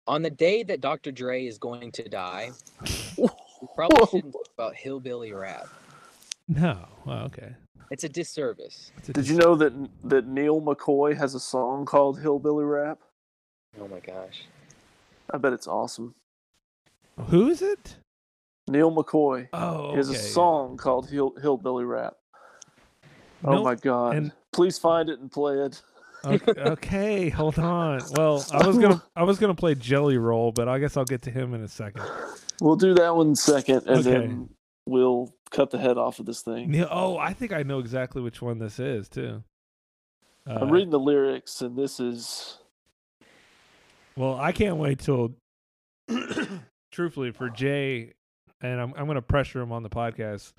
On the day that Dr. Dre is going to die, we probably shouldn't talk about hillbilly rap. No, well, okay. It's a disservice. It's a Did you know that that Neal McCoy has a song called Hillbilly Rap? Oh my gosh. I bet it's awesome. Who is it? Neal McCoy Oh, he has a song called Hill, Hillbilly Rap. Oh No- my god! and- Please find it and play it. okay, okay, hold on. Well, I was gonna I was gonna play Jelly Roll, but I guess I'll get to him in a second. We'll do that one second, and Okay. then we'll cut the head off of this thing. Oh, I think I know exactly which one this is too. Uh, I'm reading the lyrics, and this is Well, I can't wait till, truthfully, for Jay, and I'm I'm gonna pressure him on the podcast.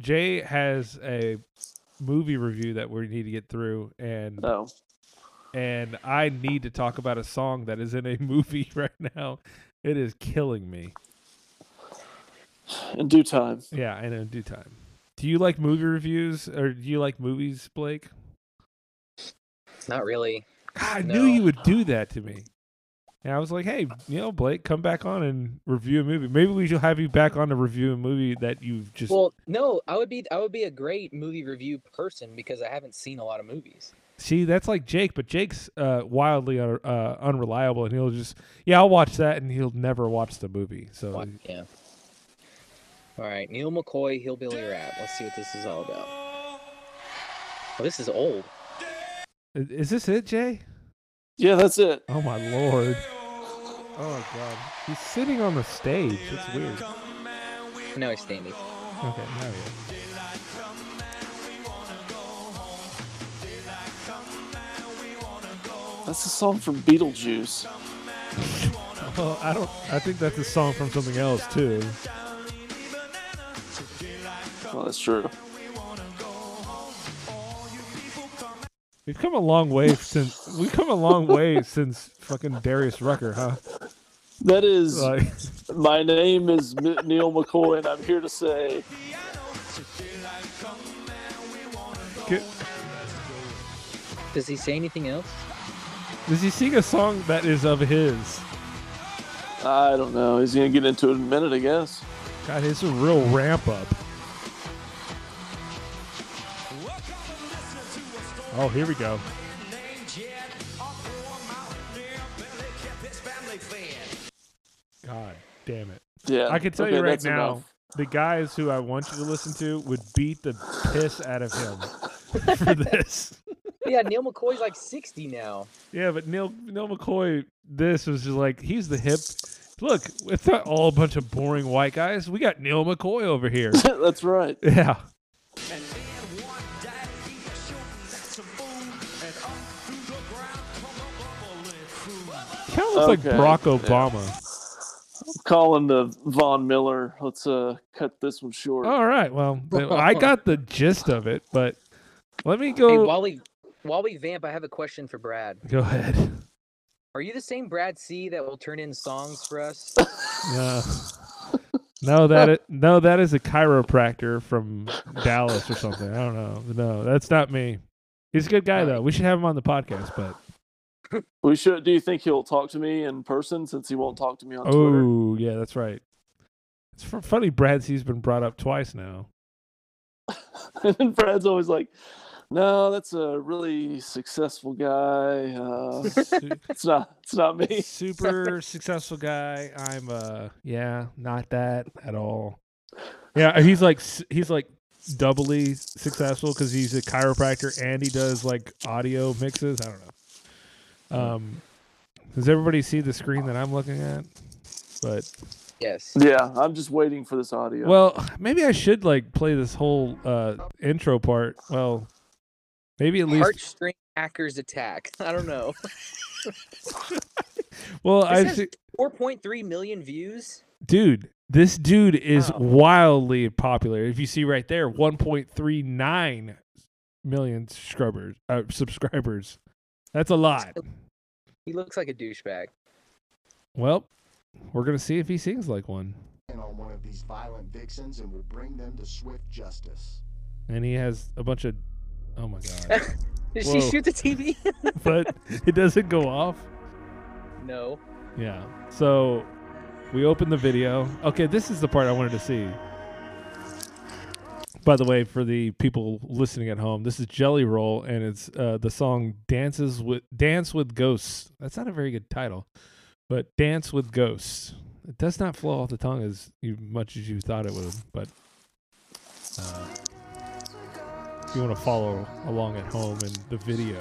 Jay has a movie review that we need to get through, and oh, and I need to talk about a song that is in a movie right now. It is killing me. in due time. Yeah, and in due time. Do you like movie reviews or do you like movies, Blake? Not really. God, I No. knew you would do that to me. And I was like, hey, you know, Blake, come back on and review a movie. Maybe we should have you back on to review a movie that you've just. Well, no, I would be I would be a great movie review person because I haven't seen a lot of movies. See, that's like Jake, but Jake's uh, wildly uh, uh, unreliable, and he'll just, yeah, I'll watch that, and he'll never watch the movie. So, Yeah. All right, Neal McCoy, Hillbilly Rap. Let's see what this is all about. Oh, this is old. Is this it, Jay? Yeah, that's it. Oh my lord. Oh god. He's sitting on the stage. It's weird. No, he's standing. Okay, now he is. That's a song from Beetlejuice. Well, I don't. I think that's a song from something else too. Well, that's true. We've come a long way since we've come a long way since fucking Darius Rucker, huh? That is, Like- my name is Neal McCoy, and I'm here to say, Get- Does he say anything else? Does he sing a song that is of his? I don't know. He's gonna get into it in a minute, I guess. God, it's a real ramp up. Oh, here we go. Damn it. Yeah, I can tell okay, you right now, enough. the guys who I want you to listen to would beat the piss out of him for this. Yeah, Neal McCoy's like 60 now. Yeah, but Neal Neal McCoy, this was just like he's the hip. Look, it's not all a bunch of boring white guys. We got Neal McCoy over here. that's right. Yeah. Kind of looks like Okay, Barack. Obama. I'm calling the Von Miller. Let's uh cut this one short. All right, well, I got the gist of it, but let me Hey, go. while we while we vamp, I have a question for Brad. Go ahead. Are you the same Brad C that will turn in songs for us? No, no, that no, that is a chiropractor from Dallas or something. I don't know. No, that's not me. He's a good guy though. We should have him on the podcast, but We should. Do you think he'll talk to me in person since he won't talk to me on Twitter? oh yeah, that's right. It's funny. Brad's he's been brought up twice now. and Brad's always like, "No, that's a really successful guy. Uh, it's not. It's not me." Super successful guy. I'm uh yeah, not that at all. Yeah, he's like he's like doubly successful because he's a chiropractor and he does like audio mixes. I don't know. Um, does everybody see the screen that I'm looking at? But Yes. Yeah, I'm just waiting for this audio. well, maybe I should like play this whole uh intro part. Well, maybe at least. Heartstring hackers attack. I don't know. Well, I see. 4.3 million views. Dude, this dude is Wow. wildly popular. If you see right there, 1.39 million subscribers. Uh, subscribers. That's a lot. He looks like a douchebag. Well, we're gonna see if he sings like one. on one of these violent vixens and we'll bring them to swift justice. And he has a bunch of. Oh my god! Did she shoot the TV? but it doesn't go off. no. Yeah. So we open the video. Okay, this is the part I wanted to see. By the way, for the people listening at home, this is Jelly Roll, and it's uh, the song "Dances with Dance with Ghosts." That's not a very good title, but "Dance with Ghosts." It does not flow off the tongue as you, much as you thought it would, but uh, if you want to follow along at home in the video,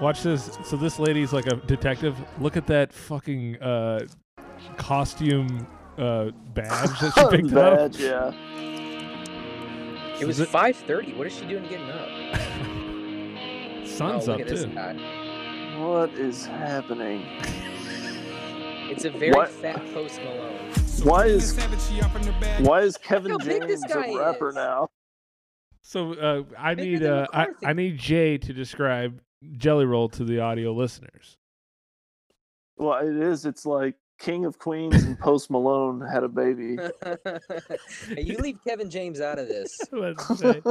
Watch this. So this lady's like a detective. Look at that fucking uh, costume uh, badge that she picked up. Badge, yeah. It was 5:30. What is she doing getting up? Sun's oh, up look at this too. guy. What is happening? It's a very What? fat Post Malone. Why is why is Kevin Look how big this James a rapper now? So uh, I Bigger need uh, I, I need Jay to describe Jelly Roll to the audio listeners. Well, it is. It's like King of Queens and Post Malone had a baby. You leave Kevin James out of this.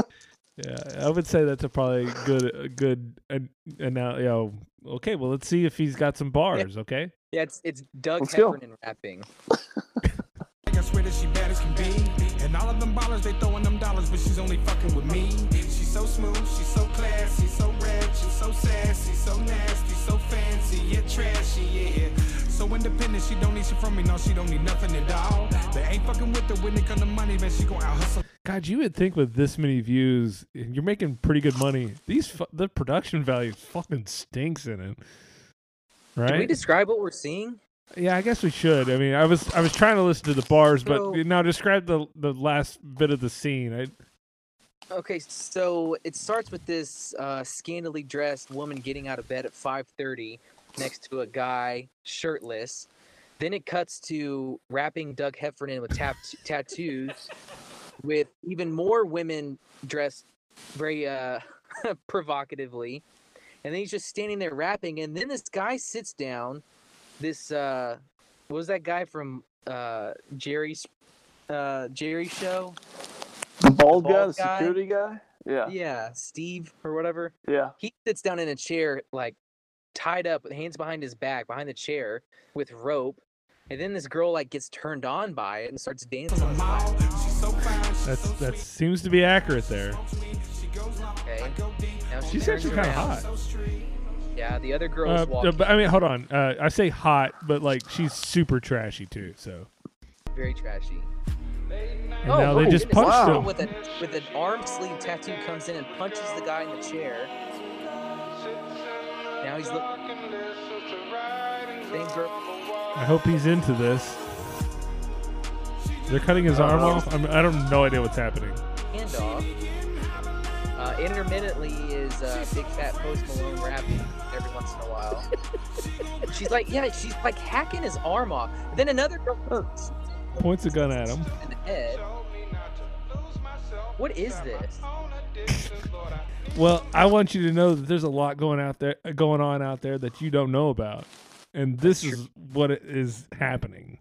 Yeah, I would say that's a probably good a good and and now you know okay. Well, let's see if he's got some bars. Okay. Yeah, it's it's Doug Let's go. Heffernan rapping. I swear that she bad as can be. And all of them ballers, they throwing them dollars, but she's only fucking with me. She's so smooth, she's so classy, so rad, she's so sassy, so nasty, so fancy, yeah, trashy, yeah. So independent, she don't need validation from me. No, she don't need nothing at all. They ain't fucking with her when it come to money, man. She gon' out hustle. God, you would think with this many views, you're making pretty good money. These fu- the production value fucking stinks in it, right? Can we describe what we're seeing? yeah, I guess we should. I mean, I was I was trying to listen to the bars, but So- now describe the the last bit of the scene. I, Okay, so it starts with this uh, scantily dressed woman getting out of bed at 5:30 next to a guy shirtless. Then it cuts to rapping Doug Heffernan with tap- tattoos, with even more women dressed very uh, provocatively, and then he's just standing there rapping. And then this guy sits down. This uh, what was that guy from uh, Jerry's uh, Jerry show? The bald, guy, bald the guy? security guy. Yeah. Yeah, Steve or whatever. Yeah. He sits down in a chair, like tied up, with hands behind his back, behind the chair, with rope. And then this girl like gets turned on by it and starts dancing. on that's that seems to be accurate there. Okay. Now she She's actually kind of hot. Yeah, the other girl's Uh, walking. but I mean, hold on. Uh, I say hot, but like she's super trashy too. So very trashy. And now they just Oh, goodness, punched this girl him. With, a, with an arm sleeve tattoo comes in and punches the guy in the chair. Now he's looking. Same girl. I hope he's into this. They're cutting his arm off. I'm, I don't have no idea what's happening. handoff. Uh, intermittently is uh, Big Fat Post Malone rapping every once in a while. she's like, yeah, she's like hacking his arm off. Then another girl hurts. Points a gun at him. in the head. What is this? Well, I want you to know that there's a lot going out there, going on out there that you don't know about, and this is what it is happening.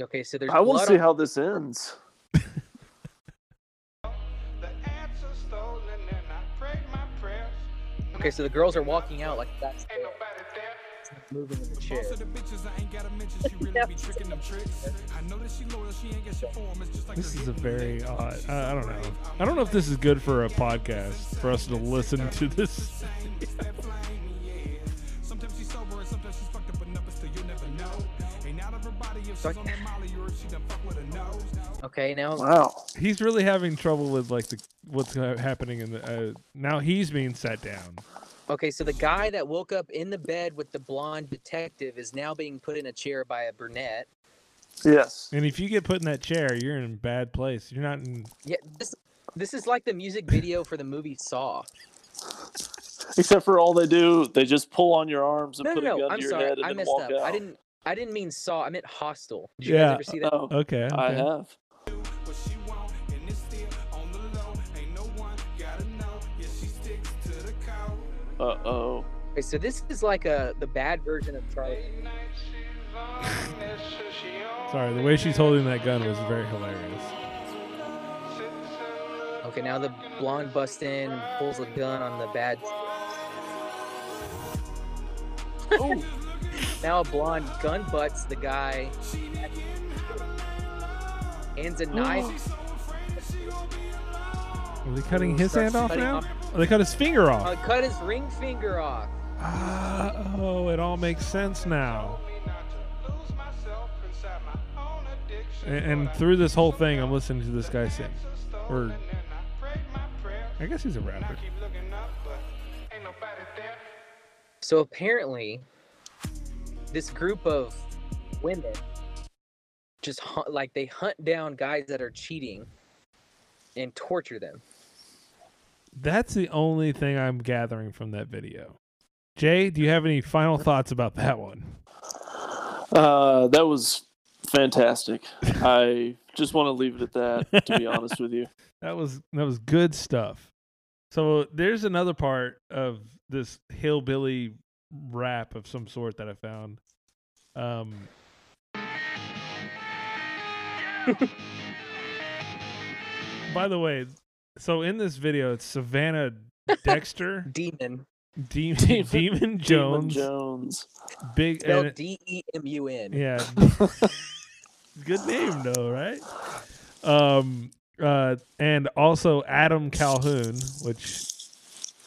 Okay, so there's. I will see on- how this ends. Okay, so the girls are walking out like that's moving in the chair. This is a very odd. I, I don't know. I don't know if this is good for a podcast for us to listen to this. Okay, now Wow. He's really having trouble with like the what's happening in the. Uh, now he's being set down. Okay, so the guy that woke up in the bed with the blonde detective is now being put in a chair by a brunette. Yes. And if you get put in that chair, you're in a bad place. You're not in. Yeah, this this is like the music video for the movie Saw. Except for all they do, they just pull on your arms and No, put no, a no. gun I'm to your sorry. head and I then messed walk up. out. I didn't. I didn't mean Saw. I meant Hostel. Did you yeah. guys ever see that? Oh, Okay. I have. Uh oh. Okay, so this is like a the bad version of Charlie. Sorry, the way she's holding that gun was very hilarious. Okay, now the blonde busts in, pulls a gun on the bad. now a blonde gun butts the guy. Hands a knife. Are they cutting Ooh, his hand off now? off- Oh, they cut his finger off. Uh, cut his ring finger off. Ah, oh, it all makes sense now. And, and through this whole thing, I'm listening to this guy sing. Or, I guess he's a rapper. So apparently, this group of women just hunt, like they hunt down guys that are cheating and torture them. That's the only thing I'm gathering from that video. Jay, do you have any final thoughts about that one? Uh, that was fantastic. I just want to leave it at that. To be honest with you. That was that was good stuff. So there's another part of this hillbilly rap of some sort that I found. Um, by the way, so in this video, it's Savannah Dexter, Demon, Demon, Demon- Demon Demun Jones, Jones. big, D E M U N. yeah, good name though, right? Um, uh, and also Adam Calhoun, which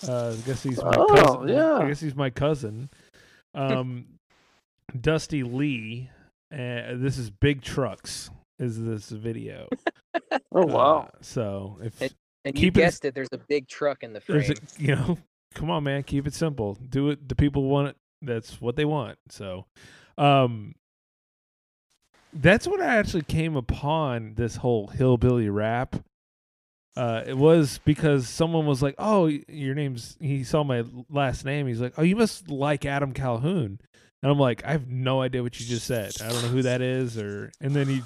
uh, I guess he's my Oh, cousin. yeah. I guess he's my cousin. Um, Dusty Leigh and this is big trucks. Is this video? Oh wow! Uh, so if And, and you keep it, guessed it, there's a big truck in the frame. a, you know, come on, man, keep it simple. Do it. The people want it. That's what they want. So, um, that's what I actually came upon this whole hillbilly rap. Uh, it was because someone was like, "Oh, your name's." He saw my last name. He's like, "Oh, you must like Adam Calhoun," and I'm like, "I have no idea what you just said. I don't know who that is." Or and then he,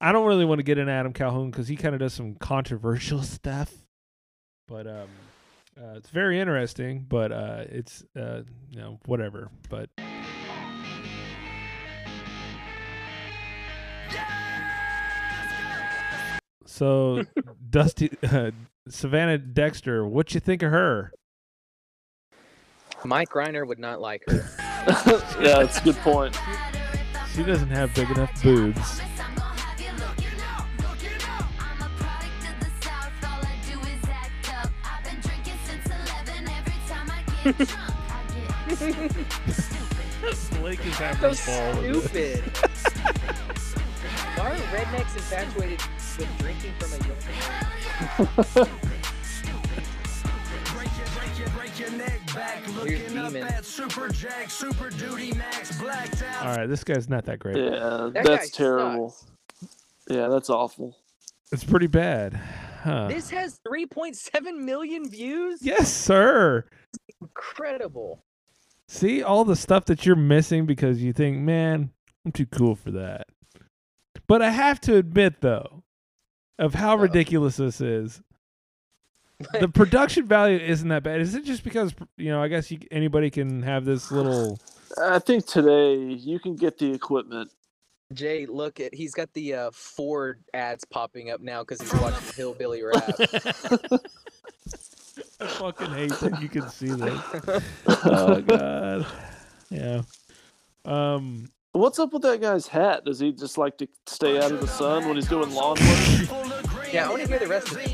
I don't really want to get into Adam Calhoun because he kind of does some controversial stuff, but um, uh, it's very interesting. But uh, it's uh, you know, whatever. But So, Dusty, uh, Savannah Dexter, what you think of her? Mike Reiner would not like her. yeah, that's a good point. She doesn't have big enough boobs. Blake is having so ball with stupid. Why are rednecks infatuated with drinking from a young Here's All right, this guy's not that great. Yeah, That that's terrible. Yeah, that's awful. It's pretty bad, huh? This has 3.7 million views. Yes, sir. Incredible. See all the stuff that you're missing because you think, man, I'm too cool for that. But I have to admit, though, of how ridiculous this is. the production value isn't that bad. Is it just because you know? I guess you, anybody can have this little. I think today you can get the equipment. Jay, look at he's got the uh, Ford ads popping up now because he's watching Hillbilly Rap. I fucking hate that you can see this. oh god. Yeah. Um. What's up with that guy's hat? Does he just like to stay out of the sun when he's doing lawn work? yeah, I want to hear the rest of it.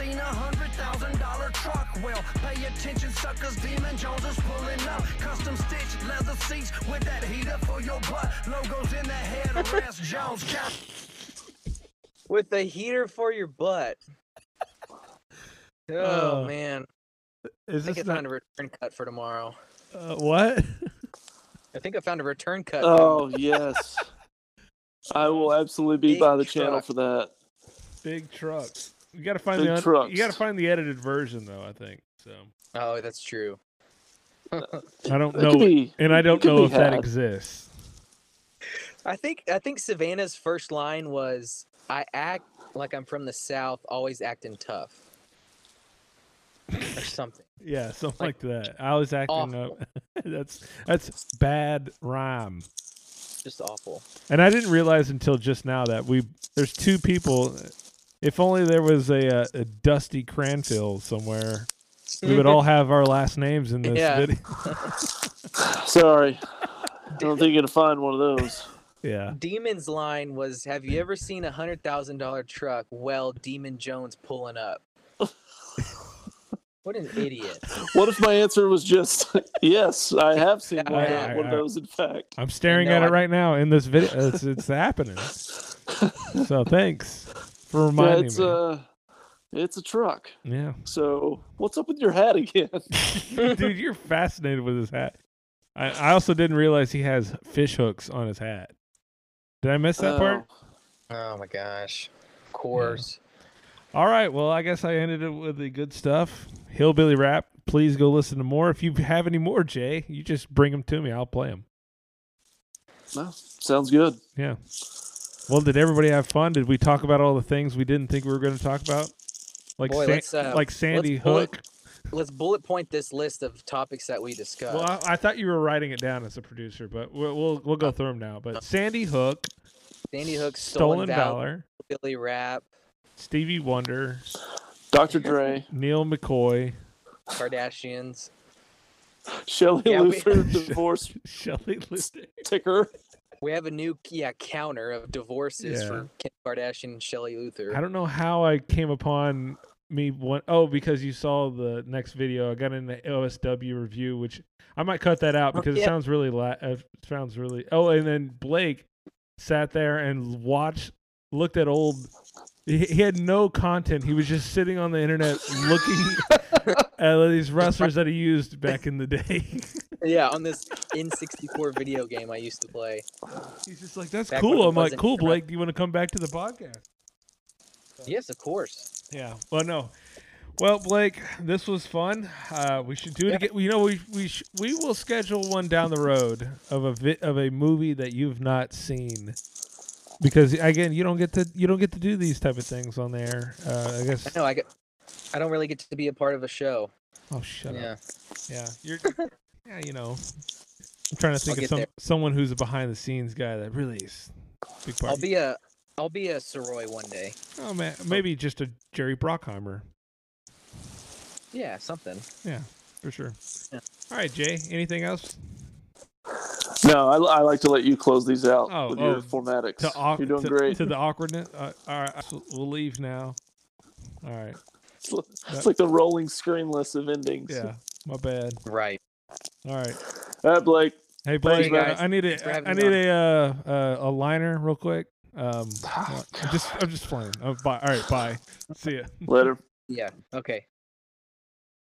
Have seen a hundred thousand dollar truck? Well, pay attention, suckers. Demun Jones is pulling up. Custom stitched leather seats with that heater for your butt. Logos in the headrest. Jones count. With the heater for your butt. Oh, Oh. man. Is I think I this found not? a return cut for tomorrow. Uh, what? I think I found a return cut. Oh yes, I will absolutely be Big by the channel for that. Big trucks. You got to find Big the un- trucks. you got to find the edited version though. I think so. Oh, that's true. Uh, I don't know, be- and I don't know be if that exists. I think I think Savannah's first line was I act like I'm from the south, always acting tough. Or something. Yeah, something like, that. I was acting up. that's that's bad rhyme. Just awful. And I didn't realize until just now that we there's two people. If only there was a, uh, a Dusty Cranfield somewhere, we would all have our last names in this Yeah. video. Sorry, I don't think you're gonna find one of those. yeah. Demun's line was Have you ever seen a hundred thousand dollar truck? Well, Demun Jones pulling up. what an idiot. What if my answer was just yes? I have seen one, of I- those- one of those. In fact, I'm staring No, at it right now in this video. It's, it's happening. So thanks for yeah, it's me. uh it's a truck. yeah. So what's up with your hat again? Dude, you're fascinated with his hat. I, I also didn't realize he has fish hooks on his hat. Did I miss that part? Oh my gosh. Of course. All right. Well, I guess I ended it with the good stuff. Hillbilly rap. Please go listen to more. If you have any more, Jay, you just bring them to me. I'll play them. No, sounds good. Yeah. Well, did everybody have fun? Did we talk about all the things we didn't think we were going to talk about? Like Boy, Sa- uh, like Sandy let's bullet- Hook. Let's bullet point this list of topics that we discussed. Well, I, I thought you were writing it down as a producer, but we'll we'll, we'll go through them now. But Sandy Hook, Sandy Hook, Stolen Stolen, Valor. Valor, Billy Rap, Stevie Wonder, Dr. Dre, Neal McCoy, Kardashians. Shelley Yeah, we- Luther divorce Shelley Luther. ticker. We have a new yeah counter of divorces Yeah. for Kim Kardashian and Shelley Luther. I don't know how I came upon me one oh because you saw the next video. I got in the OSW review, which I might cut that out Oh, because it sounds really la- uh, sounds really. Oh, and then Blake sat there and watched, looked at old. He, he had no content. He was just sitting on the internet looking at these wrestlers that he used back in the day. Yeah, on this N64 video game I used to play. He's just like, That's Back cool. I'm like, cool, Blake. Do you want to come back to the podcast? Yes, of course. Yeah. Well, no. Well, Blake, this was fun. Uh, we should do it again. You know, we we sh- we will schedule one down the road of a vi- of a movie that you've not seen, because again, you don't get to you don't get to do these type of things on there. Uh, I guess. I know I get. I don't really get to be a part of a show. Oh, shut yeah. up. Yeah, you're. yeah, you know. I'm trying to think I'll of some there. someone who's a behind the scenes guy that really is big part. I'll be a. I'll be a Sirois one day. Oh man, maybe just a Jerry Bruckheimer. Yeah, something. Yeah, for sure. Yeah. All right, Jay. Anything else? No, I, I like to let you close these out Oh, with oh, your formatics. To au- You're doing to- great. To the awkwardness. Uh, all right, we'll leave now. All right. It's it's like the rolling screen list of endings. Yeah, my bad. Right. All right. All right, Blake. Hey Thanks, Blake, man. I need Thanks for a having I me need on. a uh, uh, a liner real quick. Um, I'm just I'm just playing. Oh, bye. All right, bye. See ya. Later. Yeah. Okay.